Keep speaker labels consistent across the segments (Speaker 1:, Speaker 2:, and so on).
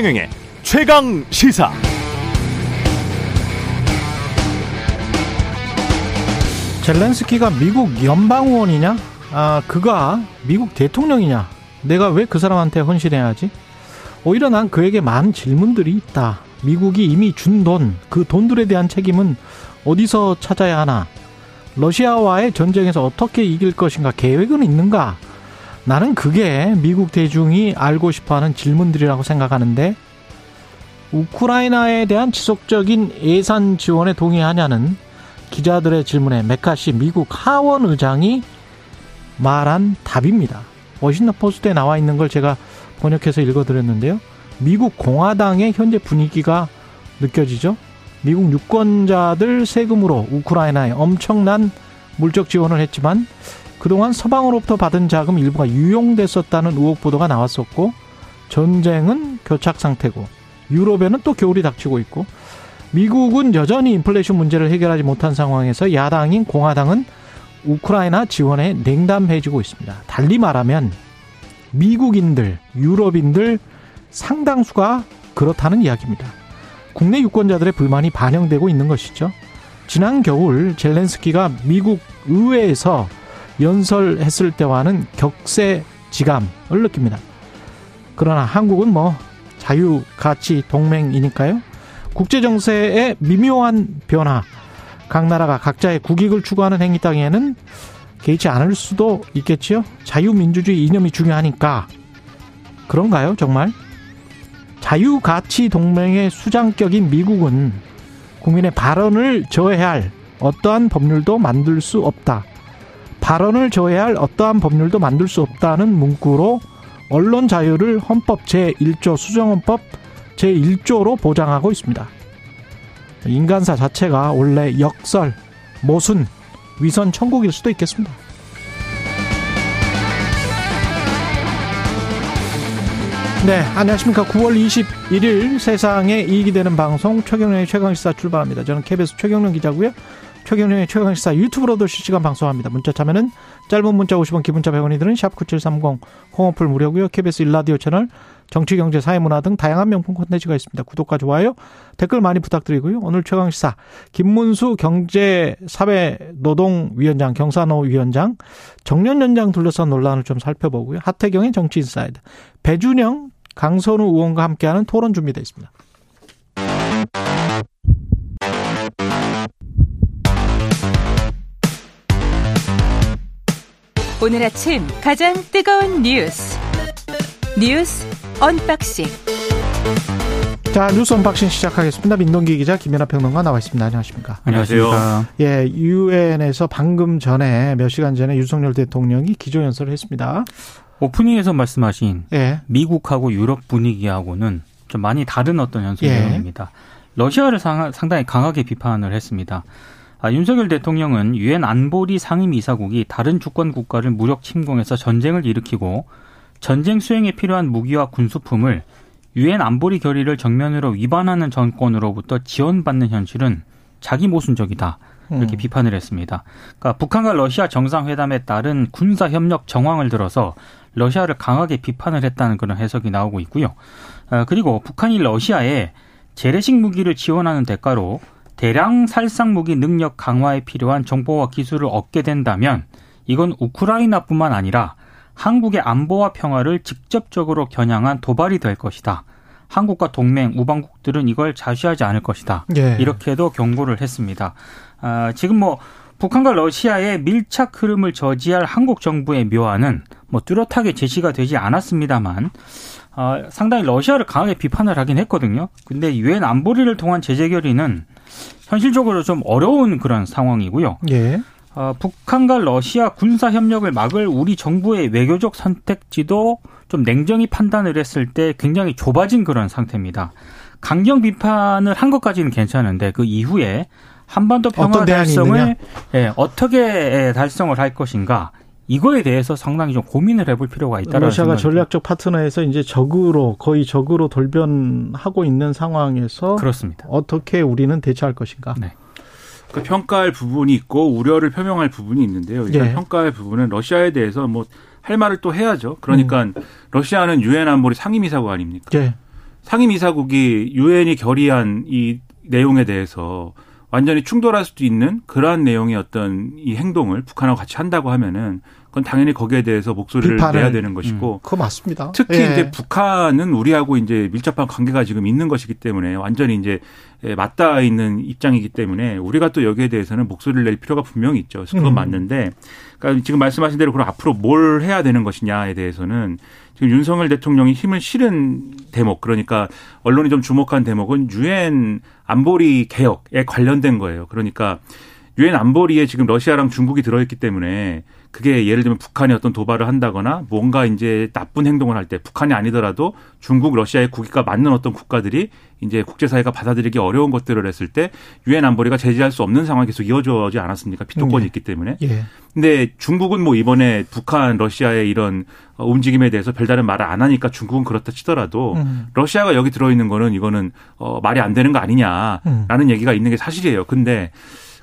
Speaker 1: 최경영의 최강 시사.
Speaker 2: 젤렌스키가 미국 연방의원이냐? 아, 그가 미국 대통령이냐? 내가 왜 그 사람한테 헌신해야지? 오히려 난 그에게 많은 질문들이 있다. 미국이 이미 준 돈, 그 돈들에 대한 책임은 어디서 찾아야 하나? 러시아와의 전쟁에서 어떻게 이길 것인가? 계획은 있는가? 나는 그게 미국 대중이 알고 싶어 하는 질문들이라고 생각하는데, 우크라이나에 대한 지속적인 예산 지원에 동의하냐는 기자들의 질문에 매카시 미국 하원 의장이 말한 답입니다. 워싱턴 포스트에 나와 있는 걸 제가 번역해서 읽어드렸는데요. 미국 공화당의 현재 분위기가 느껴지죠. 미국 유권자들 세금으로 우크라이나에 엄청난 물적 지원을 했지만 그동안 서방으로부터 받은 자금 일부가 유용됐었다는 의혹 보도가 나왔었고 전쟁은 교착 상태고 유럽에는 또 겨울이 닥치고 있고 미국은 여전히 인플레이션 문제를 해결하지 못한 상황에서 야당인 공화당은 우크라이나 지원에 냉담해지고 있습니다. 달리 말하면 미국인들, 유럽인들 상당수가 그렇다는 이야기입니다. 국내 유권자들의 불만이 반영되고 있는 것이죠. 지난 겨울 젤렌스키가 미국 의회에서 연설했을 때와는 격세 지감을 느낍니다. 그러나 한국은 뭐 자유 가치 동맹이니까요. 국제 정세의 미묘한 변화, 각 나라가 각자의 국익을 추구하는 행위 땅에는 개의치 않을 수도 있겠지요. 자유민주주의 이념이 중요하니까 그런가요, 정말? 자유 가치 동맹의 수장격인 미국은 국민의 발언을 저해할 어떠한 법률도 만들 수 없다. 발언을 저해할 어떠한 법률도 만들 수 없다는 문구로 언론 자유를 헌법 제1조 수정헌법 제1조로 보장하고 있습니다. 인간사 자체가 원래 역설, 모순, 위선 천국일 수도 있겠습니다. 네, 안녕하십니까. 9월 21일 세상에 이익이 되는 방송 최경련의 최강시사 출발합니다. 저는 KBS 최경련 기자고요. 최경련의 최강시사 유튜브로도 실시간 방송합니다. 문자 참여는 짧은 문자 50원, 기본자 100원이 드는 샵9730 홍어풀 무료고요. KBS 일라디오 채널 정치, 경제, 사회문화 등 다양한 명품 콘텐츠가 있습니다. 구독과 좋아요, 댓글 많이 부탁드리고요. 오늘 최강시사 김문수 경제사회노동위원장, 경사노위원장, 정년연장 둘러싼 논란을 좀 살펴보고요. 하태경의 정치인사이드, 배준영, 강선우 의원과 함께하는 토론 준비되어 있습니다.
Speaker 3: 오늘 아침 가장 뜨거운 뉴스 뉴스 unboxing
Speaker 2: 자 뉴스 unboxing 시작하겠습니다. 민동기 기자 김민아 평론가 나와 있습니다. 안녕하십니까?
Speaker 4: 안녕하세요.
Speaker 2: 예, 유엔에서 방금 전에 몇 시간 전에 윤석열 대통령이 기조연설을 했습니다.
Speaker 4: 오프닝에서 말씀하신
Speaker 2: 예.
Speaker 4: 미국하고 유럽 분위기하고는 좀 많이 다른 어떤 연설
Speaker 2: 예.
Speaker 4: 내용입니다. 러시아를 상, 상당히 강하게 비판을 했습니다. 아, 윤석열 대통령은 유엔 안보리 상임이사국이 다른 주권 국가를 무력 침공해서 전쟁을 일으키고 전쟁 수행에 필요한 무기와 군수품을 유엔 안보리 결의를 정면으로 위반하는 정권으로부터 지원받는 현실은 자기 모순적이다. 이렇게
Speaker 2: 음.
Speaker 4: 비판을 했습니다. 그러니까 북한과 러시아 정상회담에 따른 군사 협력 정황을 들어서 러시아를 강하게 비판을 했다는 그런 해석이 나오고 있고요. 어, 그리고 북한이 러시아에 재래식 무기를 지원하는 대가로 대량 살상 무기 능력 강화에 필요한 정보와 기술을 얻게 된다면 이건 우크라이나뿐만 아니라 한국의 안보와 평화를 직접적으로 겨냥한 도발이 될 것이다. 한국과 동맹 우방국들은 이걸 자시하지 않을 것이다.
Speaker 2: 예.
Speaker 4: 이렇게도 경고를 했습니다. 아, 지금 뭐 북한과 러시아의 밀착 흐름을 저지할 한국 정부의 묘안은 뭐 뚜렷하게 제시가 되지 않았습니다만 어, 상당히 러시아를 강하게 비판을 하긴 했거든요. 근데 유엔 안보리를 통한 제재 결의는 현실적으로 좀 어려운 그런 상황이고요.
Speaker 2: 예.
Speaker 4: 어, 북한과 러시아 군사 협력을 막을 우리 정부의 외교적 선택지도 좀 냉정히 판단을 했을 때 굉장히 좁아진 그런 상태입니다. 강경 비판을 한 것까지는 괜찮은데 그 이후에 한반도 평화? 달성을 예, 어떻게 예, 달성을 할 것인가 이거에 대해서 상당히 좀 고민을 해볼 필요가 있다는
Speaker 2: 러시아가 전략적 파트너에서 이제 적으로 거의 적으로 돌변하고 있는 상황에서
Speaker 4: 그렇습니다.
Speaker 2: 어떻게 우리는 대처할 것인가?
Speaker 4: 네.
Speaker 5: 그 평가할 부분이 있고 우려를 표명할 부분이 있는데요. 일단
Speaker 2: 예.
Speaker 5: 평가할 부분은 러시아에 대해서 뭐 할 말을 또 해야죠. 그러니까
Speaker 2: 음.
Speaker 5: 러시아는 유엔 안보리 상임이사국 아닙니까?
Speaker 2: 예.
Speaker 5: 상임이사국이 유엔이 결의한 이 내용에 대해서 완전히 충돌할 수도 있는 그러한 내용의 어떤 이 행동을 북한하고 같이 한다고 하면은 그건 당연히 거기에 대해서 목소리를
Speaker 2: 비판을.
Speaker 5: 내야 되는 것이고
Speaker 2: 음, 그거 맞습니다.
Speaker 5: 특히
Speaker 2: 예.
Speaker 5: 이제 북한은 우리하고 이제 밀접한 관계가 지금 있는 것이기 때문에 완전히 이제 예, 맞닿아 있는 입장이기 때문에 우리가 또 여기에 대해서는 목소리를 낼 필요가 분명히 있죠. 그건
Speaker 2: 음.
Speaker 5: 맞는데, 그러니까 지금 말씀하신 대로 그럼 앞으로 뭘 해야 되는 것이냐에 대해서는 지금 윤석열 대통령이 힘을 실은 대목, 그러니까 언론이 좀 주목한 대목은 유엔 안보리 개혁에 관련된 거예요. 그러니까 유엔 안보리에 지금 러시아랑 중국이 들어있기 때문에 그게 예를 들면 북한이 어떤 도발을 한다거나 뭔가 이제 나쁜 행동을 할 때 북한이 아니더라도 중국, 러시아의 국익과 맞는 어떤 국가들이 이제 국제사회가 받아들이기 어려운 것들을 했을 때 유엔 안보리가 제재할 수 없는 상황이 계속 이어져지 않았습니까? 피토권이
Speaker 2: 음.
Speaker 5: 있기 때문에.
Speaker 2: 예.
Speaker 5: 근데 중국은 뭐 이번에 북한, 러시아의 이런 어, 움직임에 대해서 별다른 말을 안 하니까 중국은 그렇다 치더라도
Speaker 2: 음.
Speaker 5: 러시아가 여기 들어있는 거는 이거는 어, 말이 안 되는 거 아니냐라는
Speaker 2: 음.
Speaker 5: 얘기가 있는 게 사실이에요. 근데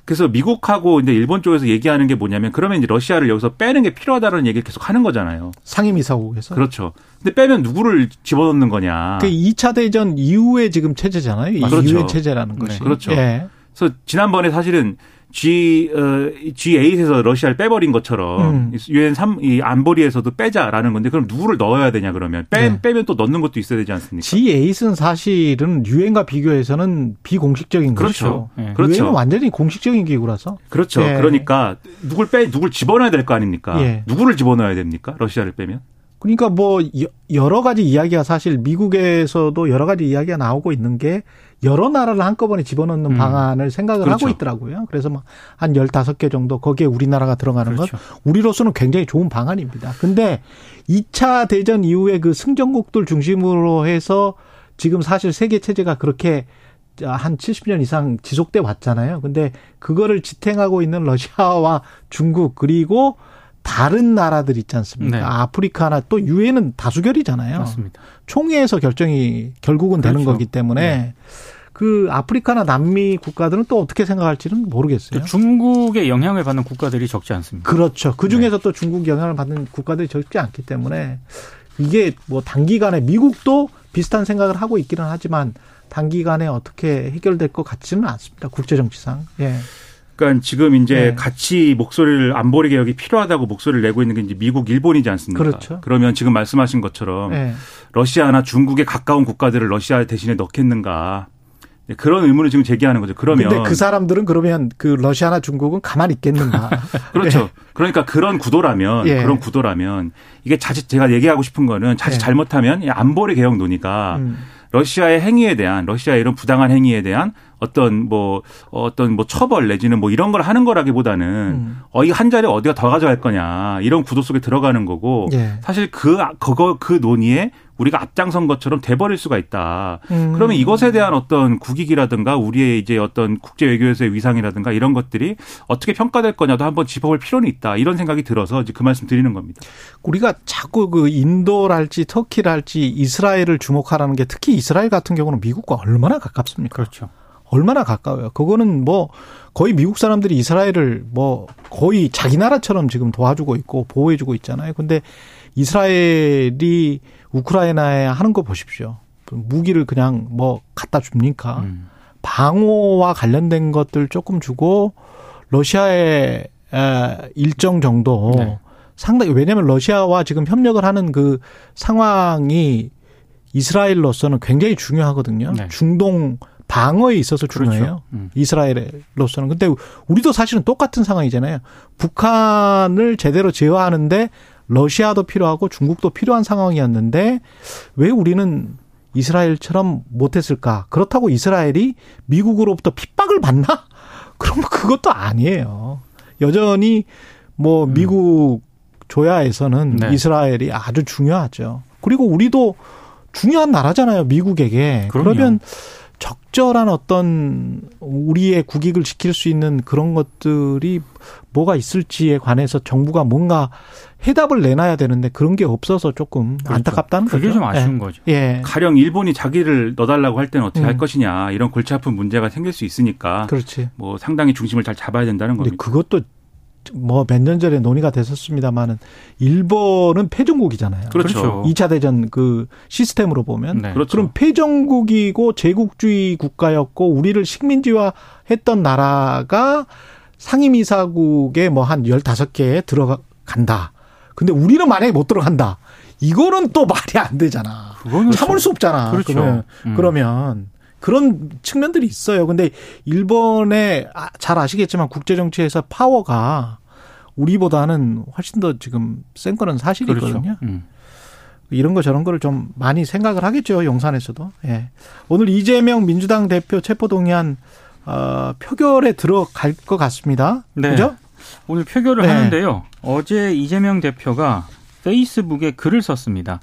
Speaker 5: 그래서 미국하고 이제 일본 쪽에서 얘기하는 게 뭐냐면 그러면 이제 러시아를 여기서 빼는 게 필요하다는 얘기를 계속 하는 거잖아요.
Speaker 2: 상임이사국에서.
Speaker 5: 그렇죠. 근데 빼면 누구를 집어넣는 거냐.
Speaker 2: 그 2차 대전 이후에 지금 체제잖아요. 이
Speaker 5: 아, 그렇죠.
Speaker 2: 유엔 체제라는 것이.
Speaker 5: 네, 그렇죠.
Speaker 2: 예.
Speaker 5: 그래서 지난번에 사실은 G 어, G8에서 러시아를 빼버린 것처럼
Speaker 2: 음.
Speaker 5: 유엔 3이 안보리에서도 빼자라는 건데 그럼 누구를 넣어야 되냐 그러면 빼,
Speaker 2: 네.
Speaker 5: 빼면 또 넣는 것도 있어야 되지 않습니까?
Speaker 2: G8은 사실은 유엔과 비교해서는 비공식적인
Speaker 5: 그렇죠.
Speaker 2: 것이죠.
Speaker 4: 예.
Speaker 5: 그렇죠.
Speaker 2: 유엔은 완전히 공식적인 기구라서.
Speaker 5: 그렇죠.
Speaker 2: 예.
Speaker 5: 그러니까 누굴 빼 누굴 집어넣어야 될 거 아닙니까?
Speaker 2: 예.
Speaker 5: 누구를 집어넣어야 됩니까? 러시아를 빼면?
Speaker 2: 그러니까 뭐 여- 여러 가지 이야기가 사실 미국에서도 여러 가지 이야기가 나오고 있는 게 여러 나라를 한꺼번에 집어넣는
Speaker 4: 음.
Speaker 2: 방안을 생각을
Speaker 5: 그렇죠.
Speaker 2: 하고 있더라고요. 그래서 뭐한 15개 정도 거기에 우리나라가 들어가는 건
Speaker 4: 그렇죠.
Speaker 2: 우리로서는 굉장히 좋은 방안입니다. 근데 2차 대전 이후에 그 승전국들 중심으로 해서 지금 사실 세계 체제가 그렇게 한 70년 이상 지속돼 왔잖아요. 근데 그거를 지탱하고 있는 러시아와 중국 그리고 다른 나라들 있지 않습니까?
Speaker 4: 네.
Speaker 2: 아프리카나 또 유엔은 다수결이잖아요.
Speaker 4: 맞습니다.
Speaker 2: 총회에서 결정이 결국은 되는
Speaker 4: 그렇죠.
Speaker 2: 거기 때문에 그 아프리카나 남미 국가들은 또 어떻게 생각할지는 모르겠어요.
Speaker 4: 또 중국의 영향을 받는 국가들이 적지 않습니다.
Speaker 2: 그렇죠. 그
Speaker 4: 네.
Speaker 2: 중에서 또 중국 영향을 받는 국가들이 적지 않기 때문에 이게 뭐 단기간에 미국도 비슷한 생각을 하고 있기는 하지만 단기간에 어떻게 해결될 것 같지는 않습니다. 국제 정치상. 예.
Speaker 5: 그러니까 지금 이제
Speaker 2: 네.
Speaker 5: 같이 목소리를 안보리 개혁이 필요하다고 목소리를 내고 있는 게 이제 미국, 일본이지 않습니까?
Speaker 2: 그렇죠.
Speaker 5: 그러면 지금 말씀하신 것처럼
Speaker 2: 예.
Speaker 5: 러시아나 중국에 가까운 국가들을 러시아 대신에 넣겠는가? 네, 그런 의문을 지금 제기하는 거죠. 그러면
Speaker 2: 근데 그 사람들은 그러면 그 러시아나 중국은 가만히 있겠는가?
Speaker 5: 그렇죠. 그러니까 그런 구도라면
Speaker 2: 예.
Speaker 5: 그런 구도라면 이게 자칫 제가 얘기하고 싶은 거는 자칫
Speaker 2: 예.
Speaker 5: 잘못하면 이 안보리 개혁 논의가
Speaker 2: 음.
Speaker 5: 러시아의 행위에 대한 러시아의 이런 부당한 행위에 대한 어떤 뭐 어떤 뭐 처벌 내지는 뭐 이런 걸 하는 거라기보다는
Speaker 2: 음.
Speaker 5: 어이 한 자리 어디가 더 가져갈 거냐 이런 구도 속에 들어가는 거고
Speaker 2: 예.
Speaker 5: 사실 그 그거 그 논의에 우리가 앞장선 것처럼 돼버릴 수가 있다.
Speaker 2: 음.
Speaker 5: 그러면 이것에 대한 어떤 국익이라든가 우리의 이제 어떤 국제 외교에서의 위상이라든가 이런 것들이 어떻게 평가될 거냐도 한번 짚어볼 필요는 있다. 이런 생각이 들어서 이제 그 말씀 드리는 겁니다.
Speaker 2: 우리가 자꾸 그 인도랄지 터키랄지 이스라엘을 주목하라는 게 특히 이스라엘 같은 경우는 미국과 얼마나 가깝습니까?
Speaker 4: 그렇죠.
Speaker 2: 얼마나 가까워요. 그거는 뭐 거의 미국 사람들이 이스라엘을 뭐 거의 자기 나라처럼 지금 도와주고 있고 보호해주고 있잖아요. 근데 이스라엘이 우크라이나에 하는 거 보십시오. 무기를 그냥 뭐 갖다 줍니까?
Speaker 4: 음.
Speaker 2: 방호와 관련된 것들 조금 주고 러시아에 에, 일정 정도
Speaker 4: 네.
Speaker 2: 상당히 왜냐하면 러시아와 지금 협력을 하는 그 상황이 이스라엘로서는 굉장히 중요하거든요.
Speaker 4: 네.
Speaker 2: 중동 방어에 있어서 중요해요.
Speaker 4: 그렇죠. 음.
Speaker 2: 이스라엘로서는. 근데 우리도 사실은 똑같은 상황이잖아요. 북한을 제대로 제어하는데 러시아도 필요하고 중국도 필요한 상황이었는데 왜 우리는 이스라엘처럼 못했을까? 그렇다고 이스라엘이 미국으로부터 핍박을 받나? 그럼 그것도 아니에요. 여전히 뭐 미국 조야에서는
Speaker 4: 네.
Speaker 2: 이스라엘이 아주 중요하죠. 그리고 우리도 중요한 나라잖아요. 미국에게.
Speaker 4: 그럼요.
Speaker 2: 그러면 적절한 어떤 우리의 국익을 지킬 수 있는 그런 것들이 뭐가 있을지에 관해서 정부가 뭔가 해답을 내놔야 되는데 그런 게 없어서 조금
Speaker 4: 그렇죠.
Speaker 2: 안타깝다는
Speaker 4: 그게
Speaker 2: 거죠.
Speaker 4: 좀 아쉬운 거죠.
Speaker 2: 예. 예.
Speaker 5: 가령 일본이 자기를 넣어달라고 할 때는 어떻게
Speaker 2: 음.
Speaker 5: 할 것이냐 이런 골치 아픈 문제가 생길 수 있으니까
Speaker 2: 그렇지.
Speaker 5: 뭐 상당히 중심을 잘 잡아야 된다는 겁니다.
Speaker 2: 그것도 뭐 몇 년 전에 논의가 됐었습니다만은 일본은 패전국이잖아요.
Speaker 5: 그렇죠.
Speaker 2: 2차 대전 그 시스템으로 보면
Speaker 4: 네.
Speaker 5: 그렇죠.
Speaker 2: 그럼 패전국이고 제국주의 국가였고 우리를 식민지화 했던 나라가 상임이사국에 뭐한 15개에 들어간다. 근데 우리는 만약에 못 들어간다. 이거는 또 말이 안 되잖아.
Speaker 4: 그거는
Speaker 2: 참을 수 없잖아.
Speaker 4: 그렇죠.
Speaker 2: 그러면,
Speaker 4: 음.
Speaker 2: 그러면 그런 측면들이 있어요. 근데 일본의 아, 잘 아시겠지만 국제 정치에서 파워가 우리보다는 훨씬 더 지금 센 거는 사실이거든요.
Speaker 4: 그렇죠. 음.
Speaker 2: 이런 거 저런 거를 좀 많이 생각을 하겠죠. 용산에서도. 예. 오늘 이재명 민주당 대표 체포동의안 어, 표결에 들어갈 것 같습니다.
Speaker 4: 네.
Speaker 2: 그죠?
Speaker 4: 오늘 표결을
Speaker 2: 네.
Speaker 4: 하는데요. 어제 이재명 대표가 페이스북에 글을 썼습니다.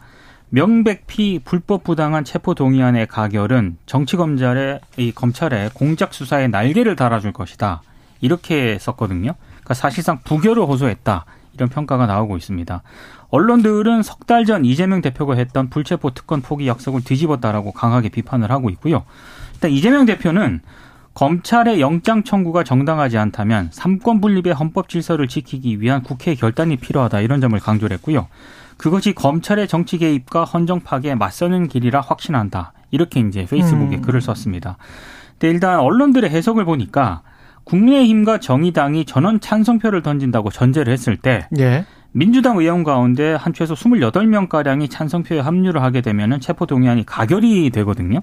Speaker 4: 명백히 불법 부당한 체포 동의안의 가결은 정치 검찰의 이 검찰의 공작 수사에 날개를 달아줄 것이다. 이렇게 썼거든요. 그러니까 사실상 부결을 호소했다. 이런 평가가 나오고 있습니다. 언론들은 석 달 전 이재명 대표가 했던 불체포 특권 포기 약속을 뒤집었다라고 강하게 비판을 하고 있고요. 일단 이재명 대표는 검찰의 영장 청구가 정당하지 않다면 삼권 분립의 헌법 질서를 지키기 위한 국회의 결단이 필요하다 이런 점을 강조를 했고요. 그것이 검찰의 정치 개입과 헌정 파괴에 맞서는 길이라 확신한다. 이렇게 이제 페이스북에
Speaker 2: 음.
Speaker 4: 글을 썼습니다. 근데 일단 언론들의 해석을 보니까 국민의힘과 정의당이 전원 찬성표를 던진다고 전제를 했을 때
Speaker 2: 예.
Speaker 4: 민주당 의원 가운데 한 최소 28명가량이 찬성표에 합류를 하게 되면은 체포동의안이 가결이 되거든요.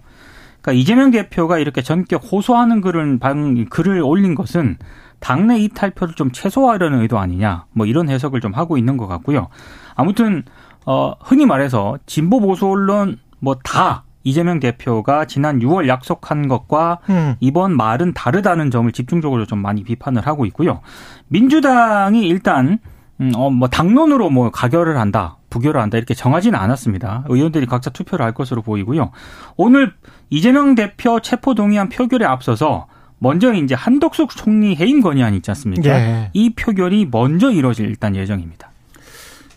Speaker 4: 그러니까 이재명 대표가 이렇게 전격 호소하는 글을, 방- 글을 올린 것은 당내 이탈표를 좀 최소화하려는 의도 아니냐, 뭐 이런 해석을 좀 하고 있는 것 같고요. 아무튼, 어, 흔히 말해서 진보 보수 언론 뭐다 이재명 대표가 지난 6월 약속한 것과
Speaker 2: 음.
Speaker 4: 이번 말은 다르다는 점을 집중적으로 좀 많이 비판을 하고 있고요. 민주당이 일단 음, 어, 뭐 당론으로 뭐 가결을 한다, 부결을 한다 이렇게 정하지는 않았습니다. 의원들이 각자 투표를 할 것으로 보이고요. 오늘 이재명 대표 체포 동의안 표결에 앞서서 먼저 이제 한덕숙 총리 해임 건의안 있지 않습니까?
Speaker 2: 예.
Speaker 4: 이 표결이 먼저 이뤄질 일단 예정입니다.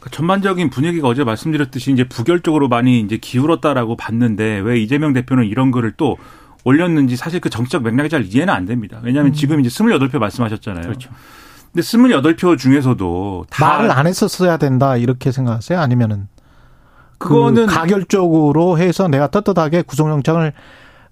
Speaker 5: 그 전반적인 분위기가 어제 말씀드렸듯이 이제 부결 쪽으로 많이 이제 기울었다라고 봤는데 왜 이재명 대표는 이런 글을 또 올렸는지 사실 그 정치적 맥락이 잘 이해는 안 됩니다. 왜냐하면 지금 이제 28표 말씀하셨잖아요.
Speaker 4: 그렇죠.
Speaker 5: 근데 28표 중에서도 다
Speaker 2: 말을 안 했었어야 된다 이렇게 생각하세요? 아니면은
Speaker 5: 그거는
Speaker 2: 그 가결적으로 해서 내가 떳떳하게 구속영장을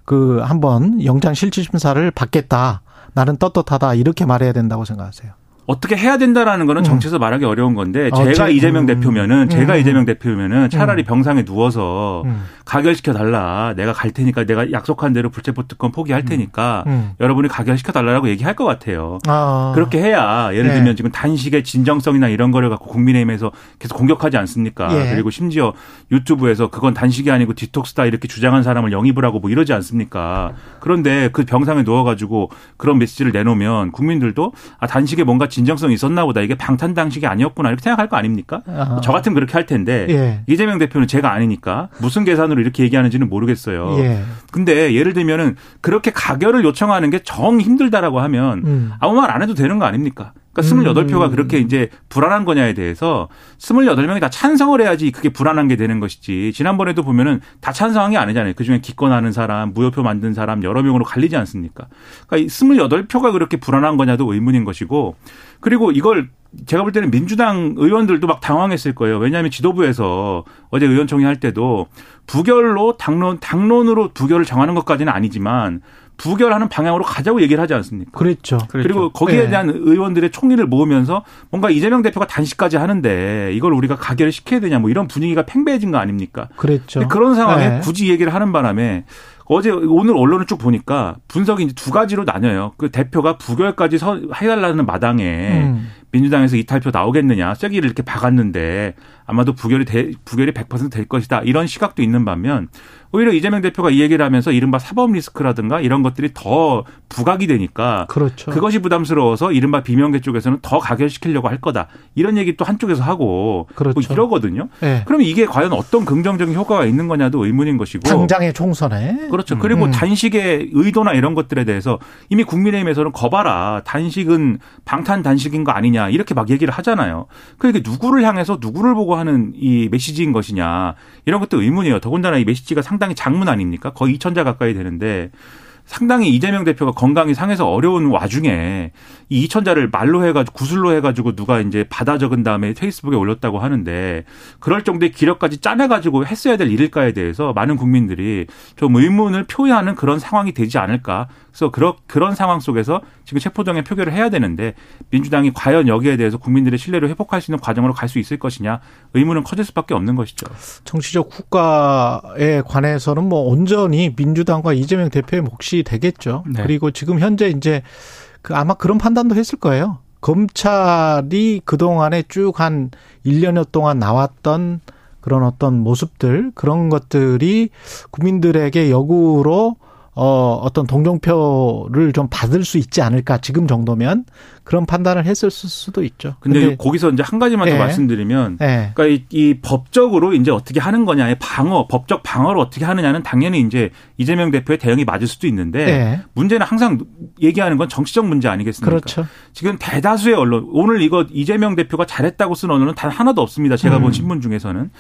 Speaker 2: 그 한번 영장 실질 심사를 받겠다. 나는 떳떳하다 이렇게 말해야 된다고 생각하세요.
Speaker 5: 어떻게 해야 된다라는 거는 정치에서 말하기 어려운 건데
Speaker 2: 어,
Speaker 5: 제가
Speaker 2: 제-
Speaker 5: 이재명
Speaker 2: 음.
Speaker 5: 대표면은 제가
Speaker 2: 음.
Speaker 5: 이재명 대표면은 차라리 병상에 누워서
Speaker 2: 음.
Speaker 5: 가결시켜 달라. 내가 갈 테니까 내가 약속한 대로 불체포 특권 포기할 테니까
Speaker 2: 음.
Speaker 5: 여러분이 가결시켜 달라고 얘기할 것 같아요.
Speaker 2: 아.
Speaker 5: 그렇게 해야 예를
Speaker 2: 네.
Speaker 5: 들면 지금 단식의 진정성이나 이런 거를 갖고 국민의힘에서 계속 공격하지 않습니까?
Speaker 2: 예.
Speaker 5: 그리고 심지어 유튜브에서 그건 단식이 아니고 디톡스다 이렇게 주장한 사람을 영입을 하고 뭐 이러지 않습니까? 그런데 그 병상에 누워가지고 그런 메시지를 내놓으면 국민들도 아 단식에 뭔가 진정성이 있었나 보다 이게 방탄 단식이 아니었구나 이렇게 생각할 거 아닙니까?
Speaker 2: 아하.
Speaker 5: 저 같으면 그렇게 할 텐데
Speaker 2: 예.
Speaker 5: 이재명 대표는 제가 아니니까 무슨 계산으로 이렇게 얘기하는지는 모르겠어요.
Speaker 2: 예.
Speaker 5: 근데 예를 들면은 그렇게 가결을 요청하는 게 정 힘들다라고 하면
Speaker 2: 음.
Speaker 5: 아무 말 안 해도 되는 거 아닙니까? 그러니까 28표가
Speaker 2: 음.
Speaker 5: 그렇게 이제 불안한 거냐에 대해서 28명이 다 찬성을 해야지 그게 불안한 게 되는 것이지. 지난번에도 보면은 다 찬성한 게 아니잖아요. 그중에 기권하는 사람, 무효표 만든 사람 여러 명으로 갈리지 않습니까? 그러니까 이 28표가 그렇게 불안한 거냐도 의문인 것이고 그리고 이걸 제가 볼 때는 민주당 의원들도 막 당황했을 거예요. 왜냐하면 지도부에서 어제 의원총회 할 때도 부결로 당론 당론으로 부결을 정하는 것까지는 아니지만 부결하는 방향으로 가자고 얘기를 하지 않습니까?
Speaker 2: 그랬죠.
Speaker 4: 그렇죠.
Speaker 5: 그리고 거기에
Speaker 2: 네.
Speaker 5: 대한 의원들의 총리를 모으면서 뭔가 이재명 대표가 단식까지 하는데 이걸 우리가 가결을 시켜야 되냐 뭐 이런 분위기가 팽배해진 거 아닙니까? 근데 그런 상황에
Speaker 2: 네.
Speaker 5: 굳이 얘기를 하는 바람에 어제 오늘 언론을 쭉 보니까 분석이 이제 두 가지로 나뉘어요. 그 대표가 부결까지 서, 해달라는 마당에
Speaker 2: 음.
Speaker 5: 민주당에서 이탈표 나오겠느냐 쐐기를 이렇게 박았는데 아마도 부결이 돼, 부결이 100%될 것이다 이런 시각도 있는 반면 오히려 이재명 대표가 이 얘기를 하면서 이른바 사법 리스크라든가 이런 것들이 더 부각이 되니까
Speaker 2: 그렇죠.
Speaker 5: 그것이 부담스러워서 이른바 비명계 쪽에서는 더 가결시키려고 할 거다 이런 얘기 또 한쪽에서 하고
Speaker 2: 그렇죠.
Speaker 5: 뭐 이러거든요.
Speaker 2: 예.
Speaker 5: 그럼 이게 과연 어떤 긍정적인 효과가 있는 거냐도 의문인 것이고
Speaker 2: 당장의 총선에
Speaker 5: 그렇죠. 그리고
Speaker 2: 음.
Speaker 5: 단식의 의도나 이런 것들에 대해서 이미 국민의힘에서는 거봐라. 단식은 방탄 단식인 거 아니냐. 이렇게 막 얘기를 하잖아요. 그러니까 누구를 향해서 누구를 보고 하는 이 메시지인 것이냐. 이런 것도 의문이에요. 더군다나 이 메시지가 상당히 장문 아닙니까? 거의 2천자 가까이 되는데 상당히 이재명 대표가 건강이 상해서 어려운 와중에 이 이천자를 말로 해가지고 구슬로 해가지고 누가 이제 받아 적은 다음에 페이스북에 올렸다고 하는데 그럴 정도의 기력까지 짜내가지고 했어야 될 일일까에 대해서 많은 국민들이 좀 의문을 표현하는 그런 상황이 되지 않을까. 그래서 그런 그런 상황 속에서 지금 체포동의 표결을 해야 되는데 민주당이 과연 여기에 대해서 국민들의 신뢰를 회복할 수 있는 과정으로 갈 수 있을 것이냐 의문은 커질 수밖에 없는 것이죠.
Speaker 2: 정치적 국가에 관해서는 뭐 온전히 민주당과 이재명 대표의 몫이 되겠죠.
Speaker 4: 네.
Speaker 2: 그리고 지금 현재 이제 그 아마 그런 판단도 했을 거예요. 검찰이 그동안에 쭉 한 1년여 동안 나왔던 그런 어떤 모습들, 그런 것들이 국민들에게 역으로 어, 어떤 동정표를 좀 받을 수 있지 않을까, 지금 정도면. 그런 판단을 했을 수도 있죠.
Speaker 5: 근데, 거기서 이제 한 가지만 더
Speaker 2: 예.
Speaker 5: 말씀드리면
Speaker 2: 예.
Speaker 5: 그러니까 이, 이 법적으로 이제 어떻게 하는 거냐의 방어, 법적 방어를 어떻게 하느냐는 당연히 이제 이재명 대표의 대응이 맞을 수도 있는데
Speaker 2: 예.
Speaker 5: 문제는 항상 얘기하는 건 정치적 문제 아니겠습니까?
Speaker 2: 그렇죠.
Speaker 5: 지금 대다수의 언론 오늘 이거 이재명 대표가 잘했다고 쓴 언론은 단 하나도 없습니다. 제가
Speaker 2: 음.
Speaker 5: 본 신문 중에서는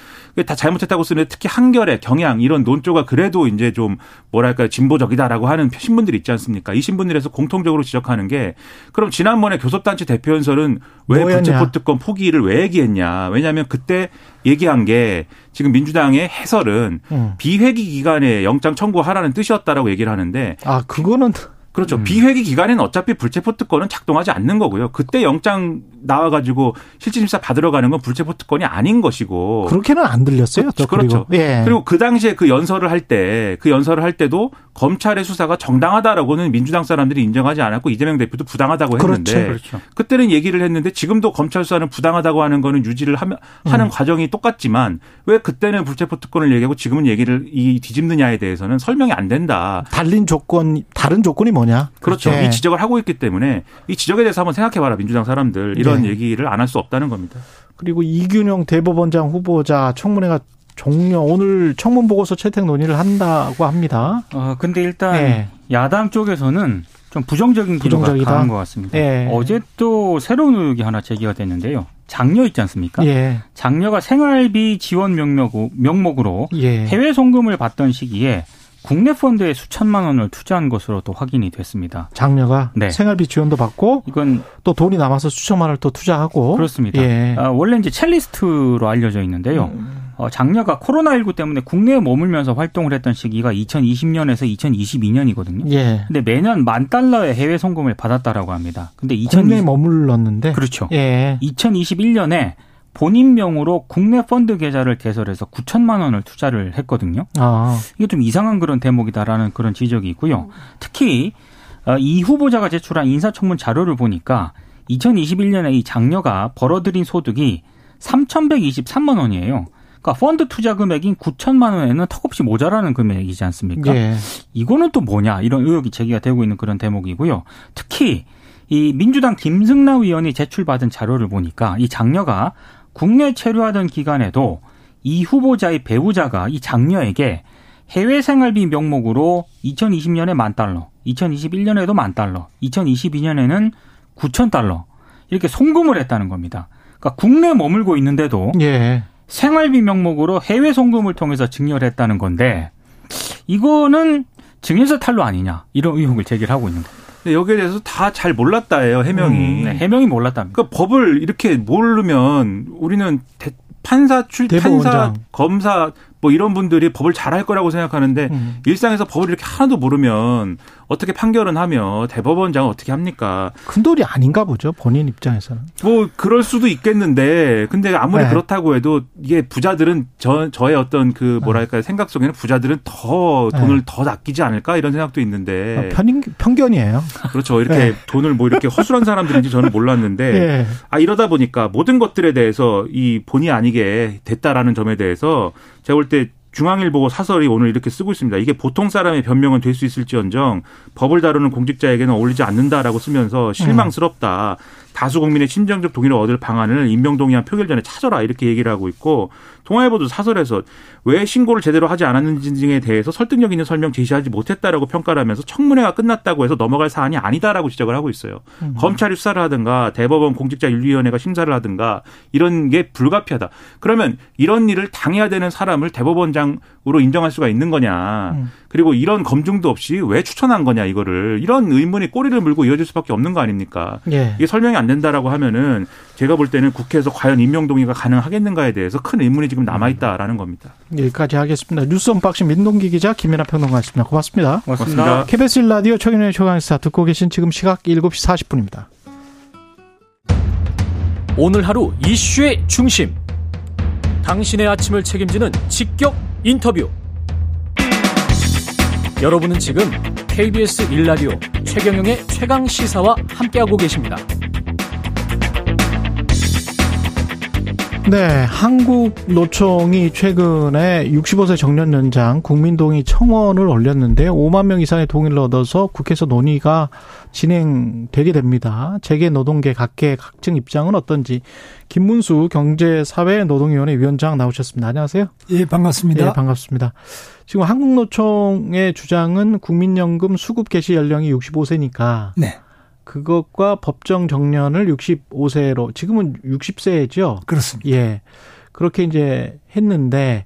Speaker 5: 다 잘못했다고 쓰는데 특히 한겨레, 경향 이런 논조가 그래도 이제 좀 뭐랄까 진보적이다라고 하는 신문들이 있지 않습니까? 이 신문들에서 공통적으로 지적하는 게 그럼 지난번에 교섭단체 대표 연설은 왜
Speaker 2: 뭐였냐?
Speaker 5: 불체포 특권 포기를 왜 얘기했냐? 왜냐하면 그때 얘기한 게 지금 민주당의 해설은
Speaker 2: 음.
Speaker 5: 비회기 기간에 영장 청구하라는 뜻이었다라고 얘기를 하는데
Speaker 2: 아, 그거는
Speaker 5: 그렇죠.
Speaker 2: 음.
Speaker 5: 비회기 기간에는 어차피 불체포 특권은 작동하지 않는 거고요. 그때 영장 나와가지고 실질 심사 받으러 가는 건 불체포 특권이 아닌 것이고.
Speaker 2: 그렇게는 안 들렸어요. 또
Speaker 5: 그렇죠.
Speaker 2: 그리고. 예.
Speaker 5: 그리고 그 당시에 그 연설을 할 때, 그 연설을 할 때도 검찰의 수사가 정당하다라고는 민주당 사람들이 인정하지 않았고 이재명 대표도 부당하다고 했는데.
Speaker 2: 그렇죠.
Speaker 4: 그렇죠.
Speaker 5: 그때는 얘기를 했는데 지금도 검찰 수사는 부당하다고 하는 거는 유지를 하면, 하는
Speaker 2: 음.
Speaker 5: 과정이 똑같지만 왜 그때는 불체포 특권을 얘기하고 지금은 얘기를 이 뒤집느냐에 대해서는 설명이 안 된다.
Speaker 2: 달린 조건, 다른 조건이 뭐냐?
Speaker 5: 그렇죠.
Speaker 2: 예.
Speaker 5: 이 지적을 하고 있기 때문에 이 지적에 대해서 한번 생각해 봐라 민주당 사람들 이런
Speaker 2: 네.
Speaker 5: 얘기를 안 할 수 없다는 겁니다.
Speaker 2: 그리고 이균영 대법원장 후보자 청문회가 종료 오늘 청문 보고서 채택 논의를 한다고 합니다.
Speaker 4: 어, 근데 일단
Speaker 2: 예.
Speaker 4: 야당 쪽에서는 좀 부정적인 기류가
Speaker 2: 부정적이다.
Speaker 4: 강한 것 같습니다.
Speaker 2: 예.
Speaker 4: 어제 또 새로운 의혹이 하나 제기가 됐는데요. 장녀 있지 않습니까?
Speaker 2: 예.
Speaker 4: 장녀가 생활비 지원 명목, 명목으로
Speaker 2: 예.
Speaker 4: 해외 송금을 받던 시기에 국내 펀드에 수천만 원을 투자한 것으로 또 확인이 됐습니다.
Speaker 2: 장녀가
Speaker 4: 네.
Speaker 2: 생활비 지원도 받고
Speaker 4: 이건
Speaker 2: 또 돈이 남아서 수천만 원을 또 투자하고
Speaker 4: 그렇습니다.
Speaker 2: 예.
Speaker 4: 아, 원래 이제 첼리스트로 알려져 있는데요. 어, 장녀가 코로나19 때문에 국내에 머물면서 활동을 했던 시기가 2020년에서 2022년이거든요.
Speaker 2: 예.
Speaker 4: 근데 매년 만 달러의 해외 송금을 받았다라고 합니다. 근데
Speaker 2: 국내에
Speaker 4: 2020,
Speaker 2: 머물렀는데
Speaker 4: 그렇죠.
Speaker 2: 예.
Speaker 4: 2021년에 본인 명으로 국내 펀드 계좌를 개설해서 9천만 원을 투자를 했거든요.
Speaker 2: 아.
Speaker 4: 이게 좀 이상한 그런 대목이다라는 그런 지적이 있고요. 특히 어, 이 후보자가 제출한 인사청문 자료를 보니까 2021년에 이 장녀가 벌어들인 소득이 3,123만 원이에요. 그러니까 펀드 투자 금액인 9천만 원에는 턱없이 모자라는 금액이지 않습니까?
Speaker 2: 예.
Speaker 4: 이거는 또 뭐냐 이런 의혹이 제기가 되고 있는 그런 대목이고요. 특히 이 민주당 김승남 의원이 제출받은 자료를 보니까 이 장녀가 국내 체류하던 기간에도 이 후보자의 배우자가 이 장녀에게 해외 생활비 명목으로 2020년에 만 달러, 2021년에도 만 달러, 2022년에는 9천 달러 이렇게 송금을 했다는 겁니다. 그러니까 국내에 머물고 있는데도
Speaker 2: 예.
Speaker 4: 생활비 명목으로 해외 송금을 통해서 증여를 했다는 건데 이거는 증여세 탈루 아니냐 이런 의혹을 제기를 하고 있는 겁니다.
Speaker 5: 근데 여기에 대해서 다 잘 몰랐다예요 해명이.
Speaker 2: 음,
Speaker 4: 네, 해명이 몰랐답니다.
Speaker 5: 그러니까 법을 이렇게 모르면 우리는 대- 판사 출. 판사 검사 뭐 이런 분들이 법을 잘할 거라고 생각하는데
Speaker 2: 음.
Speaker 5: 일상에서 법을 이렇게 하나도 모르면 어떻게 판결은 하며 대법원장은 어떻게 합니까?
Speaker 2: 큰 돈이 아닌가 보죠. 본인 입장에서는.
Speaker 5: 뭐 그럴 수도 있겠는데 근데 아무리
Speaker 2: 네.
Speaker 5: 그렇다고 해도 이게 부자들은 저 저의 어떤 그 뭐랄까 생각 속에는 부자들은 더 돈을
Speaker 2: 네.
Speaker 5: 더 아끼지 않을까 이런 생각도 있는데
Speaker 2: 아, 편인, 편견이에요.
Speaker 5: 그렇죠 이렇게
Speaker 2: 네.
Speaker 5: 돈을 뭐 이렇게 허술한 사람들인지 저는 몰랐는데
Speaker 2: 예.
Speaker 5: 아 이러다 보니까 모든 것들에 대해서 이 본의 아니게 됐다라는 점에 대해서 제가 볼 때 중앙일보 사설이 오늘 이렇게 쓰고 있습니다. 이게 보통 사람의 변명은 될 수 있을지언정 법을 다루는 공직자에게는 어울리지 않는다라고 쓰면서 실망스럽다. 다수 국민의 심정적 동의를 얻을 방안을 임명동의안 표결 전에 찾아라 이렇게 얘기를 하고 있고 동아일보도 사설에서 왜 신고를 제대로 하지 않았는지 등에 대해서 설득력 있는 설명 제시하지 못했다라고 평가를 하면서 청문회가 끝났다고 해서 넘어갈 사안이 아니다라고 지적을 하고 있어요. 검찰이 수사를 하든가 대법원 공직자윤리위원회가 심사를 하든가 이런 게 불가피하다. 그러면 이런 일을 당해야 되는 사람을 대법원장으로 인정할 수가 있는 거냐.
Speaker 2: 음.
Speaker 5: 그리고 이런 검증도 없이 왜 추천한 거냐 이거를 이런 의문이 꼬리를 물고 이어질 수밖에 없는 거 아닙니까?
Speaker 2: 예.
Speaker 5: 이게 설명이 안 된다라고 하면은 제가 볼 때는 국회에서 과연 임명 동의가 가능하겠는가에 대해서 큰 의문이 지금 남아 있다라는 겁니다.
Speaker 2: 여기까지 하겠습니다. 뉴스 unboxing 민동기 기자 김민아 평론가였습니다. 고맙습니다.
Speaker 5: 고맙습니다.
Speaker 2: KBS 라디오 최근의 최강시사 듣고 계신 지금 시각 7시 40분입니다.
Speaker 6: 오늘 하루 이슈의 중심. 당신의 아침을 책임지는 직격 인터뷰. 여러분은 지금 KBS 일라디오 최경영의 최강 시사와 함께하고 계십니다.
Speaker 2: 네, 한국 노총이 최근에 65세 정년 연장 국민동의 청원을 올렸는데 5만 명 이상의 동의를 얻어서 국회에서 논의가 진행되게 됩니다. 재계 노동계 각계 각층 입장은 어떤지 김문수 경제사회 노동위원회 위원장 나오셨습니다. 안녕하세요.
Speaker 7: 예, 반갑습니다.
Speaker 2: 네, 반갑습니다. 지금 한국노총의 주장은 국민연금 수급 개시 연령이 65세니까
Speaker 7: 네.
Speaker 2: 그것과 법정 정년을 65세로 지금은 60세죠.
Speaker 7: 그렇습니다.
Speaker 2: 예. 그렇게 이제 했는데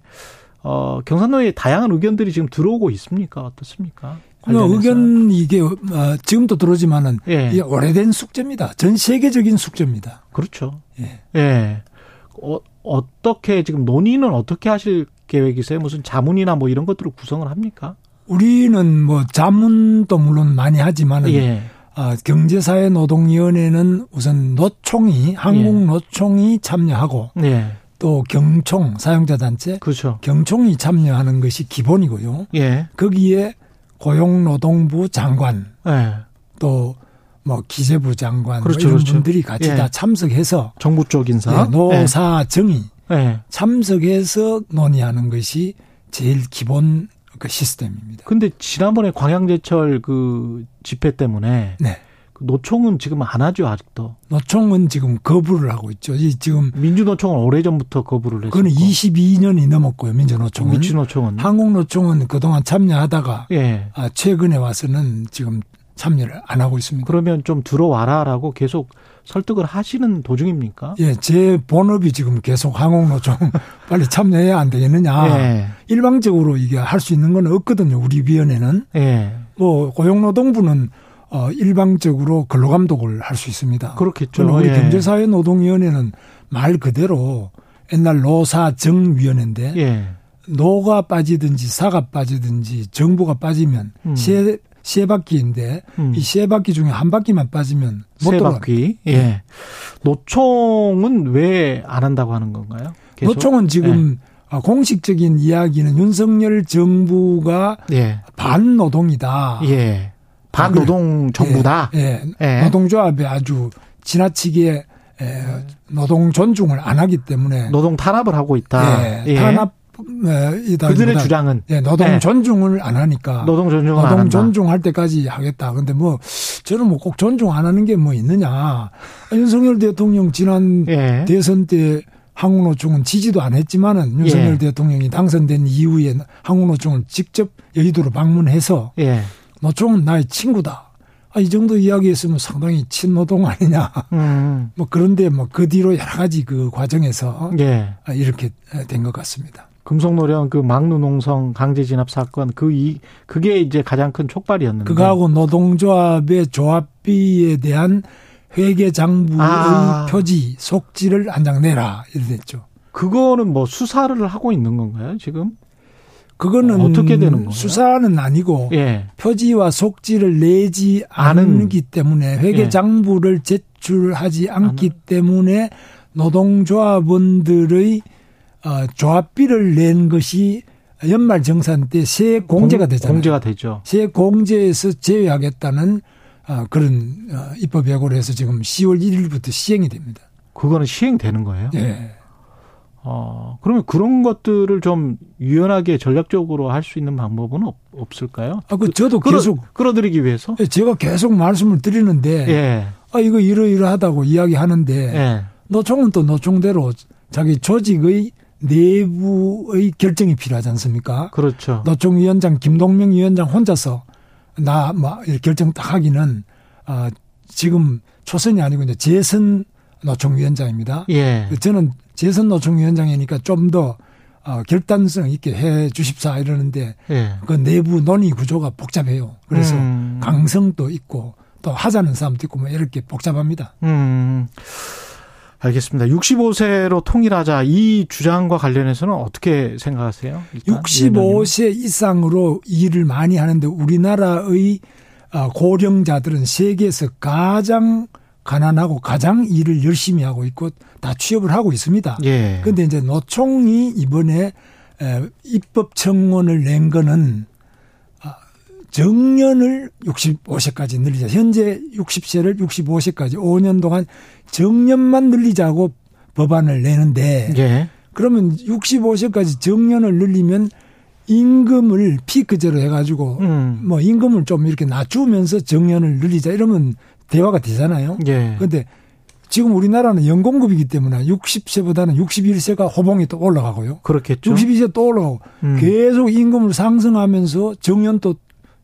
Speaker 2: 어 경산노에 다양한 의견들이 지금 들어오고 있습니까? 어떻습니까?
Speaker 7: 뭐
Speaker 2: 관련해서.
Speaker 7: 의견 이게 어, 지금도 들어오지만은
Speaker 2: 예.
Speaker 7: 이게 오래된 숙제입니다. 전 세계적인 숙제입니다.
Speaker 2: 그렇죠.
Speaker 7: 예.
Speaker 2: 예. 어, 어떻게 지금 논의는 어떻게 하실 계획이세요? 무슨 자문이나 뭐 이런 것들을 구성을 합니까?
Speaker 7: 우리는 뭐 자문도 물론 많이 하지만은
Speaker 2: 예.
Speaker 7: 아, 경제사회 노동위원회는 우선 노총이 한국
Speaker 2: 예.
Speaker 7: 노총이 참여하고
Speaker 2: 예.
Speaker 7: 또 경총 사용자 단체
Speaker 2: 그렇죠.
Speaker 7: 경총이 참여하는 것이 기본이고요.
Speaker 2: 예.
Speaker 7: 거기에 고용노동부 장관
Speaker 2: 예.
Speaker 7: 또뭐 기재부 장관
Speaker 2: 그렇죠,
Speaker 7: 뭐 이런
Speaker 2: 그렇죠.
Speaker 7: 분들이 같이
Speaker 2: 예.
Speaker 7: 다 참석해서
Speaker 2: 정부 쪽 인사.
Speaker 7: 예, 노사 정의
Speaker 2: 예.
Speaker 7: 참석해서 논의하는 것이 제일 기본 그 시스템입니다.
Speaker 2: 근데 지난번에 광양제철 그 집회 때문에
Speaker 7: 네.
Speaker 2: 그 노총은 지금 안 하죠 아직도.
Speaker 7: 노총은 지금 거부를 하고 있죠. 이 지금
Speaker 2: 민주노총은 오래 전부터 거부를 했고.
Speaker 7: 그거는 22년이 넘었고요. 민주노총은.
Speaker 2: 민주노총은.
Speaker 7: 한국노총은 그동안 참여하다가
Speaker 2: 예.
Speaker 7: 아, 최근에 와서는 지금 참여를 안 하고 있습니다.
Speaker 2: 그러면 좀 들어와라라고 계속 설득을 하시는 도중입니까?
Speaker 7: 예, 제 본업이 지금 계속 항공노총 빨리 참여해야 안 되겠느냐.
Speaker 2: 예.
Speaker 7: 일방적으로 이게 할 수 있는 건 없거든요. 우리 위원회는.
Speaker 2: 예.
Speaker 7: 뭐 고용노동부는 어 일방적으로 근로감독을 할 수 있습니다.
Speaker 2: 그렇겠죠.
Speaker 7: 우리
Speaker 2: 예.
Speaker 7: 경제사회노동위원회는 말 그대로 옛날 노사 정위원회인데
Speaker 2: 예.
Speaker 7: 노가 빠지든지 사가 빠지든지 정부가 빠지면
Speaker 2: 음.
Speaker 7: 세, 세 바퀴인데
Speaker 2: 음.
Speaker 7: 이세 바퀴 중에 한 바퀴만 빠지면
Speaker 2: 못세
Speaker 7: 돌아.
Speaker 2: 바퀴. 예. 노총은 왜 안 한다고 하는 건가요? 계속?
Speaker 7: 노총은 지금 어, 공식적인 이야기는 윤석열 정부가
Speaker 2: 예.
Speaker 7: 반노동이다.
Speaker 2: 예. 반노동 정부다.
Speaker 7: 예. 예.
Speaker 2: 예.
Speaker 7: 노동조합에 아주 지나치게 에, 노동 존중을 안 하기 때문에
Speaker 2: 노동 탄압을 하고 있다.
Speaker 7: 예,
Speaker 2: 예.
Speaker 7: 탄압 이다.
Speaker 2: 그들의 주장은
Speaker 7: 예, 노동
Speaker 2: 예.
Speaker 7: 존중을 안 하니까
Speaker 2: 노동 존중을 안
Speaker 7: 노동. 존중할 때까지 하겠다. 근데 뭐 저는 뭐 꼭 존중 안 하는 게 뭐 있느냐. 윤석열 대통령 지난
Speaker 2: 예.
Speaker 7: 대선 때 항우노총은 지지도 안 했지만은 윤석열
Speaker 2: 예.
Speaker 7: 대통령이 당선된 이후에 항우노총을 직접 여의도로 방문해서
Speaker 2: 예.
Speaker 7: 노총은 나의 친구다. 아, 이 정도 이야기했으면 상당히 친노동 아니냐.
Speaker 2: 음.
Speaker 7: 뭐 그런데 뭐 그 뒤로 여러 가지 그 과정에서
Speaker 2: 예.
Speaker 7: 아, 이렇게 된 것 같습니다.
Speaker 2: 금속노령 그 막누농성 강제 진압 사건 그 이 그게 이제 가장 큰 촉발이었는데
Speaker 7: 그거하고 노동조합의 조합비에 대한 회계 장부의
Speaker 2: 아.
Speaker 7: 표지 속지를 한장 내라 이랬죠.
Speaker 2: 그거는 뭐 수사를 하고 있는 건가요 지금?
Speaker 7: 그거는
Speaker 2: 어떻게 되는 건가요?
Speaker 7: 수사는 아니고
Speaker 2: 예.
Speaker 7: 표지와 속지를 내지
Speaker 2: 않은.
Speaker 7: 않기 때문에 회계
Speaker 2: 예.
Speaker 7: 장부를 제출하지 않기. 때문에 노동조합원들의 어, 조합비를 낸 것이 연말 정산 때세 공제가
Speaker 2: 공-
Speaker 7: 되잖아요.
Speaker 2: 공제가 되죠.
Speaker 7: 세 공제에서 제외하겠다는 어, 그런 어, 입법 예고를 해서 지금 10월 1일부터 시행이 됩니다.
Speaker 2: 그거는 시행되는 거예요.
Speaker 7: 예.
Speaker 2: 어, 그러면 그런 것들을 좀 유연하게 전략적으로 할 수 있는 방법은 없, 없을까요?
Speaker 7: 아, 그 저도
Speaker 2: 끌어,
Speaker 7: 계속
Speaker 2: 끌어 들이기 위해서?
Speaker 7: 제가 계속 말씀을 드리는데
Speaker 2: 예.
Speaker 7: 아 이거 이러이러하다고 이야기하는데
Speaker 2: 예.
Speaker 7: 노총은 또 노총대로 자기 조직의 내부의 결정이 필요하지 않습니까?
Speaker 2: 그렇죠.
Speaker 7: 노총 위원장 김동명 위원장 혼자서 나 뭐 결정 딱 하기는 아 지금 초선이 아니고 이제 재선 노총 위원장입니다.
Speaker 2: 예.
Speaker 7: 저는 재선 노총 위원장이니까 좀 더 어, 결단성 있게 해 주십사 이러는데
Speaker 2: 예.
Speaker 7: 그 내부 논의 구조가 복잡해요. 그래서
Speaker 2: 음.
Speaker 7: 강성도 있고 또 하자는 사람도 있고 뭐 이렇게 복잡합니다.
Speaker 2: 음. 알겠습니다. 65세로 통일하자 이 주장과 관련해서는 어떻게 생각하세요? 일단 위원장님은?
Speaker 7: 65세 이상으로 일을 많이 하는데 우리나라의 어, 고령자들은 세계에서 가장 가난하고 가장 일을 열심히 하고 있고 다 취업을 하고 있습니다.
Speaker 2: 예.
Speaker 7: 근데 이제 노총이 이번에 에, 입법 청원을 낸 거는 아, 정년을 65세까지 늘리자. 현재 60세를 65세까지 5년 동안 정년만 늘리자고 법안을 내는데
Speaker 2: 예.
Speaker 7: 그러면 65세까지 정년을 늘리면 임금을 피크제로 해가지고
Speaker 2: 음.
Speaker 7: 뭐 임금을 좀 이렇게 낮추면서 정년을 늘리자 이러면 대화가 되잖아요.
Speaker 2: 예.
Speaker 7: 근데 지금 우리나라는 연공급이기 때문에 60세보다는 61세가 호봉이 또 올라가고요.
Speaker 2: 그렇겠죠.
Speaker 7: 62세 또 올라가고
Speaker 2: 음.
Speaker 7: 계속 임금을 상승하면서 정년 또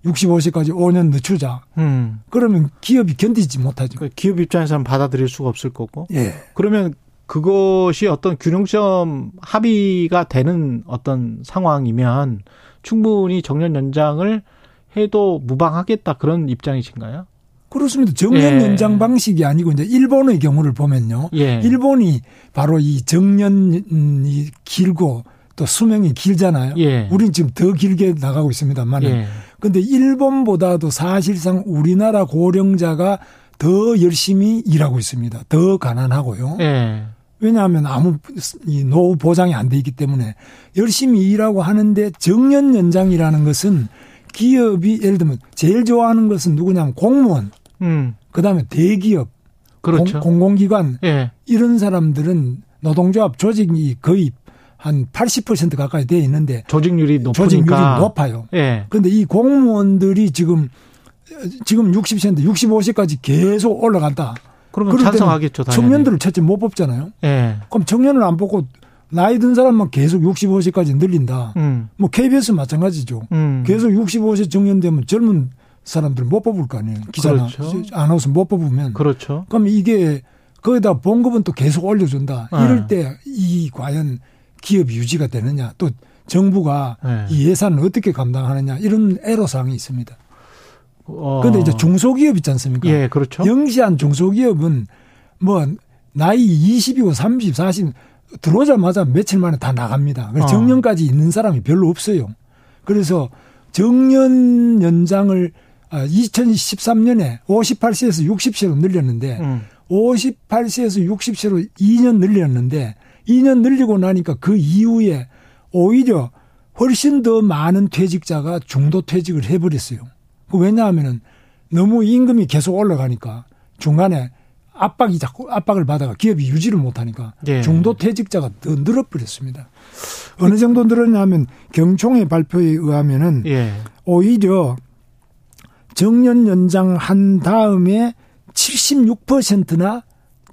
Speaker 7: 65세까지 5년 늦추자.
Speaker 2: 음.
Speaker 7: 그러면 기업이 견디지 못하죠.
Speaker 2: 그 기업 입장에서는 받아들일 수가 없을 거고.
Speaker 7: 예.
Speaker 2: 그러면 그것이 어떤 균형점 합의가 되는 어떤 상황이면 충분히 정년 연장을 해도 무방하겠다 그런 입장이신가요?
Speaker 7: 그렇습니다. 정년
Speaker 2: 예.
Speaker 7: 연장 방식이 아니고 이제 일본의 경우를 보면요.
Speaker 2: 예.
Speaker 7: 일본이 바로 이 정년이 길고 또 수명이 길잖아요.
Speaker 2: 예.
Speaker 7: 우린 지금 더 길게 나가고 있습니다만.
Speaker 2: 예.
Speaker 7: 근데 일본보다도 사실상 우리나라 고령자가 더 열심히 일하고 있습니다. 더 가난하고요.
Speaker 2: 예.
Speaker 7: 왜냐하면 아무 이 노후 보장이 안 돼 있기 때문에 열심히 일하고 하는데 정년 연장이라는 것은 기업이 예를 들면 제일 좋아하는 것은 누구냐면 공무원,
Speaker 2: 음.
Speaker 7: 그다음에 대기업,
Speaker 2: 그렇죠.
Speaker 7: 공, 공기관
Speaker 2: 예.
Speaker 7: 이런 사람들은 노동조합 조직이 거의 한 80% 가까이 돼 있는데
Speaker 2: 조직률이 높으니까.
Speaker 7: 조직률이 높아요.
Speaker 2: 예.
Speaker 7: 그런데 이 공무원들이 지금 지금 60세인데 65세까지 계속 올라간다.
Speaker 2: 그러면 찬성하겠죠, 당연히.
Speaker 7: 청년들을 첫째 못 뽑잖아요.
Speaker 2: 예.
Speaker 7: 그럼 청년을 안 뽑고 나이 든 사람만 계속 65세까지 늘린다.
Speaker 2: 음.
Speaker 7: 뭐 KBS 마찬가지죠.
Speaker 2: 음.
Speaker 7: 계속 65세 정년되면 젊은 사람들 못 뽑을 거 아니에요. 기자나
Speaker 2: 그렇죠.
Speaker 7: 아나운서 못 뽑으면.
Speaker 2: 그렇죠.
Speaker 7: 그럼 이게 거기다 봉급은 또 계속 올려준다.
Speaker 2: 아.
Speaker 7: 이럴 때 이 과연 기업이 유지가 되느냐. 또 정부가
Speaker 2: 네.
Speaker 7: 이 예산을 어떻게 감당하느냐. 이런 애로사항이 있습니다.
Speaker 2: 어.
Speaker 7: 그런데 이제 중소기업 있지 않습니까?
Speaker 2: 예, 그렇죠.
Speaker 7: 영시한 중소기업은 뭐 나이 20이고 30, 40 들어오자마자 며칠 만에 다 나갑니다. 그래서
Speaker 2: 어.
Speaker 7: 정년까지 있는 사람이 별로 없어요. 그래서 정년 연장을 2013년에 58세에서 60세로 늘렸는데
Speaker 2: 음.
Speaker 7: 58세에서 60세로 2년 늘렸는데 2년 늘리고 나니까 그 이후에 오히려 훨씬 더 많은 퇴직자가 중도 퇴직을 해버렸어요. 그 왜냐하면은 너무 임금이 계속 올라가니까 중간에 압박이 자꾸 압박을 받아가 기업이 유지를 못하니까
Speaker 2: 예.
Speaker 7: 중도 퇴직자가 더 늘어버렸습니다. 어느 정도 늘었냐면 경총의 발표에 의하면은
Speaker 2: 예.
Speaker 7: 오히려 정년 연장한 다음에 76%나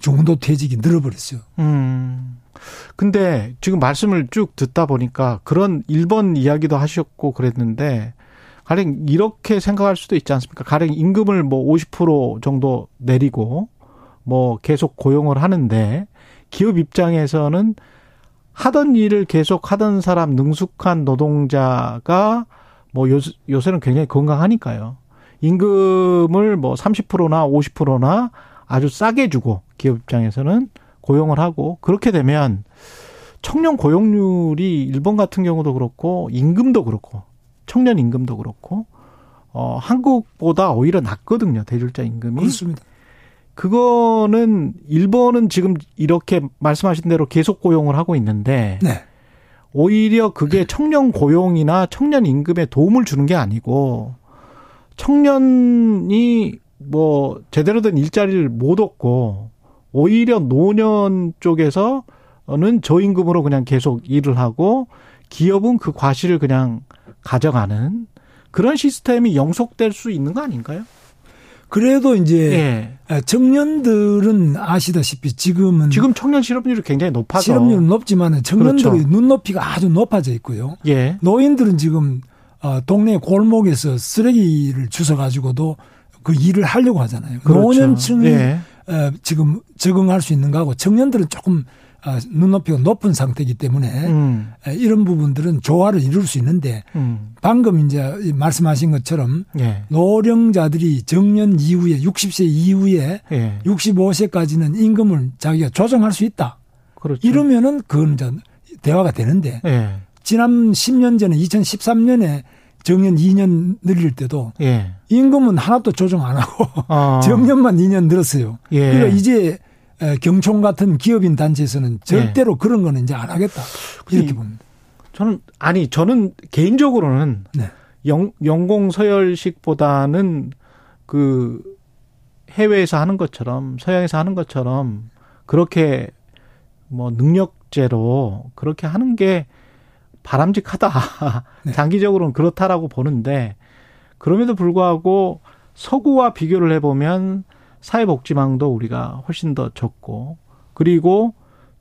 Speaker 7: 중도 퇴직이 늘어버렸어요.
Speaker 2: 음. 근데 지금 말씀을 쭉 듣다 보니까 그런 1번 이야기도 하셨고 그랬는데 가령 이렇게 생각할 수도 있지 않습니까? 가령 임금을 뭐 50% 정도 내리고 뭐 계속 고용을 하는데 기업 입장에서는 하던 일을 계속 하던 사람 능숙한 노동자가 뭐 요, 요새는 굉장히 건강하니까요. 임금을 뭐 30%나 50%나 아주 싸게 주고 기업 입장에서는 고용을 하고 그렇게 되면 청년 고용률이 일본 같은 경우도 그렇고 임금도 그렇고 청년 임금도 그렇고 어 한국보다 오히려 낮거든요 대졸자 임금이
Speaker 7: 그렇습니다.
Speaker 2: 그거는 일본은 지금 이렇게 말씀하신 대로 계속 고용을 하고 있는데
Speaker 7: 네.
Speaker 2: 오히려 그게 청년 고용이나 청년 임금에 도움을 주는 게 아니고 청년이 뭐 제대로 된 일자리를 못 얻고 오히려 노년 쪽에서는 저임금으로 그냥 계속 일을 하고 기업은 그 과실을 그냥 가져가는 그런 시스템이 영속될 수 있는 거 아닌가요?
Speaker 7: 그래도 이제
Speaker 2: 예.
Speaker 7: 청년들은 아시다시피 지금은
Speaker 2: 지금 청년 실업률이 굉장히 높아서
Speaker 7: 실업률은 높지만 청년들의
Speaker 2: 그렇죠.
Speaker 7: 눈높이가 아주 높아져 있고요.
Speaker 2: 예.
Speaker 7: 노인들은 지금 어, 동네 골목에서 쓰레기를 주워 가지고도 그 일을 하려고 하잖아요.
Speaker 2: 그렇죠.
Speaker 7: 노년층이
Speaker 2: 예.
Speaker 7: 어, 지금 적응할 수 있는 거하고 청년들은 조금 아, 눈높이가 높은 상태이기 때문에
Speaker 2: 음.
Speaker 7: 에, 이런 부분들은 조화를 이룰 수 있는데
Speaker 2: 음.
Speaker 7: 방금 이제 말씀하신 것처럼
Speaker 2: 예.
Speaker 7: 노령자들이 정년 이후에 60세 이후에
Speaker 2: 예.
Speaker 7: 65세까지는 임금을 자기가 조정할 수 있다.
Speaker 2: 그렇죠.
Speaker 7: 이러면은 그건 이제 대화가 되는데
Speaker 2: 예.
Speaker 7: 지난 10년 전에 2013년에 정년 2년 늘릴 때도
Speaker 2: 예.
Speaker 7: 임금은 하나도 조정 안 하고
Speaker 2: 아.
Speaker 7: 정년만 2년 늘었어요.
Speaker 2: 예.
Speaker 7: 그러니까 이제 에, 경총 같은 기업인 단체에서는 절대로 그런 거는 이제 안 하겠다. 이렇게
Speaker 2: 그
Speaker 7: 봅니다.
Speaker 2: 저는 아니 저는 개인적으로는
Speaker 7: 네.
Speaker 2: 영, 연공 서열식보다는 그 해외에서 하는 것처럼 서양에서 하는 것처럼 그렇게 뭐 능력제로 그렇게 하는 게 바람직하다.
Speaker 7: 네.
Speaker 2: 장기적으로는 그렇다라고 보는데 그럼에도 불구하고 서구와 비교를 해보면 사회복지망도 우리가 훨씬 더 적고 그리고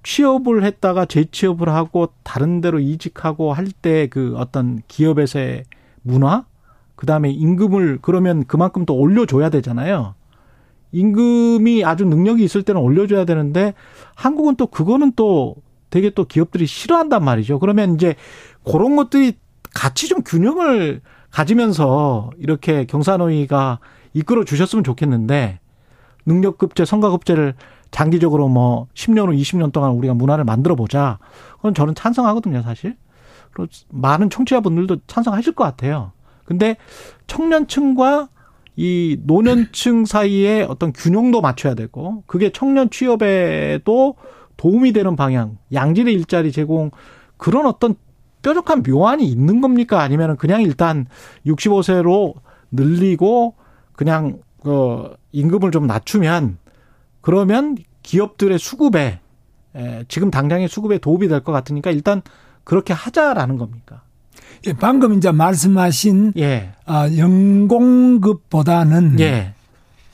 Speaker 2: 취업을 했다가 재취업을 하고 다른 데로 이직하고 할 때 그 어떤 기업에서의 문화 그다음에 임금을 그러면 그만큼 또 올려줘야 되잖아요. 임금이 아주 능력이 있을 때는 올려줘야 되는데 한국은 또 그거는 또 되게 또 기업들이 싫어한단 말이죠. 그러면 이제 그런 것들이 같이 좀 균형을 가지면서 이렇게 경사노위가 이끌어 주셨으면 좋겠는데 능력급제, 성과급제를 장기적으로 뭐 10년 후 20년 동안 우리가 문화를 만들어 보자. 그건 저는 찬성하거든요, 사실. 그리고 많은 청취자분들도 찬성하실 것 같아요. 근데 청년층과 이 노년층 사이에 어떤 균형도 맞춰야 되고 그게 청년 취업에도 도움이 되는 방향, 양질의 일자리 제공 그런 어떤 뾰족한 묘안이 있는 겁니까? 아니면 그냥 일단 65세로 늘리고 그냥 그 임금을 좀 낮추면 그러면 기업들의 수급에 에, 지금 당장의 수급에 도움이 될 것 같으니까 일단 그렇게 하자라는 겁니까?
Speaker 7: 예, 방금 이제 말씀하신
Speaker 2: 예,
Speaker 7: 아, 연공급보다는
Speaker 2: 예,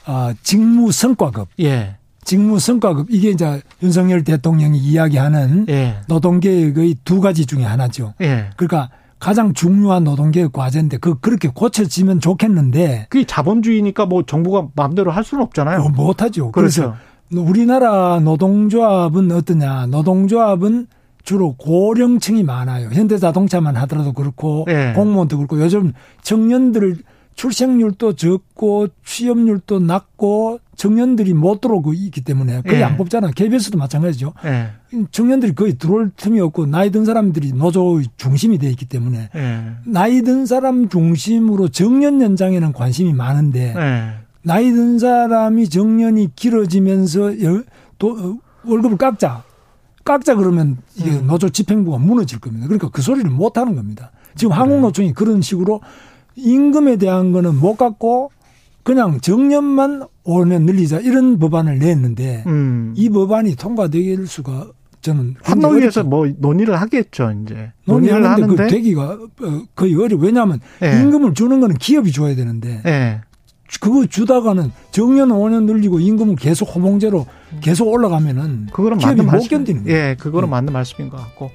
Speaker 7: 아, 직무 성과급,
Speaker 2: 예,
Speaker 7: 직무 성과급 이게 이제 윤석열 대통령이 이야기하는
Speaker 2: 예,
Speaker 7: 노동개혁의 두 가지 중에 하나죠.
Speaker 2: 예.
Speaker 7: 그러니까 가장 중요한 노동개혁 과제인데 그 그렇게 고쳐지면 좋겠는데
Speaker 2: 그게 자본주의니까 뭐 정부가 마음대로 할 수는 없잖아요.
Speaker 7: 어, 못하죠.
Speaker 2: 그렇죠.
Speaker 7: 그래서 우리나라 노동조합은 어떠냐? 노동조합은 주로 고령층이 많아요. 현대자동차만 하더라도 그렇고
Speaker 2: 예.
Speaker 7: 공무원도 그렇고 요즘 청년들 출생률도 적고 취업률도 낮고 청년들이 못 들어오고 있기 때문에 거의
Speaker 2: 예.
Speaker 7: 안 뽑잖아요. KBS도 마찬가지죠.
Speaker 2: 예,
Speaker 7: 청년들이 거의 들어올 틈이 없고 나이 든 사람들이 노조의 중심이 돼 있기 때문에
Speaker 2: 예,
Speaker 7: 나이 든 사람 중심으로 정년 연장에는 관심이 많은데
Speaker 2: 예.
Speaker 7: 나이 든 사람이 정년이 길어지면서 열- 또 어, 월급을 깎자. 깎자 그러면 이게
Speaker 2: 음.
Speaker 7: 노조 집행부가 무너질 겁니다. 그러니까 그 소리를 못 하는 겁니다. 지금 한국노총이 그런 식으로 임금에 대한 거는 못 깎고 그냥 정년만 5년 늘리자 이런 법안을 냈는데
Speaker 2: 음.
Speaker 7: 이 법안이 통과될 수가 저는
Speaker 2: 한노위에서. 뭐 논의를 하겠죠, 이제. 논의를
Speaker 7: 논의하는데 그
Speaker 2: 하는데.
Speaker 7: 되기가 어, 거의 어려. 왜냐하면
Speaker 2: 예.
Speaker 7: 임금을 주는 거는 기업이 줘야 되는데
Speaker 2: 예.
Speaker 7: 그거 주다가는 정년 5년 늘리고 임금은 계속 호봉제로 계속 올라가면은
Speaker 2: 그거는
Speaker 7: 기업이
Speaker 2: 맞는
Speaker 7: 못. 견디는 거예요.
Speaker 2: 예, 그거는 맞는 말씀인 것 같고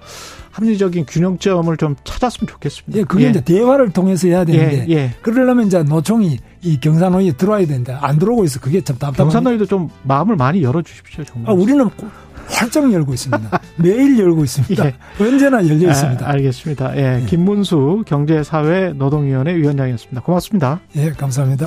Speaker 2: 합리적인 균형점을 좀 찾았으면 좋겠습니다.
Speaker 7: 예, 그게 이제 대화를 통해서 해야 되는데
Speaker 2: 예, 예.
Speaker 7: 그러려면 이제 노총이 이 경산호에 들어와야 되는데 안 들어오고 있어. 그게 참 답답합니다.
Speaker 2: 경산노위도 좀 마음을 많이 열어 주십시오, 정말.
Speaker 7: 아, 우리는 활짝 열고 있습니다. 매일 열고 있습니다.
Speaker 2: 예.
Speaker 7: 언제나 열려 있습니다.
Speaker 2: 아, 알겠습니다. 예, 김문수 경제사회 노동위원회 위원장이었습니다. 고맙습니다.
Speaker 7: 예, 감사합니다.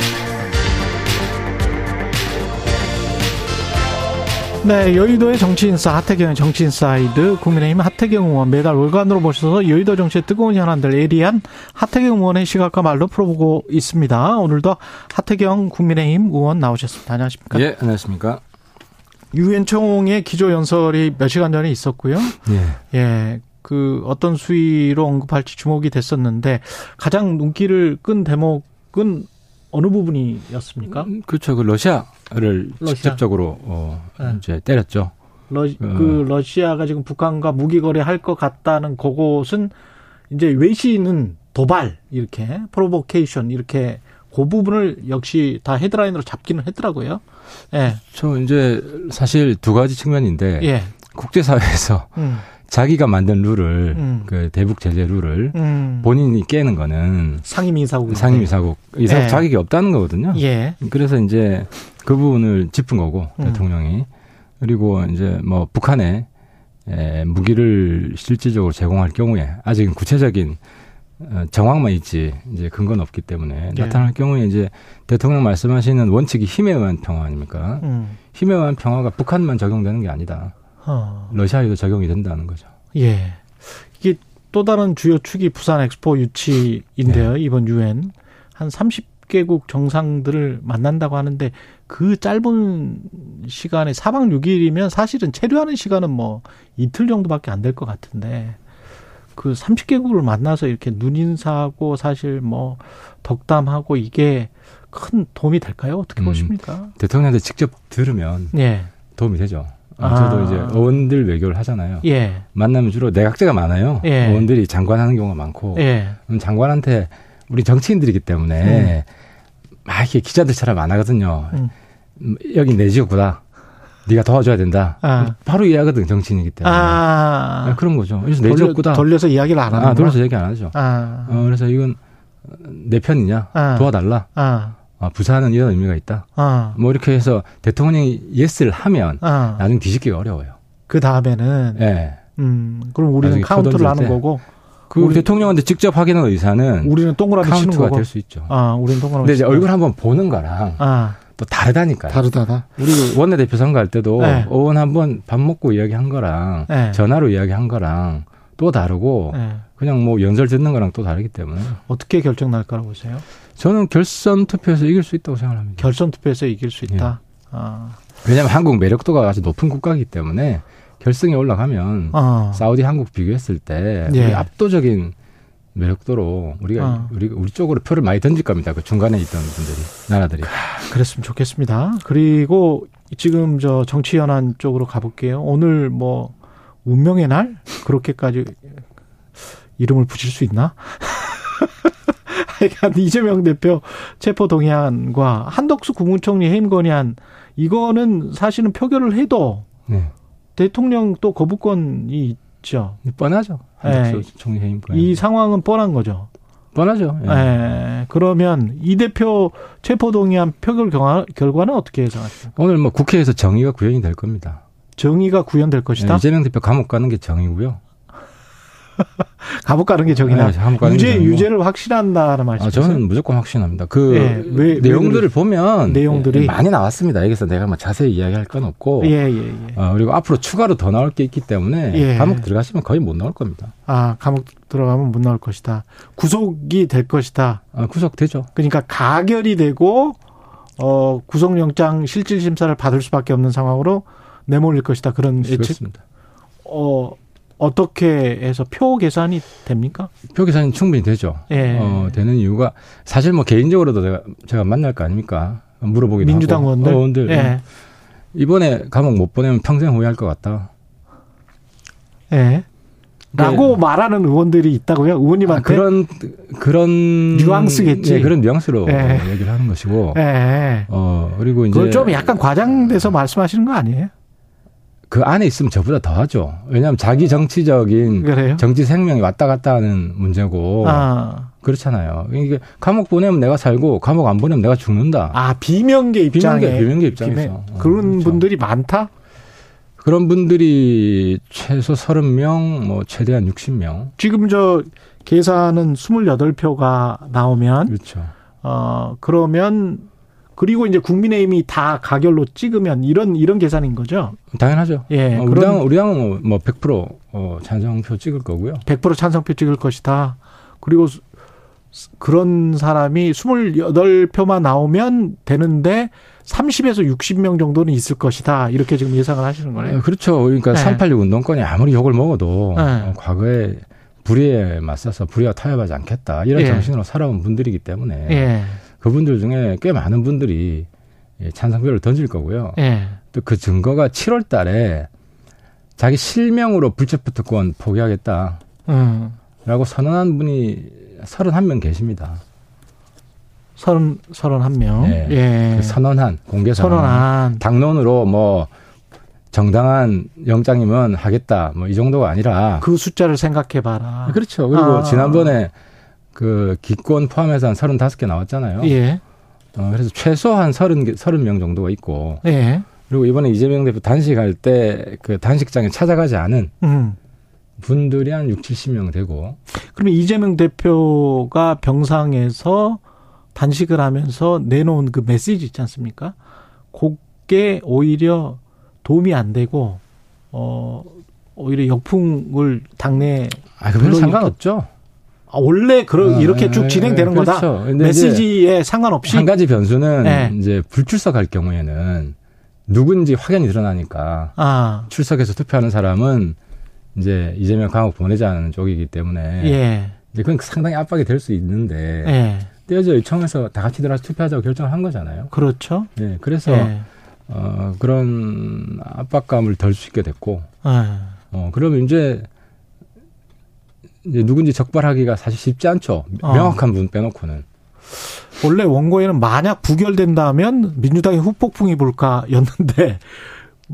Speaker 2: 네, 여의도의 정치인사 하태경의 정치인사이드 국민의힘 하태경 의원 매달 월간으로 모셔서 여의도 정치의 뜨거운 현안들 예리한 하태경 의원의 시각과 말로 풀어보고 있습니다. 오늘도 하태경 국민의힘 의원 나오셨습니다. 안녕하십니까?
Speaker 8: 예, 안녕하십니까.
Speaker 2: 유엔 총회 기조 연설이 몇 시간 전에 있었고요.
Speaker 8: 예.
Speaker 2: 예. 그 어떤 수위로 언급할지 주목이 됐었는데 가장 눈길을 끈 대목 그건 어느 부분이었습니까?
Speaker 8: 음, 그렇죠. 그 러시아를
Speaker 2: 러시아.
Speaker 8: 직접적으로 어,
Speaker 2: 네.
Speaker 8: 이제 때렸죠.
Speaker 2: 러, 그 러시아가 지금 북한과 무기 거래할 것 같다는 그곳은 이제 외신은 도발 이렇게 프로보케이션 이렇게 그 부분을 역시 다 헤드라인으로 잡기는 했더라고요. 예.
Speaker 8: 저 이제 사실 두 가지 측면인데
Speaker 2: 예.
Speaker 8: 국제사회에서
Speaker 2: 음.
Speaker 8: 자기가 만든 룰을
Speaker 2: 음.
Speaker 8: 그 대북 제재 룰을
Speaker 2: 음.
Speaker 8: 본인이 깨는 거는
Speaker 2: 상임이사국
Speaker 8: 상임이사국 이 사국
Speaker 2: 네.
Speaker 8: 자격이 없다는 거거든요.
Speaker 2: 예.
Speaker 8: 그래서 이제 그 부분을 짚은 거고
Speaker 2: 음.
Speaker 8: 대통령이 그리고 이제 뭐 북한에 에, 무기를 실질적으로 제공할 경우에 아직은 구체적인 어, 정황만 있지 이제 근거는 없기 때문에
Speaker 2: 예.
Speaker 8: 나타날 경우에 이제 대통령 말씀하시는 원칙이 힘에 의한 평화 아닙니까?
Speaker 2: 음.
Speaker 8: 힘에 의한 평화가 북한만 적용되는 게 아니다.
Speaker 2: 어.
Speaker 8: 러시아에도 적용이 된다는 거죠.
Speaker 2: 예. 이게 또 다른 주요 축이 부산 엑스포 유치인데요. 이번 유엔 한 30개국 정상들을 만난다고 하는데 그 짧은 시간에 4박 6일이면 사실은 체류하는 시간은 뭐 이틀 정도밖에 안 될 것 같은데 그 30개국을 만나서 이렇게 눈인사하고 사실 뭐 덕담하고 이게 큰 도움이 될까요? 어떻게
Speaker 8: 음.
Speaker 2: 보십니까?
Speaker 8: 대통령한테 직접 들으면
Speaker 2: 예.
Speaker 8: 도움이 되죠. 아,
Speaker 2: 아.
Speaker 8: 저도 이제 의원들 외교를 하잖아요.
Speaker 2: 예.
Speaker 8: 만나면 주로 내각제가 많아요.
Speaker 2: 예.
Speaker 8: 의원들이 장관하는 경우가 많고
Speaker 2: 예.
Speaker 8: 장관한테 우리 정치인들이기 때문에 막 이렇게 기자들처럼 안 하거든요.
Speaker 2: 음.
Speaker 8: 음, 여기 내 지역구다. 네가 도와줘야 된다.
Speaker 2: 아.
Speaker 8: 바로 이해하거든 정치인이기 때문에.
Speaker 2: 아.
Speaker 8: 아, 그런 거죠. 그래서 내
Speaker 2: 돌려,
Speaker 8: 지역구다.
Speaker 2: 돌려서 이야기를 안 하는
Speaker 8: 아, 돌려서 얘기 안 하죠.
Speaker 2: 아.
Speaker 8: 어, 그래서 이건 내 편이냐
Speaker 2: 아.
Speaker 8: 도와달라.
Speaker 2: 아.
Speaker 8: 아, 부사는 이런 의미가 있다.
Speaker 2: 아.
Speaker 8: 뭐 이렇게 해서 대통령이 yes를 하면
Speaker 2: 아.
Speaker 8: 나중에 뒤집기가 어려워요.
Speaker 2: 그 다음에는
Speaker 8: 예.
Speaker 2: 음 그럼 우리는 카운트를 하는
Speaker 8: 때.
Speaker 2: 거고
Speaker 8: 그
Speaker 2: 우리-
Speaker 8: 대통령한테 직접 확인한 의사는
Speaker 2: 우리는 동그라미 치는
Speaker 8: 카운트가
Speaker 2: 거고.
Speaker 8: 될수 있죠.
Speaker 2: 아, 우리는 동그라미.
Speaker 8: 근데 이제 얼굴 한번 보는 거랑
Speaker 2: 거. 아,
Speaker 8: 또 다르다니까요.
Speaker 2: 다르다다.
Speaker 8: 우리 그 원내대표 선거할 때도
Speaker 2: 네.
Speaker 8: 의원 한번 밥 먹고 이야기한 거랑
Speaker 2: 네.
Speaker 8: 전화로 이야기한 거랑 또 다르고
Speaker 2: 네.
Speaker 8: 그냥 뭐 연설 듣는 거랑 또 다르기 때문에
Speaker 2: 어떻게 결정 날 거라고 보세요?
Speaker 8: 저는 결선 투표에서 이길 수 있다고 생각합니다.
Speaker 2: 결선 투표에서 이길 수 있다.
Speaker 8: 예.
Speaker 2: 아,
Speaker 8: 왜냐하면 한국 매력도가 아주 높은 국가이기 때문에 결승에 올라가면
Speaker 2: 아,
Speaker 8: 사우디 한국 비교했을 때
Speaker 2: 예.
Speaker 8: 압도적인 매력도로 우리가
Speaker 2: 어.
Speaker 8: 우리 우리 쪽으로 표를 많이 던질 겁니다. 그 중간에 있던 분들이 나라들이.
Speaker 2: 그랬으면 좋겠습니다. 그리고 지금 저 정치연한 쪽으로 가볼게요. 오늘 뭐 운명의 날 그렇게까지 이름을 붙일 수 있나? 하여간 이재명 대표 체포 동의안과 한덕수 국무총리 해임 건의안 이거는 사실은 표결을 해도
Speaker 8: 네.
Speaker 2: 대통령 또 거부권이 있죠.
Speaker 8: 뻔하죠.
Speaker 2: 예.
Speaker 8: 한덕수 총리 해임 권.
Speaker 2: 이 상황은 뻔한 거죠.
Speaker 8: 뻔하죠. 예.
Speaker 2: 예. 그러면 이 대표 체포 동의안 표결 경화, 결과는 어떻게 예상하십니까?
Speaker 8: 오늘 뭐 국회에서 정의가 구현이 될 겁니다.
Speaker 2: 정의가 구현될 것이다.
Speaker 8: 예, 이재명 대표 감옥 가는 게 정의고요.
Speaker 2: 감옥 가는 게 정의다.
Speaker 8: 네,
Speaker 2: 유죄
Speaker 8: 정의고.
Speaker 2: 유죄를 확신한다는
Speaker 8: 아,
Speaker 2: 말씀이세요?
Speaker 8: 저는 무조건 확신합니다. 그
Speaker 2: 예, 왜- 왜
Speaker 8: 내용들을
Speaker 2: 그러시-
Speaker 8: 보면
Speaker 2: 내용들이?
Speaker 8: 예, 많이 나왔습니다. 여기서 내가 뭐 자세히 이야기할 건 없고
Speaker 2: 예, 예, 예.
Speaker 8: 어, 그리고 앞으로 추가로 더 나올 게 있기 때문에
Speaker 2: 예.
Speaker 8: 감옥 들어가시면 거의 못 나올 겁니다.
Speaker 2: 아, 감옥 들어가면 못 나올 것이다. 구속이 될 것이다.
Speaker 8: 아, 구속되죠.
Speaker 2: 그러니까 가결이 되고 어, 구속영장 실질 심사를 받을 수밖에 없는 상황으로 내몰릴 것이다. 그런 예측.
Speaker 8: 그렇습니다.
Speaker 2: 어, 어떻게 해서 표 계산이 됩니까?
Speaker 8: 표 계산이 충분히 되죠.
Speaker 2: 예.
Speaker 8: 어, 되는 이유가 사실 뭐 개인적으로도 제가, 제가 만날 거 아닙니까? 물어보기도
Speaker 2: 민주당
Speaker 8: 하고.
Speaker 2: 의원들.
Speaker 8: 어, 의원들.
Speaker 2: 예.
Speaker 8: 이번에 감옥 못 보내면 평생 후회할 것 같다.
Speaker 2: 예. 라고 말하는 의원들이 있다고요? 의원님한테?
Speaker 8: 아, 그런 그런
Speaker 2: 뉘앙스겠지.
Speaker 8: 예, 그런 뉘앙스로
Speaker 2: 예.
Speaker 8: 얘기를 하는 것이고.
Speaker 2: 예.
Speaker 8: 어 그리고 이제
Speaker 2: 좀 약간 과장돼서 말씀하시는 거 아니에요?
Speaker 8: 그 안에 있으면 저보다 더 하죠. 왜냐하면 자기 정치적인
Speaker 2: 그래요?
Speaker 8: 정치 생명이 왔다 갔다 하는 문제고
Speaker 2: 아,
Speaker 8: 그렇잖아요. 이게 감옥 보내면 내가 살고 감옥 안 보내면 내가 죽는다.
Speaker 2: 아 비명계 입장에
Speaker 8: 비명계, 비명계 입장에서.
Speaker 2: 비명-
Speaker 8: 어,
Speaker 2: 그런
Speaker 8: 그렇죠.
Speaker 2: 분들이 많다.
Speaker 8: 그런 분들이 최소 30명, 뭐 최대한 60명.
Speaker 2: 지금 저 계산은 28표가 나오면
Speaker 8: 그렇죠.
Speaker 2: 어 그러면 그리고 이제 국민의힘이 다 가결로 찍으면 이런 이런 계산인 거죠.
Speaker 8: 당연하죠.
Speaker 2: 예,
Speaker 8: 어, 우리 당은 우리 당은 뭐100% 어, 찬성표 찍을 거고요.
Speaker 2: 100% 찬성표 찍을 것이다. 그리고 수- 그런 사람이 28표만 나오면 되는데 30에서 60명 정도는 있을 것이다. 이렇게 지금 예상을 하시는 거네요.
Speaker 8: 어, 그렇죠. 그러니까
Speaker 2: 네.
Speaker 8: 386 운동권이 아무리 욕을 먹어도
Speaker 2: 네.
Speaker 8: 어, 과거에 불의에 맞서서 불의와 타협하지 않겠다 이런
Speaker 2: 예.
Speaker 8: 정신으로 살아온 분들이기 때문에
Speaker 2: 예.
Speaker 8: 그분들 중에 꽤 많은 분들이 예, 찬성표를 던질 거고요.
Speaker 2: 예.
Speaker 8: 또그 증거가 7월 달에 자기 실명으로 불체포 특권 포기하겠다라고
Speaker 2: 음.
Speaker 8: 선언한 분이 31명 계십니다.
Speaker 2: 서른 서른 한 명.
Speaker 8: 예.
Speaker 2: 예.
Speaker 8: 그 선언한 공개 선언.
Speaker 2: 선언한.
Speaker 8: 당론으로 뭐 정당한 영장이면 하겠다 뭐 이 정도가 아니라
Speaker 2: 그 숫자를 생각해 봐라.
Speaker 8: 그렇죠. 그리고
Speaker 2: 아.
Speaker 8: 지난번에 그 기권 포함해서 한 35개 나왔잖아요.
Speaker 2: 예.
Speaker 8: 어, 그래서 최소한 30, 30명 정도가 있고
Speaker 2: 예.
Speaker 8: 그리고 이번에 이재명 대표 단식할 때 그 단식장에 찾아가지 않은
Speaker 2: 음.
Speaker 8: 분들이 한 6, 70명 되고
Speaker 2: 그러면 이재명 대표가 병상에서 단식을 하면서 내놓은 그 메시지 있지 않습니까? 그게 오히려 도움이 안 되고 어 오히려 역풍을 당내
Speaker 8: 아, 그건 상관없죠.
Speaker 2: 아, 원래 그러
Speaker 8: 아,
Speaker 2: 이렇게 쭉
Speaker 8: 예,
Speaker 2: 진행되는
Speaker 8: 그렇죠.
Speaker 2: 거다. 메시지에 상관없이
Speaker 8: 한 가지 변수는
Speaker 2: 네.
Speaker 8: 이제 불출석할 경우에는 누군지 확연히 드러나니까
Speaker 2: 아,
Speaker 8: 출석해서 투표하는 사람은 이제 이재명 감옥 보내자는 쪽이기 때문에
Speaker 2: 예.
Speaker 8: 이제 그건 상당히 압박이 될 수 있는데
Speaker 2: 예.
Speaker 8: 떼어져 요청해서 다 같이 들어가서 투표하자고 결정을 한 거잖아요.
Speaker 2: 그렇죠.
Speaker 8: 네, 그래서
Speaker 2: 예.
Speaker 8: 어, 그런 압박감을 덜 수 있게 됐고,
Speaker 2: 예.
Speaker 8: 어, 그러면 이제 누군지 적발하기가 사실 쉽지 않죠.
Speaker 2: 어.
Speaker 8: 명확한 분 빼놓고는.
Speaker 2: 원래 원고에는 만약 부결된다면 민주당이 후폭풍이 불까였는데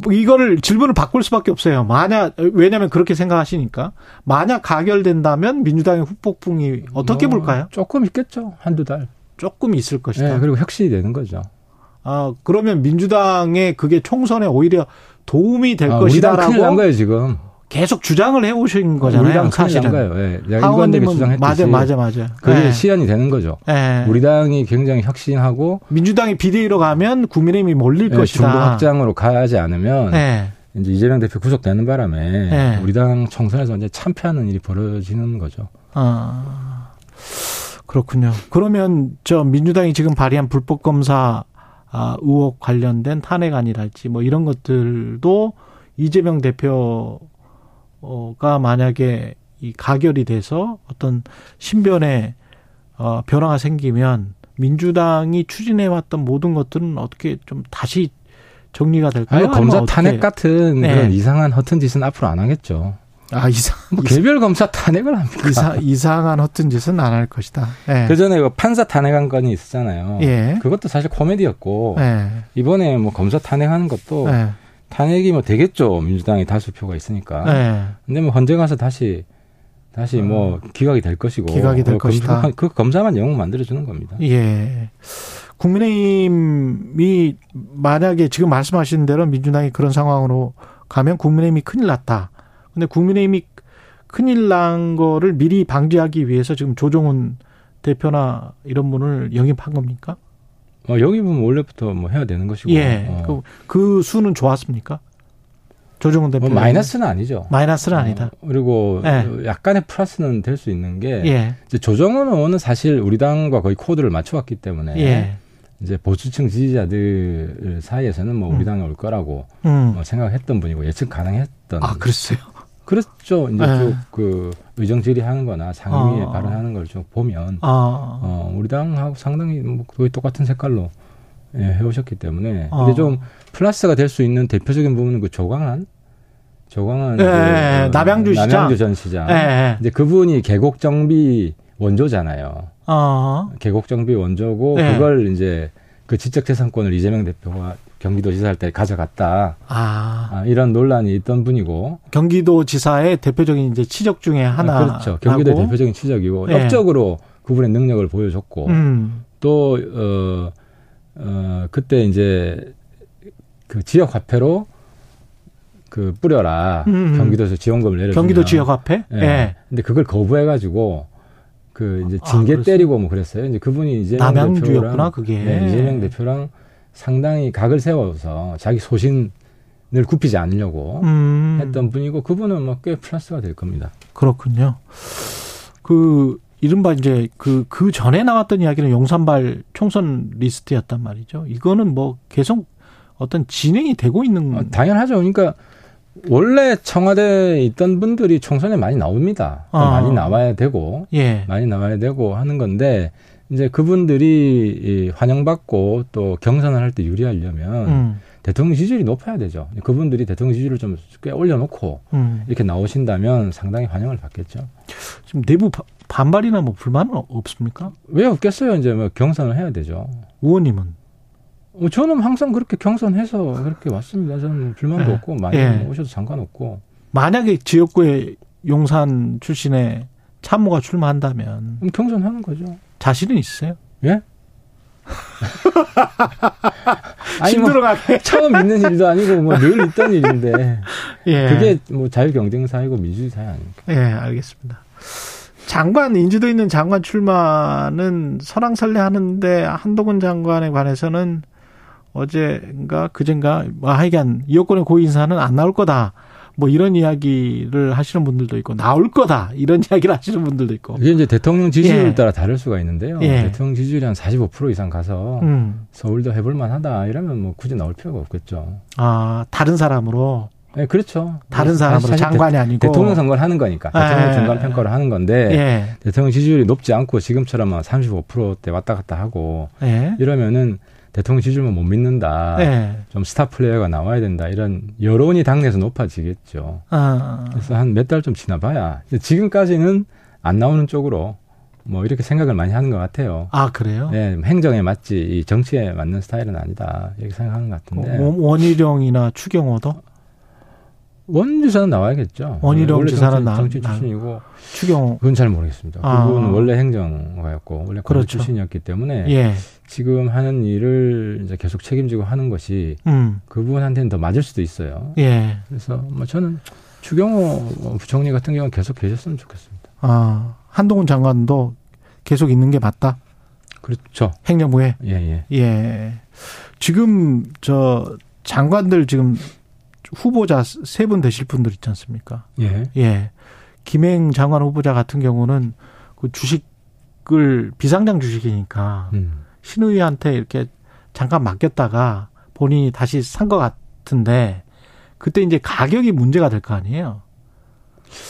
Speaker 2: 뭐 이거를 질문을 바꿀 수밖에 없어요. 만약 왜냐하면 그렇게 생각하시니까 만약 가결된다면 민주당의 후폭풍이 어떻게
Speaker 8: 뭐,
Speaker 2: 불까요?
Speaker 8: 조금 있겠죠. 한두 달.
Speaker 2: 조금 있을 것이다.
Speaker 8: 네, 그리고 혁신이 되는 거죠.
Speaker 2: 아 그러면 민주당의 그게 총선에 오히려 도움이 될
Speaker 8: 아, 당 큰일 난
Speaker 2: 것이다라고
Speaker 8: 거예요, 지금.
Speaker 2: 계속 주장을 해오신 거잖아요.
Speaker 8: 우리 당 큰일 난
Speaker 2: 사실은.
Speaker 8: 거예요. 예. 내가 일관되게
Speaker 2: 하원님은
Speaker 8: 주장했듯이.
Speaker 2: 맞아 맞아 맞아.
Speaker 8: 그게
Speaker 2: 예.
Speaker 8: 시연이 되는 거죠.
Speaker 2: 예.
Speaker 8: 우리 당이 굉장히 혁신하고
Speaker 2: 민주당이 비대위로 가면 국민의힘이 몰릴
Speaker 8: 예,
Speaker 2: 것이다.
Speaker 8: 중도 확장으로 가지 않으면
Speaker 2: 예.
Speaker 8: 이제 이재명 대표 구속되는 바람에
Speaker 2: 네.
Speaker 8: 우리 당 총선에서 이제 참패하는 일이 벌어지는 거죠.
Speaker 2: 아, 그렇군요. 그러면 저 민주당이 지금 발의한 불법 검사 아, 의혹 관련된 탄핵안이랄지 뭐 이런 것들도 이재명 대표 가 만약에 이 가결이 돼서 어떤 신변의 어, 변화가 생기면 민주당이 추진해 왔던 모든 것들은 어떻게 좀 다시 정리가 될까요?
Speaker 8: 아니, 검사 탄핵? 같은
Speaker 2: 네.
Speaker 8: 그런 이상한 허튼 짓은 앞으로 안 하겠죠.
Speaker 2: 아 이상
Speaker 8: 뭐 개별 검사 탄핵을 합니까?
Speaker 2: 이상 이상한 허튼 짓은 안 할 것이다. 예.
Speaker 8: 그 전에 그 판사 탄핵한 건이 있었잖아요.
Speaker 2: 예.
Speaker 8: 그것도 사실 코미디였고
Speaker 2: 예.
Speaker 8: 이번에 뭐 검사 탄핵하는 것도
Speaker 2: 예.
Speaker 8: 탄핵이 뭐 되겠죠. 민주당이 다수표가 있으니까.
Speaker 2: 예.
Speaker 8: 근데 뭐 헌재 가서 다시 다시 뭐 기각이 될 것이고
Speaker 2: 기각이
Speaker 8: 될그 검사-
Speaker 2: 것이다.
Speaker 8: 그 검사만 영웅 만들어 주는 겁니다.
Speaker 2: 예. 국민의힘이 만약에 지금 말씀하신 대로 민주당이 그런 상황으로 가면 국민의힘이 큰일 났다. 근데 국민의힘이 큰일 난 거를 미리 방지하기 위해서 지금 조정훈 대표나 이런 분을 영입한 겁니까?
Speaker 8: 어, 영입은 원래부터 뭐 해야 되는 것이고.
Speaker 2: 예.
Speaker 8: 어.
Speaker 2: 그, 그 수는 좋았습니까? 조정훈 대표.
Speaker 8: 뭐 마이너스는 아니죠.
Speaker 2: 마이너스는 아니다.
Speaker 8: 어, 그리고
Speaker 2: 예.
Speaker 8: 약간의 플러스는 될 수 있는 게
Speaker 2: 예.
Speaker 8: 이제 조정은 의원은 사실 우리 당과 거의 코드를 맞춰왔기 때문에
Speaker 2: 예.
Speaker 8: 이제 보수층 지지자들 사이에서는 뭐 우리
Speaker 2: 음.
Speaker 8: 당에 올 거라고
Speaker 2: 음.
Speaker 8: 뭐 생각했던 분이고 예측 가능했던.
Speaker 2: 아, 그랬어요.
Speaker 8: 그렇죠. 이제
Speaker 2: 예.
Speaker 8: 쭉그 의정 질의하는 거나 상임위에
Speaker 2: 어.
Speaker 8: 발언하는 걸 좀 보면
Speaker 2: 아.
Speaker 8: 어, 우리 당하고 상당히 뭐 거의 똑같은 색깔로 예, 해오셨기 때문에
Speaker 2: 어.
Speaker 8: 근데 좀 플러스가 될 수 있는 대표적인 부분은 그 조광한 조광한
Speaker 2: 예,
Speaker 8: 그,
Speaker 2: 예, 남양주 시장.
Speaker 8: 남양주 전 시장
Speaker 2: 예, 예.
Speaker 8: 이제 그분이 계곡 정비 원조잖아요.
Speaker 2: 어.
Speaker 8: 계곡 정비 원조고
Speaker 2: 예.
Speaker 8: 그걸 이제 그 지적재산권을 이재명 대표가 경기도지사 할 때 가져갔다.
Speaker 2: 아.
Speaker 8: 아, 이런 논란이 있던 분이고
Speaker 2: 경기도지사의 대표적인 이제 치적 중에 하나.
Speaker 8: 아, 그렇죠. 경기도 의 대표적인 추적이고
Speaker 2: 예.
Speaker 8: 업적으로 그분의 능력을 보여줬고
Speaker 2: 음.
Speaker 8: 또 어, 어, 그때 이제 그 지역 화폐로 그 뿌려라
Speaker 2: 음.
Speaker 8: 경기도에서 지원금을 내려
Speaker 2: 경기도 지역 화폐?
Speaker 8: 예.
Speaker 2: 예.
Speaker 8: 근데 그걸 거부해가지고 그 이제
Speaker 2: 아,
Speaker 8: 징계
Speaker 2: 그랬어요?
Speaker 8: 때리고 뭐 그랬어요. 이제 그분이 이재명
Speaker 2: 남양주였구나,
Speaker 8: 대표랑
Speaker 2: 그게.
Speaker 8: 네, 이재명 대표랑 상당히 각을 세워서 자기 소신을 굽히지 않으려고
Speaker 2: 음.
Speaker 8: 했던 분이고 그분은 뭐 꽤 플러스가 될 겁니다.
Speaker 2: 그렇군요. 그 이른바 이제 그, 그 전에 나왔던 이야기는 용산발 총선 리스트였단 말이죠. 이거는 뭐 계속 어떤 진행이 되고 있는
Speaker 8: 어, 당연하죠. 그러니까 원래 청와대에 있던 분들이 총선에 많이 나옵니다. 또
Speaker 2: 아.
Speaker 8: 많이 나와야 되고
Speaker 2: 예.
Speaker 8: 많이 나와야 되고 하는 건데 이제 그분들이 이 환영받고 또 경선을 할 때 유리하려면
Speaker 2: 음.
Speaker 8: 대통령 지지율이 높아야 되죠. 그분들이 대통령 지지율을 좀 꽤 올려놓고
Speaker 2: 음.
Speaker 8: 이렇게 나오신다면 상당히 환영을 받겠죠.
Speaker 2: 지금 내부 바- 반발이나 뭐 불만은 없습니까?
Speaker 8: 왜 없겠어요? 이제 뭐 경선을 해야 되죠.
Speaker 2: 의원님은
Speaker 8: 어, 저는 항상 그렇게 경선해서 그렇게 왔습니다. 저는 불만도
Speaker 2: 예.
Speaker 8: 없고 많이
Speaker 2: 예.
Speaker 8: 오셔도 상관없고
Speaker 2: 만약에 지역구에 용산 출신의 참모가 출마한다면
Speaker 8: 경선하는 거죠.
Speaker 2: 자신은 있으세요?
Speaker 8: 예? 뭐
Speaker 2: 힘들어가게.
Speaker 8: 처음 있는 일도 아니고 뭐 늘 있던 일인데
Speaker 2: 예.
Speaker 8: 그게 뭐 자유 경쟁 사회고 민주주의 사회 아닙니까?
Speaker 2: 예, 알겠습니다. 장관 인지도 있는 장관 출마는 설왕설래 하는데 한동훈 장관에 관해서는 어제인가 그젠가 뭐 하여간 여권의 고위 인사는 안 나올 거다. 뭐 이런 이야기를 하시는 분들도 있고 나올 거다 이런 이야기를 하시는 분들도 있고.
Speaker 8: 이게 이제 대통령 지지율
Speaker 2: 예.
Speaker 8: 따라 다를 수가 있는데요.
Speaker 2: 예.
Speaker 8: 대통령 지지율이 한 45% 이상 가서
Speaker 2: 음.
Speaker 8: 서울도 해볼 만하다 이러면 뭐 굳이 나올 필요가 없겠죠.
Speaker 2: 아 다른 사람으로
Speaker 8: 네, 그렇죠.
Speaker 2: 다른 사람으로
Speaker 8: 대-
Speaker 2: 장관이 아니고
Speaker 8: 대통령 선거를 하는 거니까 대통령
Speaker 2: 예.
Speaker 8: 중간 평가를 하는 건데
Speaker 2: 예.
Speaker 8: 대통령 지지율이 높지 않고 지금처럼 한 35%대 왔다 갔다 하고
Speaker 2: 예.
Speaker 8: 이러면은 대통령 지지율만 못 믿는다.
Speaker 2: 예.
Speaker 8: 좀 스타 플레이어가 나와야 된다. 이런 여론이 당내에서 높아지겠죠.
Speaker 2: 아,
Speaker 8: 그래서 한 몇 달 좀 지나봐야 지금까지는 안 나오는 쪽으로 뭐 이렇게 생각을 많이 하는 것 같아요.
Speaker 2: 아 그래요?
Speaker 8: 예, 행정에 맞지 이 정치에 맞는 스타일은 아니다 이렇게 생각하는 것 같은데
Speaker 2: 원- 원희룡이나 추경호도
Speaker 8: 원지사는 나와야겠죠.
Speaker 2: 원희룡 지사는
Speaker 8: 정치,
Speaker 2: 나-
Speaker 8: 정치
Speaker 2: 나-
Speaker 8: 출신이고
Speaker 2: 추경호
Speaker 8: 그건 잘 모르겠습니다.
Speaker 2: 아.
Speaker 8: 그분은 원래 행정가였고 원래
Speaker 2: 그렇죠.
Speaker 8: 출신이었기 때문에
Speaker 2: 예.
Speaker 8: 지금 하는 일을 이제 계속 책임지고 하는 것이
Speaker 2: 음.
Speaker 8: 그분한테는 더 맞을 수도 있어요.
Speaker 2: 예.
Speaker 8: 그래서 뭐 저는 추경호 부총리 같은 경우는 계속 계셨으면 좋겠습니다.
Speaker 2: 아, 한동훈 장관도 계속 있는 게 맞다.
Speaker 8: 그렇죠.
Speaker 2: 행정부에.
Speaker 8: 예, 예.
Speaker 2: 예. 지금 저 장관들 지금 후보자 세 분 되실 분들 있지 않습니까?
Speaker 8: 예.
Speaker 2: 예. 김행 장관 후보자 같은 경우는 그 주식을 비상장 주식이니까
Speaker 8: 음.
Speaker 2: 신의한테 이렇게 잠깐 맡겼다가 본인이 다시 산 것 같은데 그때 이제 가격이 문제가 될 거 아니에요.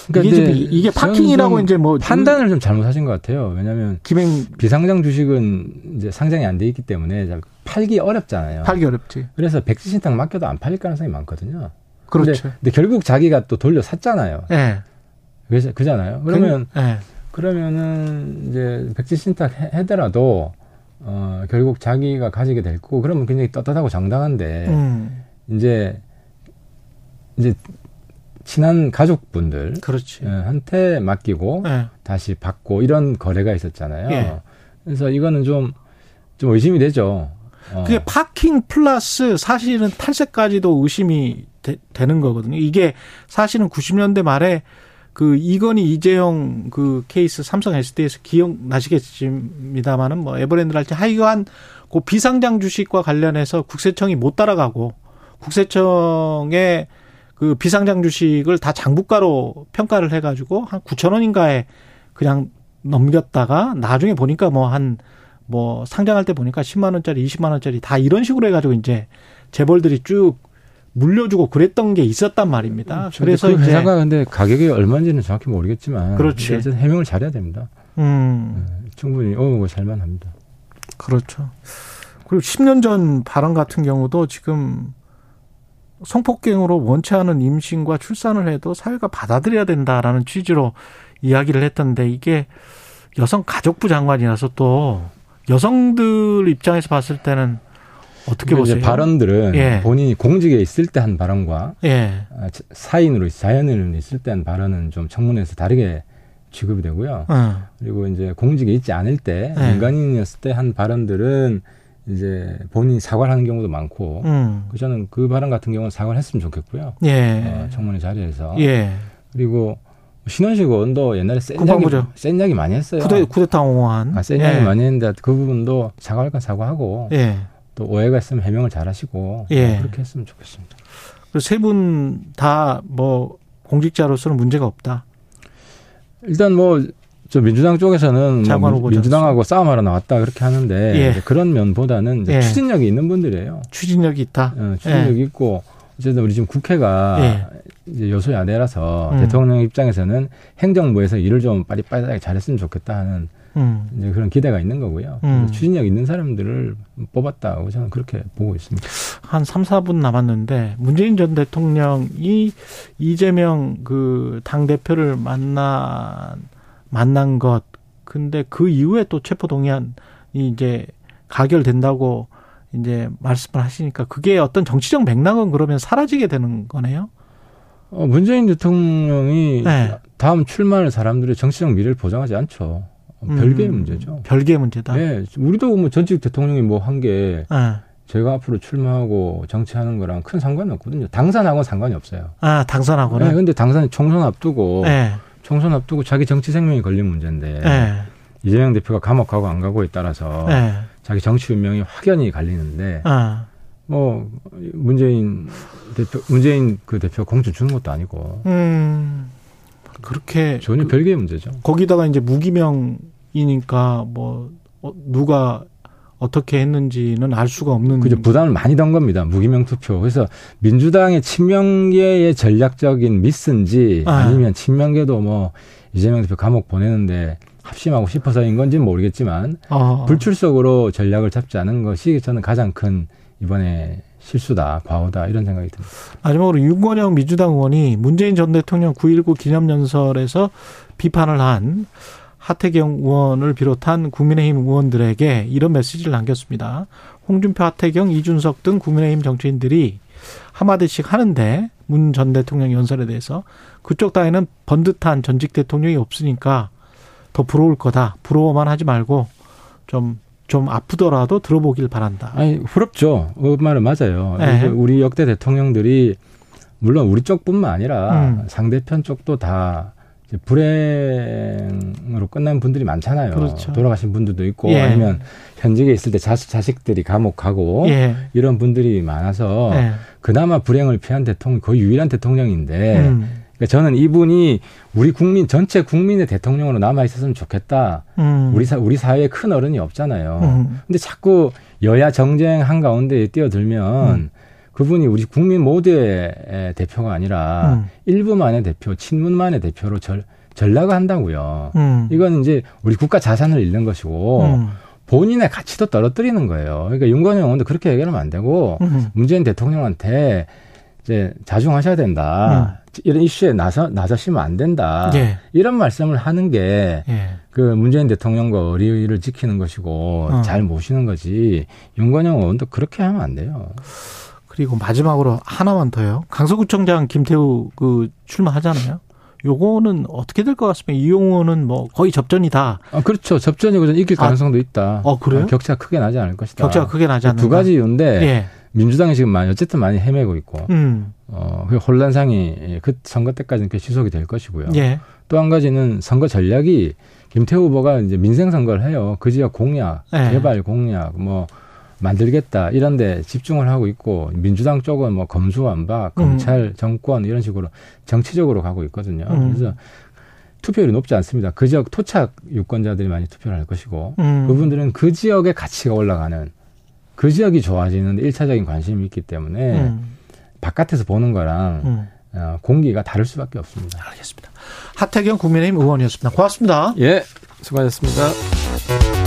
Speaker 2: 이게,
Speaker 8: 이제
Speaker 2: 좀 이게 파킹이라고
Speaker 8: 좀
Speaker 2: 이제 뭐
Speaker 8: 판단을 좀 잘못하신 것 같아요. 왜냐하면
Speaker 2: 김행
Speaker 8: 비상장 주식은 이제 상장이 안 돼 있기 때문에 잘 팔기 어렵잖아요.
Speaker 2: 팔기 어렵지.
Speaker 8: 그래서 백지 신탁 맡겨도 안 팔릴 가능성이 많거든요.
Speaker 2: 그렇죠.
Speaker 8: 근데, 근데 결국 자기가 또 돌려 샀잖아요.
Speaker 2: 예.
Speaker 8: 그래서 그잖아요. 그러면
Speaker 2: 예.
Speaker 8: 그러면은 이제 백지 신탁 해- 하더라도 어 결국 자기가 가지게 될 거고 그러면 굉장히 떳떳하고 정당한데
Speaker 2: 음.
Speaker 8: 이제 이제 친한 가족분들
Speaker 2: 그렇지.
Speaker 8: 예, 한테 맡기고
Speaker 2: 예.
Speaker 8: 다시 받고 이런 거래가 있었잖아요.
Speaker 2: 예.
Speaker 8: 그래서 이거는 좀, 좀 의심이 되죠. 어.
Speaker 2: 그게 파킹 플러스 사실은 탈세까지도 의심이 되, 는 거거든요. 이게 사실은 90년대 말에 그 이건희 이재용 그 케이스 삼성 SD에서 기억나시겠습니다만은 뭐 에버랜드랄지 하여간 그 비상장 주식과 관련해서 국세청이 못 따라가고 국세청의 그 비상장 주식을 다 장부가로 평가를 해가지고 한 9천 원인가에 그냥 넘겼다가 나중에 보니까 뭐한뭐 상장할 때 보니까 10만 원짜리, 20만 원짜리 다 이런 식으로 해가지고 이제 재벌들이 쭉 물려주고 그랬던 게 있었단 말입니다. 그래서
Speaker 8: 그 회사가 근데 가격이 얼마인지는 정확히 모르겠지만
Speaker 2: 그렇지.
Speaker 8: 해명을 잘해야 됩니다.
Speaker 2: 음
Speaker 8: 예, 충분히 어 살만합니다.
Speaker 2: 그렇죠. 그리고 10년 전 발언 같은 경우도 지금 성폭행으로 원치 않은 임신과 출산을 해도 사회가 받아들여야 된다라는 취지로 이야기를 했던데 이게 여성 가족부 장관이라서 또 여성들 입장에서 봤을 때는 어떻게 보세요?
Speaker 8: 발언들은
Speaker 2: 예.
Speaker 8: 본인이 공직에 있을 때 한 발언과
Speaker 2: 예.
Speaker 8: 아, 사인으로 자연인으로 있을 때 한 발언은 좀 청문회에서 다르게 취급이 되고요.
Speaker 2: 어.
Speaker 8: 그리고 이제 공직에 있지 않을 때
Speaker 2: 네.
Speaker 8: 민간인이었을 때 한 발언들은 이제 본인이 사과를 하는 경우도 많고
Speaker 2: 음.
Speaker 8: 그 저는 그 발언 같은 경우는 사과를 했으면 좋겠고요.
Speaker 2: 예.
Speaker 8: 어, 청문회 자리에서
Speaker 2: 예.
Speaker 8: 그리고 신원식 의원도 옛날에 센. 이야기, 센 이야기 많이 했어요.
Speaker 2: 쿠데, 쿠데타 옹호한.
Speaker 8: 아, 센 이야기 많이 했는데 그 부분도 사과할 건 사과하고
Speaker 2: 예.
Speaker 8: 또 오해가 있으면 해명을 잘 하시고
Speaker 2: 예.
Speaker 8: 그렇게 했으면 좋겠습니다.
Speaker 2: 세분 다 뭐 공직자로서는 문제가 없다.
Speaker 8: 일단 뭐 저 민주당 쪽에서는
Speaker 2: 장관
Speaker 8: 뭐 민주당하고 싸움하러 나왔다 그렇게 하는데
Speaker 2: 예.
Speaker 8: 그런 면보다는
Speaker 2: 예.
Speaker 8: 추진력이 있는 분들이에요.
Speaker 2: 추진력이 있다.
Speaker 8: 어, 추진력이 있고 어쨌든 우리 지금 국회가
Speaker 2: 예.
Speaker 8: 이제 여소야대라서
Speaker 2: 음.
Speaker 8: 대통령 입장에서는 행정부에서 일을 좀 빠릿빠릿하게 잘했으면 좋겠다 하는
Speaker 2: 음.
Speaker 8: 이제 그런 기대가 있는 거고요.
Speaker 2: 음.
Speaker 8: 추진력 있는 사람들을 뽑았다고 저는 그렇게 보고 있습니다.
Speaker 2: 한 3, 4분 남았는데 문재인 전 대통령이 이재명 그 당 대표를 만나 만난 것 근데 그 이후에 또 체포 동의안이 이제 가결된다고 이제 말씀을 하시니까 그게 어떤 정치적 맥락은 그러면 사라지게 되는 거네요.
Speaker 8: 어, 문재인 대통령이
Speaker 2: 네.
Speaker 8: 다음 출마할 사람들의 정치적 미래를 보장하지 않죠. 어, 별개의
Speaker 2: 음,
Speaker 8: 문제죠.
Speaker 2: 별개의 문제다.
Speaker 8: 네, 우리도 뭐 전직 대통령이 뭐 한게
Speaker 2: 아,
Speaker 8: 제가 앞으로 출마하고 정치하는 거랑 큰 상관이 없거든요. 당선하고는 상관이 없어요.
Speaker 2: 아
Speaker 8: 네,
Speaker 2: 당선하고는.
Speaker 8: 근데 당선이 총선 앞두고
Speaker 2: 네.
Speaker 8: 총선 앞두고 자기 정치 생명이 걸린 문제인데
Speaker 2: 네.
Speaker 8: 이재명 대표가 감옥 가고 안 가고에 따라서
Speaker 2: 네.
Speaker 8: 자기 정치 운명이 확연히 갈리는데
Speaker 2: 아,
Speaker 8: 뭐 문재인 대표 문재인 그 대표 공천 주는 것도 아니고
Speaker 2: 음, 그렇게
Speaker 8: 전혀
Speaker 2: 그-
Speaker 8: 별개의 문제죠.
Speaker 2: 거기다가 이제 무기명이니까 뭐 어, 누가 어떻게 했는지는 알 수가 없는
Speaker 8: 그죠 부담을 많이 던 겁니다. 무기명 투표. 그래서 민주당의 친명계의 전략적인 미스인지
Speaker 2: 아.
Speaker 8: 아니면 친명계도 뭐 이재명 대표 감옥 보내는데 합심하고 싶어서인 건지는 모르겠지만
Speaker 2: 어,
Speaker 8: 불출석으로 전략을 잡지 않은 것이 저는 가장 큰 이번에 실수다, 과오다 이런 생각이 듭니다.
Speaker 2: 마지막으로 윤건영 민주당 의원이 문재인 전 대통령 9.19 기념연설에서 비판을 한 하태경 의원을 비롯한 국민의힘 의원들에게 이런 메시지를 남겼습니다. 홍준표, 하태경, 이준석 등 국민의힘 정치인들이 한마디씩 하는데 문 전 대통령 연설에 대해서 그쪽 당에는 번듯한 전직 대통령이 없으니까 더 부러울 거다. 부러워만 하지 말고 좀, 좀 아프더라도 들어보길 바란다.
Speaker 8: 아니 부럽죠. 그 말은 맞아요.
Speaker 2: 네.
Speaker 8: 우리 역대 대통령들이 물론 우리 쪽뿐만 아니라
Speaker 2: 음.
Speaker 8: 상대편 쪽도 다 불행으로 끝난 분들이 많잖아요.
Speaker 2: 그렇죠.
Speaker 8: 돌아가신 분들도 있고
Speaker 2: 예.
Speaker 8: 아니면 현직에 있을 때 자식 자식들이 감옥 가고
Speaker 2: 예.
Speaker 8: 이런 분들이 많아서
Speaker 2: 예.
Speaker 8: 그나마 불행을 피한 대통령 거의 유일한 대통령인데
Speaker 2: 음.
Speaker 8: 그러니까 저는 이분이 우리 국민 전체 국민의 대통령으로 남아 있었으면 좋겠다.
Speaker 2: 음.
Speaker 8: 우리 사 우리 사회에 큰 어른이 없잖아요.
Speaker 2: 음.
Speaker 8: 근데 자꾸 여야 정쟁 한 가운데 뛰어들면
Speaker 2: 음.
Speaker 8: 그분이 우리 국민 모두의 대표가 아니라
Speaker 2: 음.
Speaker 8: 일부만의 대표, 친문만의 대표로 절, 전락을 한다고요.
Speaker 2: 음.
Speaker 8: 이건 이제 우리 국가 자산을 잃는 것이고
Speaker 2: 음.
Speaker 8: 본인의 가치도 떨어뜨리는 거예요. 그러니까 윤건영 의원도 그렇게 얘기하면 안 되고
Speaker 2: 음.
Speaker 8: 문재인 대통령한테 이제 자중하셔야 된다. 이런 이슈에 나서 나서시면 안 된다.
Speaker 2: 음. 예.
Speaker 8: 이런 말씀을 하는 게
Speaker 2: 예.
Speaker 8: 그 문재인 대통령과 의리를 지키는 것이고
Speaker 2: 어.
Speaker 8: 잘 모시는 거지 윤건영 의원도 그렇게 하면 안 돼요.
Speaker 2: 그리고 마지막으로 하나만 더요. 강서구청장 김태우 그 출마하잖아요. 요거는 어떻게 될 것 같습니까? 이용 의원은 뭐 거의 접전이다.
Speaker 8: 아, 그렇죠. 접전이고 좀 이길
Speaker 2: 아.
Speaker 8: 가능성도 있다.
Speaker 2: 어, 그래요?
Speaker 8: 격차가 크게 나지 않을 것이다.
Speaker 2: 격차가 크게 나지 않는다.
Speaker 8: 두 가지 이유인데
Speaker 2: 예.
Speaker 8: 민주당이 지금 많이 어쨌든 많이 헤매고 있고
Speaker 2: 음.
Speaker 8: 어, 그 혼란상이 그 선거 때까지는 그 지속이 될 것이고요.
Speaker 2: 예.
Speaker 8: 또한 가지는 선거 전략이 김태우 후보가 이제 민생 선거를 해요. 그 지역 공약,
Speaker 2: 네.
Speaker 8: 개발 공약, 뭐 만들겠다 이런데 집중을 하고 있고 민주당 쪽은 뭐 검수완박, 검찰, 정권 이런 식으로 정치적으로 가고 있거든요.
Speaker 2: 음.
Speaker 8: 그래서 투표율이 높지 않습니다. 그 지역 토착 유권자들이 많이 투표를 할 것이고
Speaker 2: 음.
Speaker 8: 그분들은 그 지역의 가치가 올라가는 그 지역이 좋아지는 일차적인 관심이 있기 때문에
Speaker 2: 음.
Speaker 8: 바깥에서 보는 거랑
Speaker 2: 음.
Speaker 8: 어, 공기가 다를 수밖에 없습니다.
Speaker 2: 알겠습니다. 하태경 국민의힘 의원이었습니다. 고맙습니다.
Speaker 8: 예, 수고하셨습니다.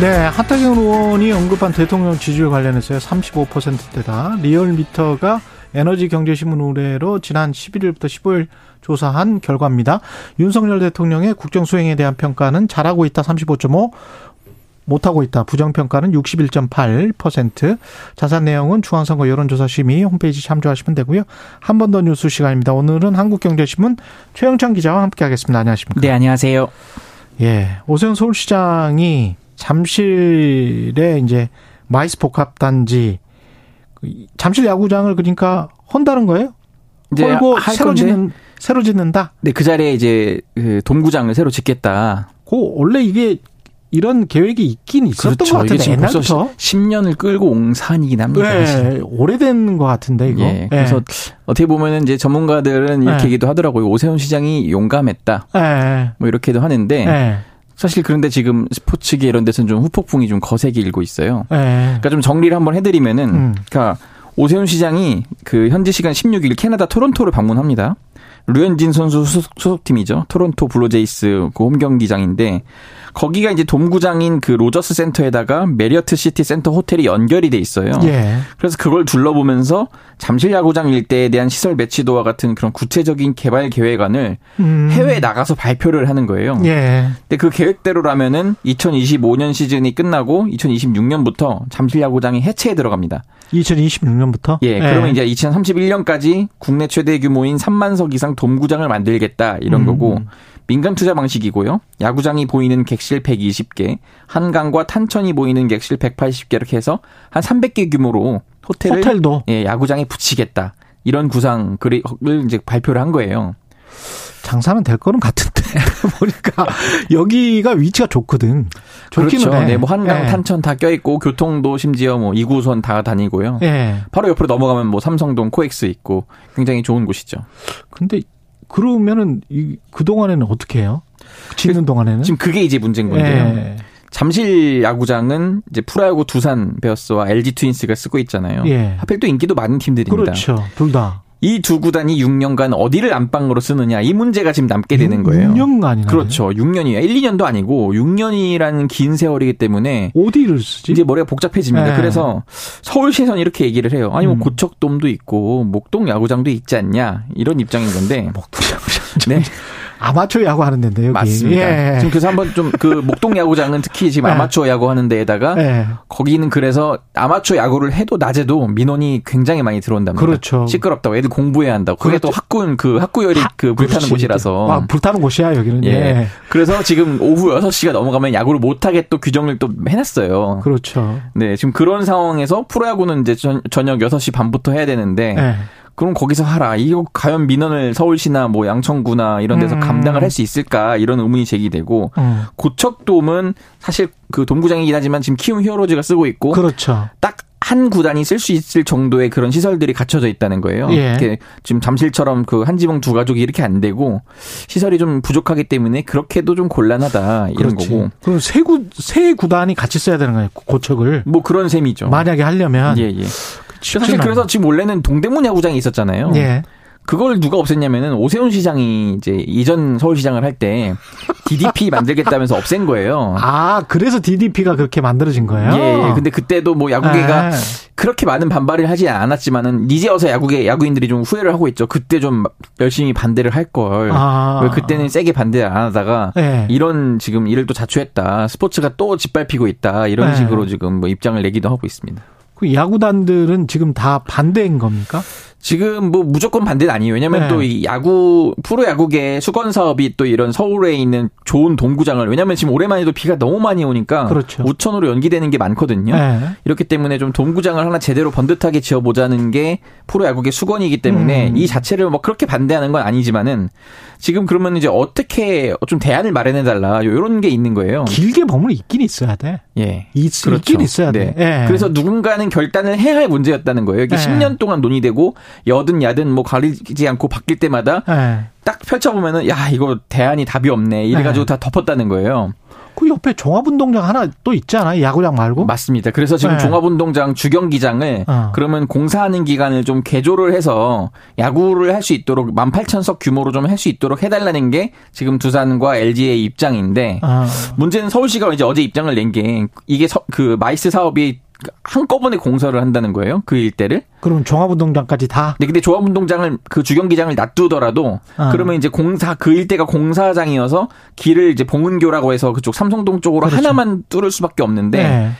Speaker 2: 네, 하태경 의원이 언급한 대통령 지지율 관련해서요. 35%대다. 리얼미터가 에너지 경제신문 의뢰로 지난 11일부터 15일 조사한 결과입니다. 윤석열 대통령의 국정 수행에 대한 평가는 잘하고 있다 35.5, 못하고 있다. 부정평가는 61.8%. 자세한 내용은 중앙선거 여론조사심의 홈페이지 참조하시면 되고요. 한 번 더 뉴스 시간입니다. 오늘은 한국경제신문 최영창 기자와 함께하겠습니다. 안녕하십니까?
Speaker 9: 네, 안녕하세요.
Speaker 2: 예, 오세훈 서울시장이 잠실에 이제 MICE 복합단지 그 잠실 야구장을 그러니까 헌다는 거예요?
Speaker 9: 이제
Speaker 2: 헐고
Speaker 9: 할
Speaker 2: 새로
Speaker 9: 건데
Speaker 2: 짓는 새로 짓는다.
Speaker 9: 네, 그 자리에 이제 그 돔구장을 새로 짓겠다.
Speaker 2: 그 원래 이게 이런 계획이 있긴 있었던
Speaker 9: 그렇죠.
Speaker 2: 것 같은데 옛날부터
Speaker 9: 10년을 끌고 온 사안이긴 합니다. 사실.
Speaker 2: 네, 오래된 것 같은데 이거.
Speaker 9: 예. 그래서 어떻게 보면은 이제 전문가들은 이렇게
Speaker 2: 네.
Speaker 9: 얘기도 하더라고요. 오세훈 시장이 용감했다.
Speaker 2: 예.
Speaker 9: 뭐 이렇게도 하는데
Speaker 2: 예.
Speaker 9: 사실 그런데 지금 스포츠계 이런 데서는 좀 후폭풍이 좀 거세게 일고 있어요.
Speaker 2: 예.
Speaker 9: 그러니까 좀 정리를 한번 해드리면은,
Speaker 2: 음.
Speaker 9: 그러니까 오세훈 시장이 그 현지 시간 16일 캐나다 토론토를 방문합니다. 류현진 선수 소속, 소속팀이죠. 토론토 블루제이스 그 홈 경기장인데 거기가 이제 돔구장인 그 로저스 센터에다가 메리어트 시티 센터 호텔이 연결이 돼 있어요.
Speaker 2: 예.
Speaker 9: 그래서 그걸 둘러보면서 잠실 야구장 일대에 대한 시설 배치도와 같은 그런 구체적인 개발 계획안을
Speaker 2: 음.
Speaker 9: 해외에 나가서 발표를 하는 거예요.
Speaker 2: 예.
Speaker 9: 근데 그 계획대로라면은 2025년 시즌이 끝나고 2026년부터 잠실 야구장이 해체에 들어갑니다.
Speaker 2: 2026년부터.
Speaker 9: 예, 그러면 이제 2031년까지 국내 최대 규모인 3만석 이상 돔구장을 만들겠다 이런
Speaker 2: 음.
Speaker 9: 거고 민간 투자 방식이고요. 야구장이 보이는 객실 120개, 한강과 탄천이 보이는 객실 180개 이렇게 해서 한 300개 규모로 호텔을
Speaker 2: 호텔도
Speaker 9: 예, 야구장에 붙이겠다. 이런 구상 글을 이제 발표를 한 거예요.
Speaker 2: 장사는 될 거는 같은데 보니까 여기가 위치가 좋거든. 좋기는
Speaker 9: 그렇죠.
Speaker 2: 해.
Speaker 9: 네, 뭐 한강,
Speaker 2: 예.
Speaker 9: 탄천 다 껴있고 교통도 심지어 뭐 2구선 다 다니고요.
Speaker 2: 예.
Speaker 9: 바로 옆으로 넘어가면 뭐 삼성동 코엑스 있고 굉장히 좋은 곳이죠.
Speaker 2: 근데 그러면은 이 그 동안에는 어떻게 해요? 짓는 동안에는
Speaker 9: 지금 그게 이제 문제인 건데요.
Speaker 2: 예.
Speaker 9: 잠실 야구장은 이제 프로야구 두산 베어스와 LG 트윈스가 쓰고 있잖아요.
Speaker 2: 예.
Speaker 9: 하필 또 인기도 많은 팀들입니다.
Speaker 2: 그렇죠. 둘 다.
Speaker 9: 이 두 구단이 6년간 어디를 안방으로 쓰느냐 이 문제가 지금 남게 되는 거예요.
Speaker 2: 6년간이나.
Speaker 9: 그렇죠. 6년이에요. 1, 2년도 아니고 6년이라는 긴 세월이기 때문에
Speaker 2: 어디를 쓰지?
Speaker 9: 이제 머리가 복잡해집니다.
Speaker 2: 네.
Speaker 9: 그래서 서울시에서는 이렇게 얘기를 해요. 아니 뭐
Speaker 2: 음.
Speaker 9: 고척돔도 있고 목동 야구장도 있지 않냐 이런 입장인 건데.
Speaker 2: 목동 야구장.
Speaker 9: 네.
Speaker 2: 아마추어 야구 하는 데인데 여기.
Speaker 9: 맞습니다.
Speaker 2: 예.
Speaker 9: 지금 그래서 한번 좀 그 목동 야구장은 특히 지금
Speaker 2: 네.
Speaker 9: 아마추어 야구 하는 데에다가
Speaker 2: 예.
Speaker 9: 거기는 그래서 아마추어 야구를 해도 낮에도 민원이 굉장히 많이 들어온답니다.
Speaker 2: 그렇죠.
Speaker 9: 시끄럽다고 애들 공부해야 한다고. 그게 또
Speaker 2: 그렇죠.
Speaker 9: 학군 그 학구열이 그 불타는
Speaker 2: 그렇지.
Speaker 9: 곳이라서.
Speaker 2: 아, 불타는 곳이야 여기는.
Speaker 9: 예.
Speaker 2: 예.
Speaker 9: 그래서 지금 오후 6시가 넘어가면 야구를 못 하게 또 규정을 또 해놨어요.
Speaker 2: 그렇죠.
Speaker 9: 네, 지금 그런 상황에서 프로야구는 이제 전, 저녁 6시 반부터 해야 되는데
Speaker 2: 예.
Speaker 9: 그럼 거기서 하라. 이거 과연 민원을 서울시나 뭐 양천구나 이런 데서
Speaker 2: 음.
Speaker 9: 감당을 할 수 있을까 이런 의문이 제기되고
Speaker 2: 음.
Speaker 9: 고척돔은 사실 그 동구장이긴 하지만 지금 키움 히어로즈가 쓰고 있고
Speaker 2: 그렇죠.
Speaker 9: 딱 한 구단이 쓸 수 있을 정도의 그런 시설들이 갖춰져 있다는 거예요.
Speaker 2: 예.
Speaker 9: 이렇게 지금 잠실처럼 그 한 지붕 두 가족이 이렇게 안 되고 시설이 좀 부족하기 때문에 그렇게도 좀 곤란하다 이런
Speaker 2: 그렇지.
Speaker 9: 거고
Speaker 2: 그럼 세 구, 세 구단이 같이 써야 되는 거예요. 고척을.
Speaker 9: 뭐 그런 셈이죠.
Speaker 2: 만약에 하려면.
Speaker 9: 예, 예. 사실 그래서. 지금 원래는 동대문 야구장이 있었잖아요.
Speaker 2: 예.
Speaker 9: 그걸 누가 없앴냐면은 오세훈 시장이 이제 이전 서울시장을 할 때 DDP 만들겠다면서 없앤 거예요.
Speaker 2: 아, 그래서 DDP가 그렇게 만들어진 거예요?
Speaker 9: 예, 예. 근데 그때도 뭐 야구계가
Speaker 2: 예.
Speaker 9: 그렇게 많은 반발을 하지 않았지만은 이제 와서 야구계 야구인들이 좀 후회를 하고 있죠. 그때 좀 열심히 반대를 할 걸.
Speaker 2: 아.
Speaker 9: 왜 그때는 세게 반대 안 하다가
Speaker 2: 예.
Speaker 9: 이런 지금 일을 또 자초했다. 스포츠가 또 짓밟히고 있다. 이런
Speaker 2: 네.
Speaker 9: 식으로 지금 뭐 입장을 내기도 하고 있습니다.
Speaker 2: 그 야구단들은 지금 다 반대인 겁니까?
Speaker 9: 지금 뭐 무조건 반대는 아니에요. 왜냐면
Speaker 2: 네.
Speaker 9: 또이 야구 프로 야구계 수건 사업이 또 이런 서울에 있는 좋은 동구장을 왜냐면 지금 올해만 해도 비가 너무 많이 오니까
Speaker 2: 그렇죠.
Speaker 9: 우천으로 연기되는 게 많거든요.
Speaker 2: 예.
Speaker 9: 이렇기 때문에 좀 동구장을 하나 제대로 번듯하게 지어 보자는 게 프로 야구계 수건이기 때문에
Speaker 2: 음.
Speaker 9: 이 자체를 뭐 그렇게 반대하는 건 아니지만은 지금 그러면 이제 어떻게 좀 대안을 마련해 달라 이런 게 있는 거예요.
Speaker 2: 길게 보면 있긴 있어야 돼.
Speaker 9: 예.
Speaker 2: 있, 있긴 있어야 돼.
Speaker 9: 네.
Speaker 2: 예.
Speaker 9: 그래서 누군가는 결단을 해야 할 문제였다는 거예요. 이게
Speaker 2: 네.
Speaker 9: 10년 동안 논의되고 여든 야든 뭐 가리지 않고 바뀔 때마다
Speaker 2: 예.
Speaker 9: 딱 펼쳐보면은 야 이거 대안이 답이 없네 이래가지고
Speaker 2: 네.
Speaker 9: 다 덮었다는 거예요.
Speaker 2: 그 옆에 종합운동장 하나 또 있지 않아요? 야구장 말고?
Speaker 9: 맞습니다. 그래서 지금
Speaker 2: 네.
Speaker 9: 종합운동장 주경기장을
Speaker 2: 어.
Speaker 9: 그러면 공사하는 기간을 좀 개조를 해서 야구를 할 수 있도록 18,000석 규모로 좀 할 수 있도록 해달라는 게 지금 두산과 LG의 입장인데
Speaker 2: 어.
Speaker 9: 문제는 서울시가 이제 어제 입장을 낸 게 이게 서- 그 마이스 사업이 한꺼번에 공사를 한다는 거예요. 그 일대를.
Speaker 2: 그럼 종합운동장까지 다?
Speaker 9: 네, 근데 종합운동장을 그 주경기장을 놔두더라도
Speaker 2: 어.
Speaker 9: 그러면 이제 공사 그 일대가 공사장이어서 길을 이제 봉은교라고 해서 그쪽 삼성동 쪽으로
Speaker 2: 그렇죠.
Speaker 9: 하나만 뚫을 수밖에 없는데
Speaker 2: 네.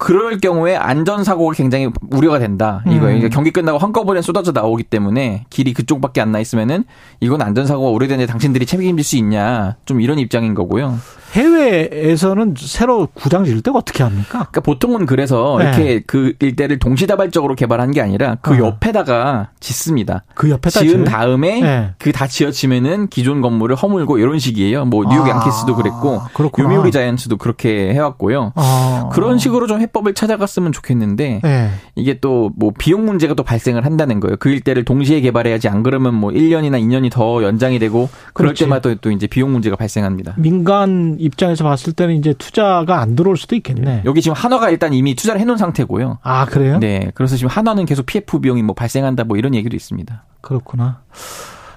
Speaker 9: 그럴 경우에 안전사고가 굉장히 우려가 된다. 이거예요.
Speaker 2: 음.
Speaker 9: 경기 끝나고 한꺼번에 쏟아져 나오기 때문에 길이 그쪽밖에 안 나 있으면은 이건 안전사고가 우려되는데 당신들이 책임질 수 있냐. 좀 이런 입장인 거고요.
Speaker 2: 해외에서는 새로 구장 지을 때가 어떻게 합니까?
Speaker 9: 그러니까 보통은 그래서
Speaker 2: 네.
Speaker 9: 이렇게 그 일대를 동시다발적으로 개발한 게 아니라 그
Speaker 2: 어.
Speaker 9: 옆에다가 짓습니다.
Speaker 2: 그 옆에다
Speaker 9: 지은
Speaker 2: 지어요?
Speaker 9: 다음에
Speaker 2: 네.
Speaker 9: 그다 지어지면은 기존 건물을 허물고 이런 식이에요. 뭐 뉴욕
Speaker 2: 아,
Speaker 9: 양키스도 그랬고
Speaker 2: 그렇구나.
Speaker 9: 요미우리 자이언츠도 그렇게 해왔고요.
Speaker 2: 어.
Speaker 9: 그런 식으로 좀 해법을 찾아갔으면 좋겠는데
Speaker 2: 네.
Speaker 9: 이게 또 뭐 비용 문제가 또 발생을 한다는 거예요. 그 일대를 동시에 개발해야지 안 그러면 뭐 1년이나 2년이 더 연장이 되고 그럴
Speaker 2: 그렇지.
Speaker 9: 때마다 또 이제 비용 문제가 발생합니다.
Speaker 2: 민간 입장에서 봤을 때는 이제 투자가 안 들어올 수도 있겠네.
Speaker 9: 여기 지금 한화가 일단 이미 투자를 해놓은 상태고요.
Speaker 2: 아 그래요?
Speaker 9: 네, 그래서 지금 한화는 계속 PF 비용이 뭐 발생한다 뭐 이런 얘기도 있습니다.
Speaker 2: 그렇구나.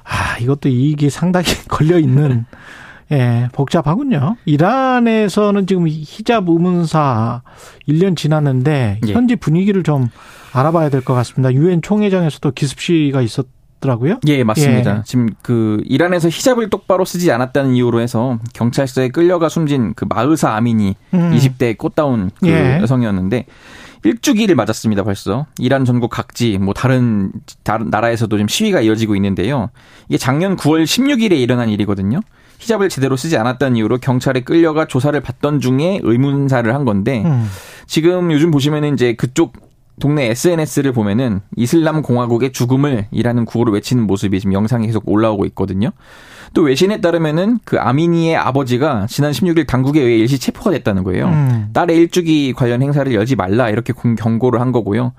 Speaker 2: 아 이것도 이익이 상당히 걸려 있는 예 복잡하군요. 이란에서는 지금 히잡 의문사 1년 지났는데
Speaker 9: 예.
Speaker 2: 현지 분위기를 좀 알아봐야 될 것 같습니다. 유엔 총회장에서도 기습시가 있었 더라고요.
Speaker 9: 예, 맞습니다.
Speaker 2: 예.
Speaker 9: 지금 그 이란에서 히잡을 똑바로 쓰지 않았다는 이유로 해서 경찰서에 끌려가 숨진 그 마으사 아미니
Speaker 2: 음.
Speaker 9: 20대 꽃다운 그
Speaker 2: 예.
Speaker 9: 여성이었는데 일주기를 맞았습니다, 벌써. 이란 전국 각지, 뭐 다른, 다른 나라에서도 지금 시위가 이어지고 있는데요. 이게 작년 9월 16일에 일어난 일이거든요. 히잡을 제대로 쓰지 않았다는 이유로 경찰에 끌려가 조사를 받던 중에 의문사를 한 건데,
Speaker 2: 음.
Speaker 9: 지금 요즘 보시면은 이제 그쪽 동네 SNS를 보면은 이슬람 공화국의 죽음을 이라는 구호를 외치는 모습이 지금 영상에 계속 올라오고 있거든요. 또 외신에 따르면은 그 아미니의 아버지가 지난 16일 당국에 의해 일시 체포가 됐다는 거예요.
Speaker 2: 음.
Speaker 9: 딸의 일주기 관련 행사를 열지 말라 이렇게 공- 경고를 한 거고요.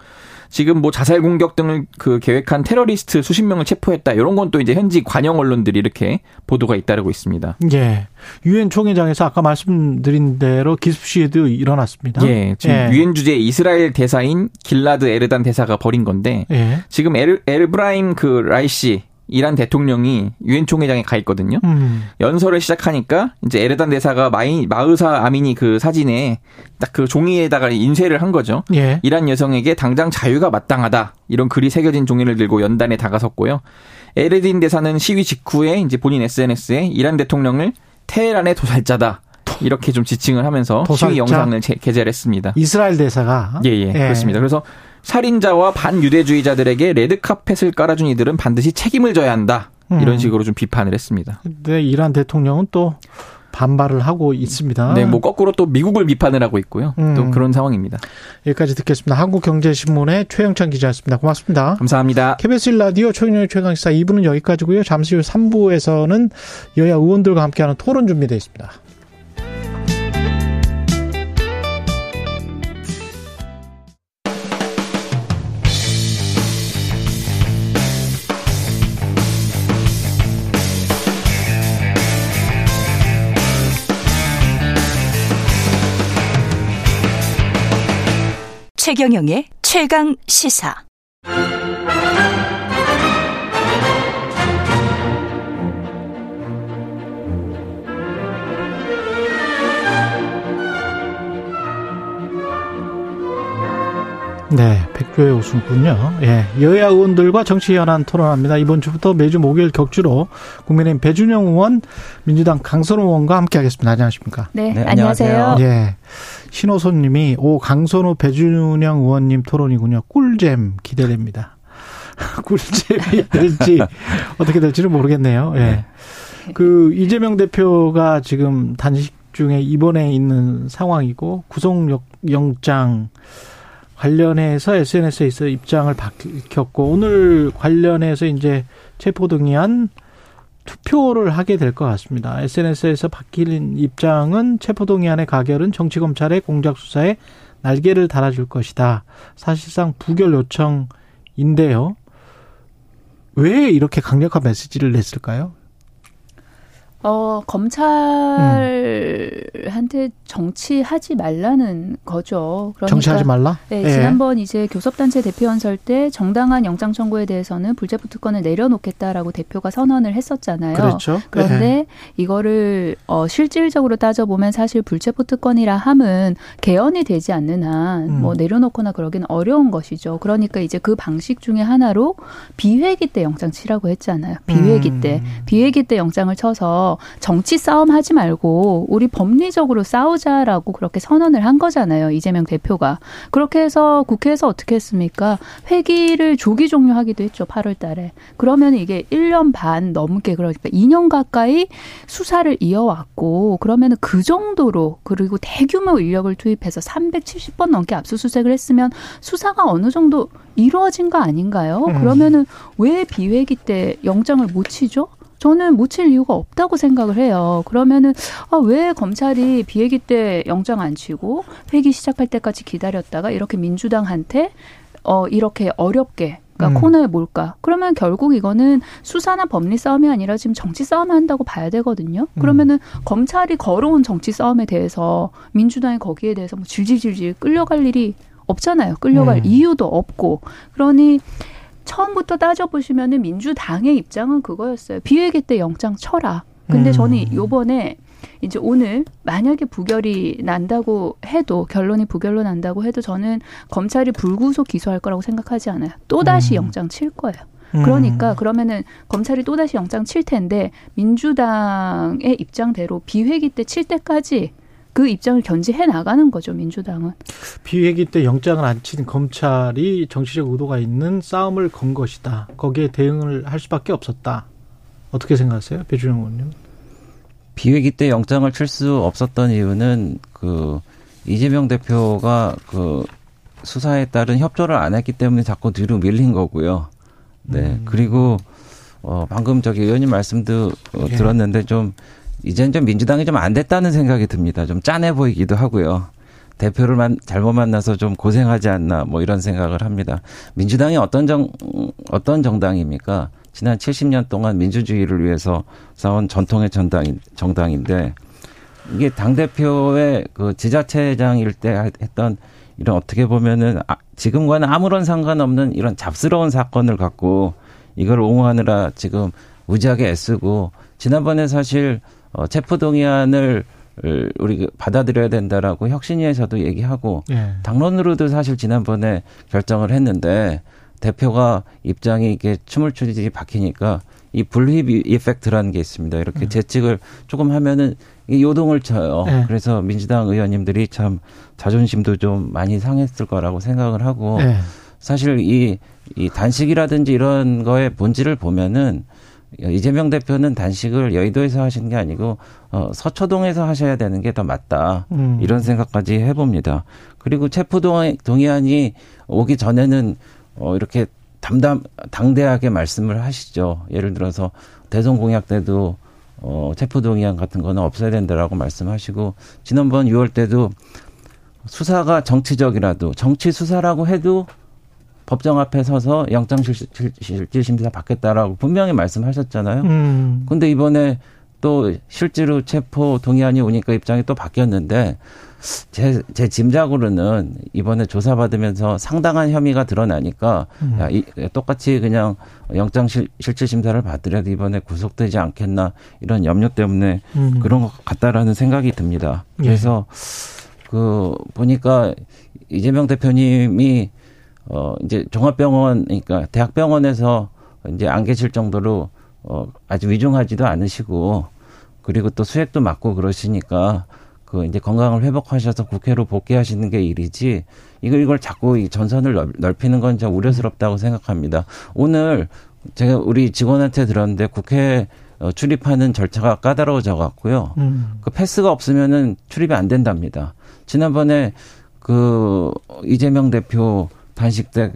Speaker 9: 지금 뭐 자살 공격 등을 그 계획한 테러리스트 수십 명을 체포했다. 이런 건 또 이제 현지 관영 언론들이 이렇게 보도가 잇따르고 있습니다.
Speaker 2: 예. 유엔 총회장에서 아까 말씀드린 대로 기습시에도 일어났습니다.
Speaker 9: 예, 지금
Speaker 2: 예.
Speaker 9: 유엔 주재 이스라엘 대사인 길라드 에르단 대사가 벌인 건데
Speaker 2: 예.
Speaker 9: 지금 에르, 에브라힘 그 라이시 이란 대통령이 유엔 총회장에 가 있거든요.
Speaker 2: 음.
Speaker 9: 연설을 시작하니까 이제 에르단 대사가 마이, 마흐사 아미니 그 사진에 딱 그 종이에다가 인쇄를 한 거죠.
Speaker 2: 예.
Speaker 9: 이란 여성에게 당장 자유가 마땅하다 이런 글이 새겨진 종이를 들고 연단에 다가섰고요. 에르단 대사는 시위 직후에 이제 본인 SNS에 이란 대통령을 테헤란의 도살자다 이렇게 좀 지칭을 하면서
Speaker 2: 도살자?
Speaker 9: 시위 영상을 제- 게재를 했습니다.
Speaker 2: 이스라엘 대사가
Speaker 9: 예, 예, 그렇습니다. 그래서 살인자와 반유대주의자들에게 레드 카펫을 깔아준 이들은 반드시 책임을 져야 한다. 이런
Speaker 2: 음.
Speaker 9: 식으로 좀 비판을 했습니다.
Speaker 2: 근데 이란 대통령은 또 반발을 하고 있습니다.
Speaker 9: 네, 뭐 거꾸로 또 미국을 비판을 하고 있고요.
Speaker 2: 음.
Speaker 9: 또 그런 상황입니다.
Speaker 2: 여기까지 듣겠습니다. 한국경제신문의 최영찬 기자였습니다. 고맙습니다.
Speaker 9: 감사합니다.
Speaker 2: KBS 라디오 최경영의 최강시사 2부는 여기까지고요. 잠시 후 3부에서는 여야 의원들과 함께하는 토론 준비되어 있습니다.
Speaker 10: 최경영의 최강 시사.
Speaker 2: 네, 백조의 웃음군요. 예, 여야 의원들과 정치현안 토론합니다. 이번 주부터 매주 목요일 격주로 국민의힘 배준영 의원, 민주당 강선호 의원과 함께하겠습니다. 안녕하십니까?
Speaker 10: 네,
Speaker 9: 네,
Speaker 10: 안녕하세요.
Speaker 9: 안녕하세요.
Speaker 2: 예, 신호선님이 오 강선호 배준영 의원님 토론이군요. 꿀잼 기대됩니다. 꿀잼이 될지 어떻게 될지는 모르겠네요. 예. 그 이재명 대표가 지금 단식 중에 입원해 있는 상황이고 구속영장 관련해서 SNS에서 입장을 밝혔고 오늘 관련해서 이제 체포 동의안 투표를 하게 될 것 같습니다. SNS에서 밝힌 입장은 체포 동의안의 가결은 정치 검찰의 공작 수사에 날개를 달아줄 것이다. 사실상 부결 요청인데요. 왜 이렇게 강력한 메시지를 냈을까요?
Speaker 11: 어, 검찰한테 정치하지 말라는 거죠. 그러니까
Speaker 2: 정치하지 말라?
Speaker 11: 네,
Speaker 2: 예.
Speaker 11: 지난번 이제 교섭단체 대표연설 때 정당한 영장 청구에 대해서는 불체포 특권을 내려놓겠다라고 대표가 선언을 했었잖아요.
Speaker 2: 그렇죠.
Speaker 11: 그런데
Speaker 2: 예.
Speaker 11: 이거를 어 실질적으로 따져보면 사실 불체포 특권이라 함은 개헌이 되지 않는 한
Speaker 2: 음.
Speaker 11: 뭐 내려놓거나 그러기는 어려운 것이죠. 그러니까 이제 그 방식 중에 하나로 비회기 때 영장 치라고 했잖아요. 비회기
Speaker 2: 음.
Speaker 11: 때 비회기 때 영장을 쳐서 정치 싸움 하지 말고 우리 법리적으로 싸우자라고 그렇게 선언을 한 거잖아요. 이재명 대표가. 그렇게 해서 국회에서 어떻게 했습니까? 회기를 조기 종료하기도 했죠. 8월 달에. 그러면 이게 1년 반 넘게 그러니까 2년 가까이 수사를 이어왔고 그러면은 그 정도로 그리고 대규모 인력을 투입해서 370번 넘게 압수수색을 했으면 수사가 어느 정도 이루어진 거 아닌가요?
Speaker 2: 음.
Speaker 11: 그러면은 왜 비회기 때 영장을 못 치죠? 저는 못칠 이유가 없다고 생각을 해요. 그러면은 아, 왜 검찰이 비회기 때 영장 안 치고 회기 시작할 때까지 기다렸다가 이렇게 민주당한테 어 이렇게 어렵게 그러니까
Speaker 2: 음.
Speaker 11: 코너에 몰까? 그러면 결국 이거는 수사나 법리 싸움이 아니라 지금 정치 싸움을 한다고 봐야 되거든요. 그러면은 검찰이 걸어온 정치 싸움에 대해서 민주당이 거기에 대해서 뭐 질질질질 끌려갈 일이 없잖아요. 끌려갈
Speaker 2: 음.
Speaker 11: 이유도 없고. 그러니 처음부터 따져보시면은 민주당의 입장은 그거였어요. 비회기 때 영장 쳐라. 근데
Speaker 2: 음.
Speaker 11: 저는 요번에 이제 오늘 만약에 부결이 난다고 해도 결론이 부결로 난다고 해도 저는 검찰이 불구속 기소할 거라고 생각하지 않아요. 또 다시
Speaker 2: 음.
Speaker 11: 영장 칠 거예요.
Speaker 2: 음.
Speaker 11: 그러니까 그러면은 검찰이 또 다시 영장 칠 텐데 민주당의 입장대로 비회기 때 칠 때까지 그 입장을 견지해 나가는 거죠 민주당은.
Speaker 2: 비회기 때 영장을 안 친 검찰이 정치적 의도가 있는 싸움을 건 것이다. 거기에 대응을 할 수밖에 없었다. 어떻게 생각하세요, 배준영 의원님?
Speaker 12: 비회기 때 영장을 칠 수 없었던 이유는 그 이재명 대표가 그 수사에 따른 협조를 안 했기 때문에 자꾸 뒤로 밀린 거고요. 네.
Speaker 2: 음.
Speaker 12: 그리고 어 방금 저기 의원님 말씀도 어,
Speaker 2: 예.
Speaker 12: 들었는데 좀 이젠 좀 민주당이 좀 안 됐다는 생각이 듭니다. 좀 짠해 보이기도 하고요. 대표를 만, 잘못 만나서 좀 고생하지 않나 뭐 이런 생각을 합니다. 민주당이 어떤 정 어떤 정당입니까? 지난 70년 동안 민주주의를 위해서 싸운 전통의 정당 정당인데 이게 당 대표의 그 지자체장일 때 했던 이런 어떻게 보면은 아, 지금과는 아무런 상관없는 이런 잡스러운 사건을 갖고 이걸 옹호하느라 지금 무지하게 애쓰고 지난번에 사실 어 체포 동의안을 우리 그 받아들여야 된다라고 혁신위에서도 얘기하고
Speaker 2: 예.
Speaker 12: 당론으로도 사실 지난번에 결정을 했는데 대표가 입장이 이게 춤을 추지 박히니까 이 불입 이펙트라는 게 있습니다. 이렇게 재직을 조금 하면은 이 요동을 쳐요.
Speaker 2: 네.
Speaker 12: 그래서 민주당 의원님들이 참 자존심도 좀 많이 상했을 거라고 생각을 하고
Speaker 2: 예.
Speaker 12: 사실 이, 이 단식이라든지 이런 거의 본질을 보면은 이재명 대표는 단식을 여의도에서 하신 게 아니고 어, 서초동에서 하셔야 되는 게 더 맞다.
Speaker 2: 음.
Speaker 12: 이런 생각까지 해봅니다. 그리고 체포 동의안이 오기 전에는 어, 이렇게 담담 당대하게 말씀을 하시죠. 예를 들어서 대선 공약 때도 어, 체포 동의안 같은 거는 없어야 된다라고 말씀하시고 지난번 6월 때도 수사가 정치적이라도 정치 수사라고 해도 법정 앞에 서서 영장실질심사 받겠다라고 분명히 말씀하셨잖아요.
Speaker 2: 음.
Speaker 12: 근데 이번에 또 실제로 체포 동의안이 오니까 입장이 또 바뀌었는데 제, 제 짐작으로는 이번에 조사받으면서 상당한 혐의가 드러나니까
Speaker 2: 음.
Speaker 12: 야, 이, 똑같이 그냥 영장 실, 실질 심사를 받더라도 이번에 구속되지 않겠나 이런 염려 때문에
Speaker 2: 음.
Speaker 12: 그런 것 같다라는 생각이 듭니다. 그래서 그 보니까 이재명 대표님이 어 이제 종합병원 그러니까 대학병원에서 이제 안 계실 정도로 어 아주 위중하지도 않으시고 그리고 또 수액도 맞고 그러시니까 그 이제 건강을 회복하셔서 국회로 복귀하시는 게 일이지 이걸 이걸 자꾸 이 전선을 넓, 넓히는 건 좀 우려스럽다고 생각합니다. 오늘 제가 우리 직원한테 들었는데 국회 어, 출입하는 절차가 까다로워져 갖고요.
Speaker 2: 음.
Speaker 12: 그 패스가 없으면은 출입이 안 된답니다. 지난번에 그 이재명 대표 단식 때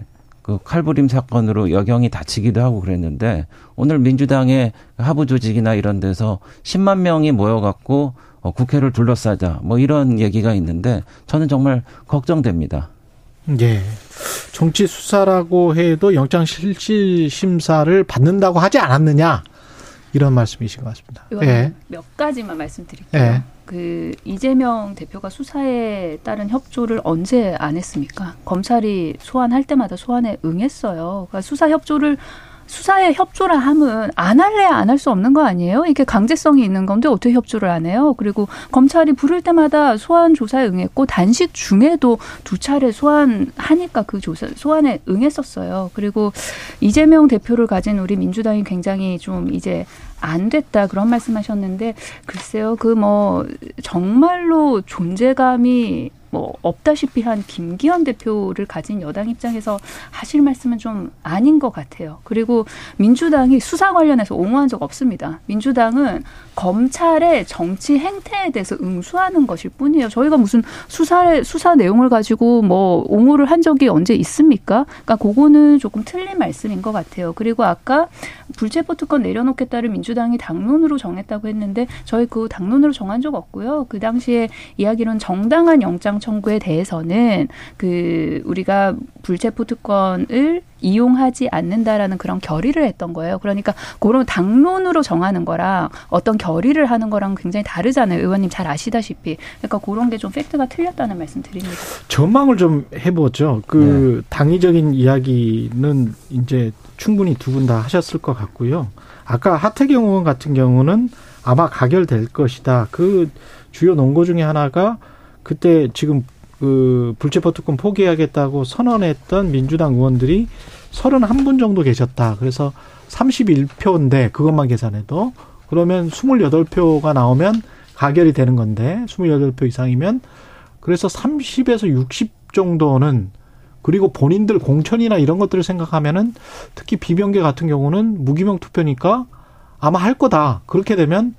Speaker 12: 그 칼부림 사건으로 여경이 다치기도 하고 그랬는데 오늘 민주당의 하부 조직이나 이런 데서 10만 명이 모여갖고 어, 국회를 둘러싸자 뭐 이런 얘기가 있는데 저는 정말 걱정됩니다.
Speaker 2: 예. 정치 수사라고 해도 영장 실질 심사를 받는다고 하지 않았느냐 이런 말씀이신 것 같습니다. 예.
Speaker 11: 몇 가지만 말씀드릴게요.
Speaker 2: 예.
Speaker 11: 그 이재명 대표가 수사에 따른 협조를 언제 안 했습니까? 검찰이 소환할 때마다 소환에 응했어요. 그러니까 수사 협조를 수사에 협조를 하면 안 할래야 안 할 수 없는 거 아니에요? 이게 강제성이 있는 건데 어떻게 협조를 안 해요? 그리고 검찰이 부를 때마다 소환 조사에 응했고 단식 중에도 두 차례 소환하니까 그 조사 소환에 응했었어요. 그리고 이재명 대표를 가진 우리 민주당이 굉장히 좀 이제 안 됐다 그런 말씀하셨는데 글쎄요 그 뭐 정말로 존재감이 뭐 없다시피 한 김기현 대표를 가진 여당 입장에서 하실 말씀은 좀 아닌 것 같아요. 그리고 민주당이 수사 관련해서 옹호한 적 없습니다. 민주당은 검찰의 정치 행태에 대해서 응수하는 것일 뿐이에요. 저희가 무슨 수사 수사 내용을 가지고 뭐 옹호를 한 적이 언제 있습니까? 그러니까 그거는 조금 틀린 말씀인 것 같아요. 그리고 아까 불체포 특권 내려놓겠다를 민주당이 당론으로 정했다고 했는데 저희 그 당론으로 정한 적 없고요. 그 당시에 이야기로는 정당한 영장 청구에 대해서는 그 우리가 불체포 특권을 이용하지 않는다라는 그런 결의를 했던 거예요. 그러니까 그런 당론으로 정하는 거랑 어떤 결의를 하는 거랑 굉장히 다르잖아요. 의원님 잘 아시다시피. 그러니까 그런 게 좀 팩트가 틀렸다는 말씀 드립니다.
Speaker 2: 전망을 좀 해보죠. 그 네. 당위적인 이야기는 이제 충분히 두 분 다 하셨을 것 같고요. 아까 하태경 의원 같은 경우는 아마 가결될 것이다. 그 주요 논거 중에 하나가 그때 지금 그 불체포 특권 포기하겠다고 선언했던 민주당 의원들이 31분 정도 계셨다. 그래서 31표인데 그것만 계산해도 그러면 28표가 나오면 가결이 되는 건데 28표 이상이면 그래서 30에서 60 정도는 그리고 본인들 공천이나 이런 것들을 생각하면은 특히 비명계 같은 경우는 무기명 투표니까 아마 할 거다. 그렇게 되면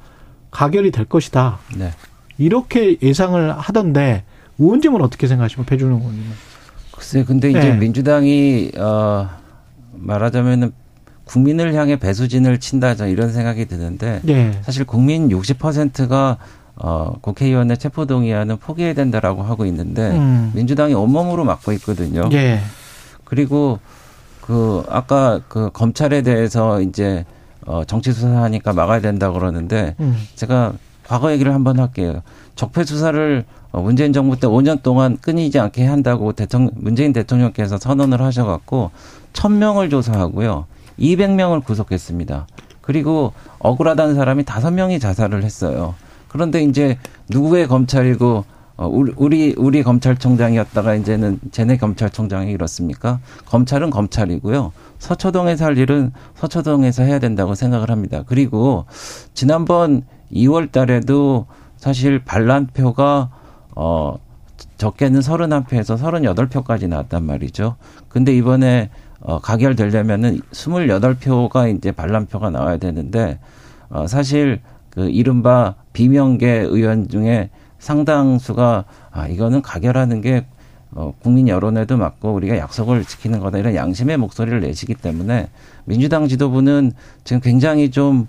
Speaker 2: 가결이 될 것이다. 네. 이렇게 예상을 하던데 의원님은 어떻게 생각하시면 배준호 의원님은?
Speaker 12: 글쎄, 근데 이제 네. 민주당이 어 말하자면은 국민을 향해 배수진을 친다 이런 생각이 드는데 네. 사실 국민 60%가 어, 국회의원의 체포동의안은 포기해야 된다라고 하고 있는데 음. 민주당이 온몸으로 막고 있거든요. 예. 그리고 그 아까 그 검찰에 대해서 이제 어, 정치 수사하니까 막아야 된다 그러는데 음. 제가 과거 얘기를 한번 할게요. 적폐 수사를 어, 문재인 정부 때 5년 동안 끊이지 않게 한다고 대통령 문재인 대통령께서 선언을 하셔갖고 1000명을 조사하고요. 200명을 구속했습니다. 그리고 억울하다는 사람이 5명이 자살을 했어요. 그런데 이제 누구의 검찰이고 어, 우리, 우리, 우리 검찰총장이었다가 이제는 쟤네 검찰총장이 이렇습니까? 검찰은 검찰이고요. 서초동에서 할 일은 서초동에서 해야 된다고 생각을 합니다. 그리고 지난번 2월 달에도 사실 반란표가 어 적게는 31표에서 38표까지 나왔단 말이죠. 근데 이번에 어 가결되려면은 28표가 이제 반란표가 나와야 되는데 어 사실 그 이른바 비명계 의원 중에 상당수가 아 이거는 가결하는 게 어, 국민 여론에도 맞고 우리가 약속을 지키는 거다 이런 양심의 목소리를 내시기 때문에 민주당 지도부는 지금 굉장히 좀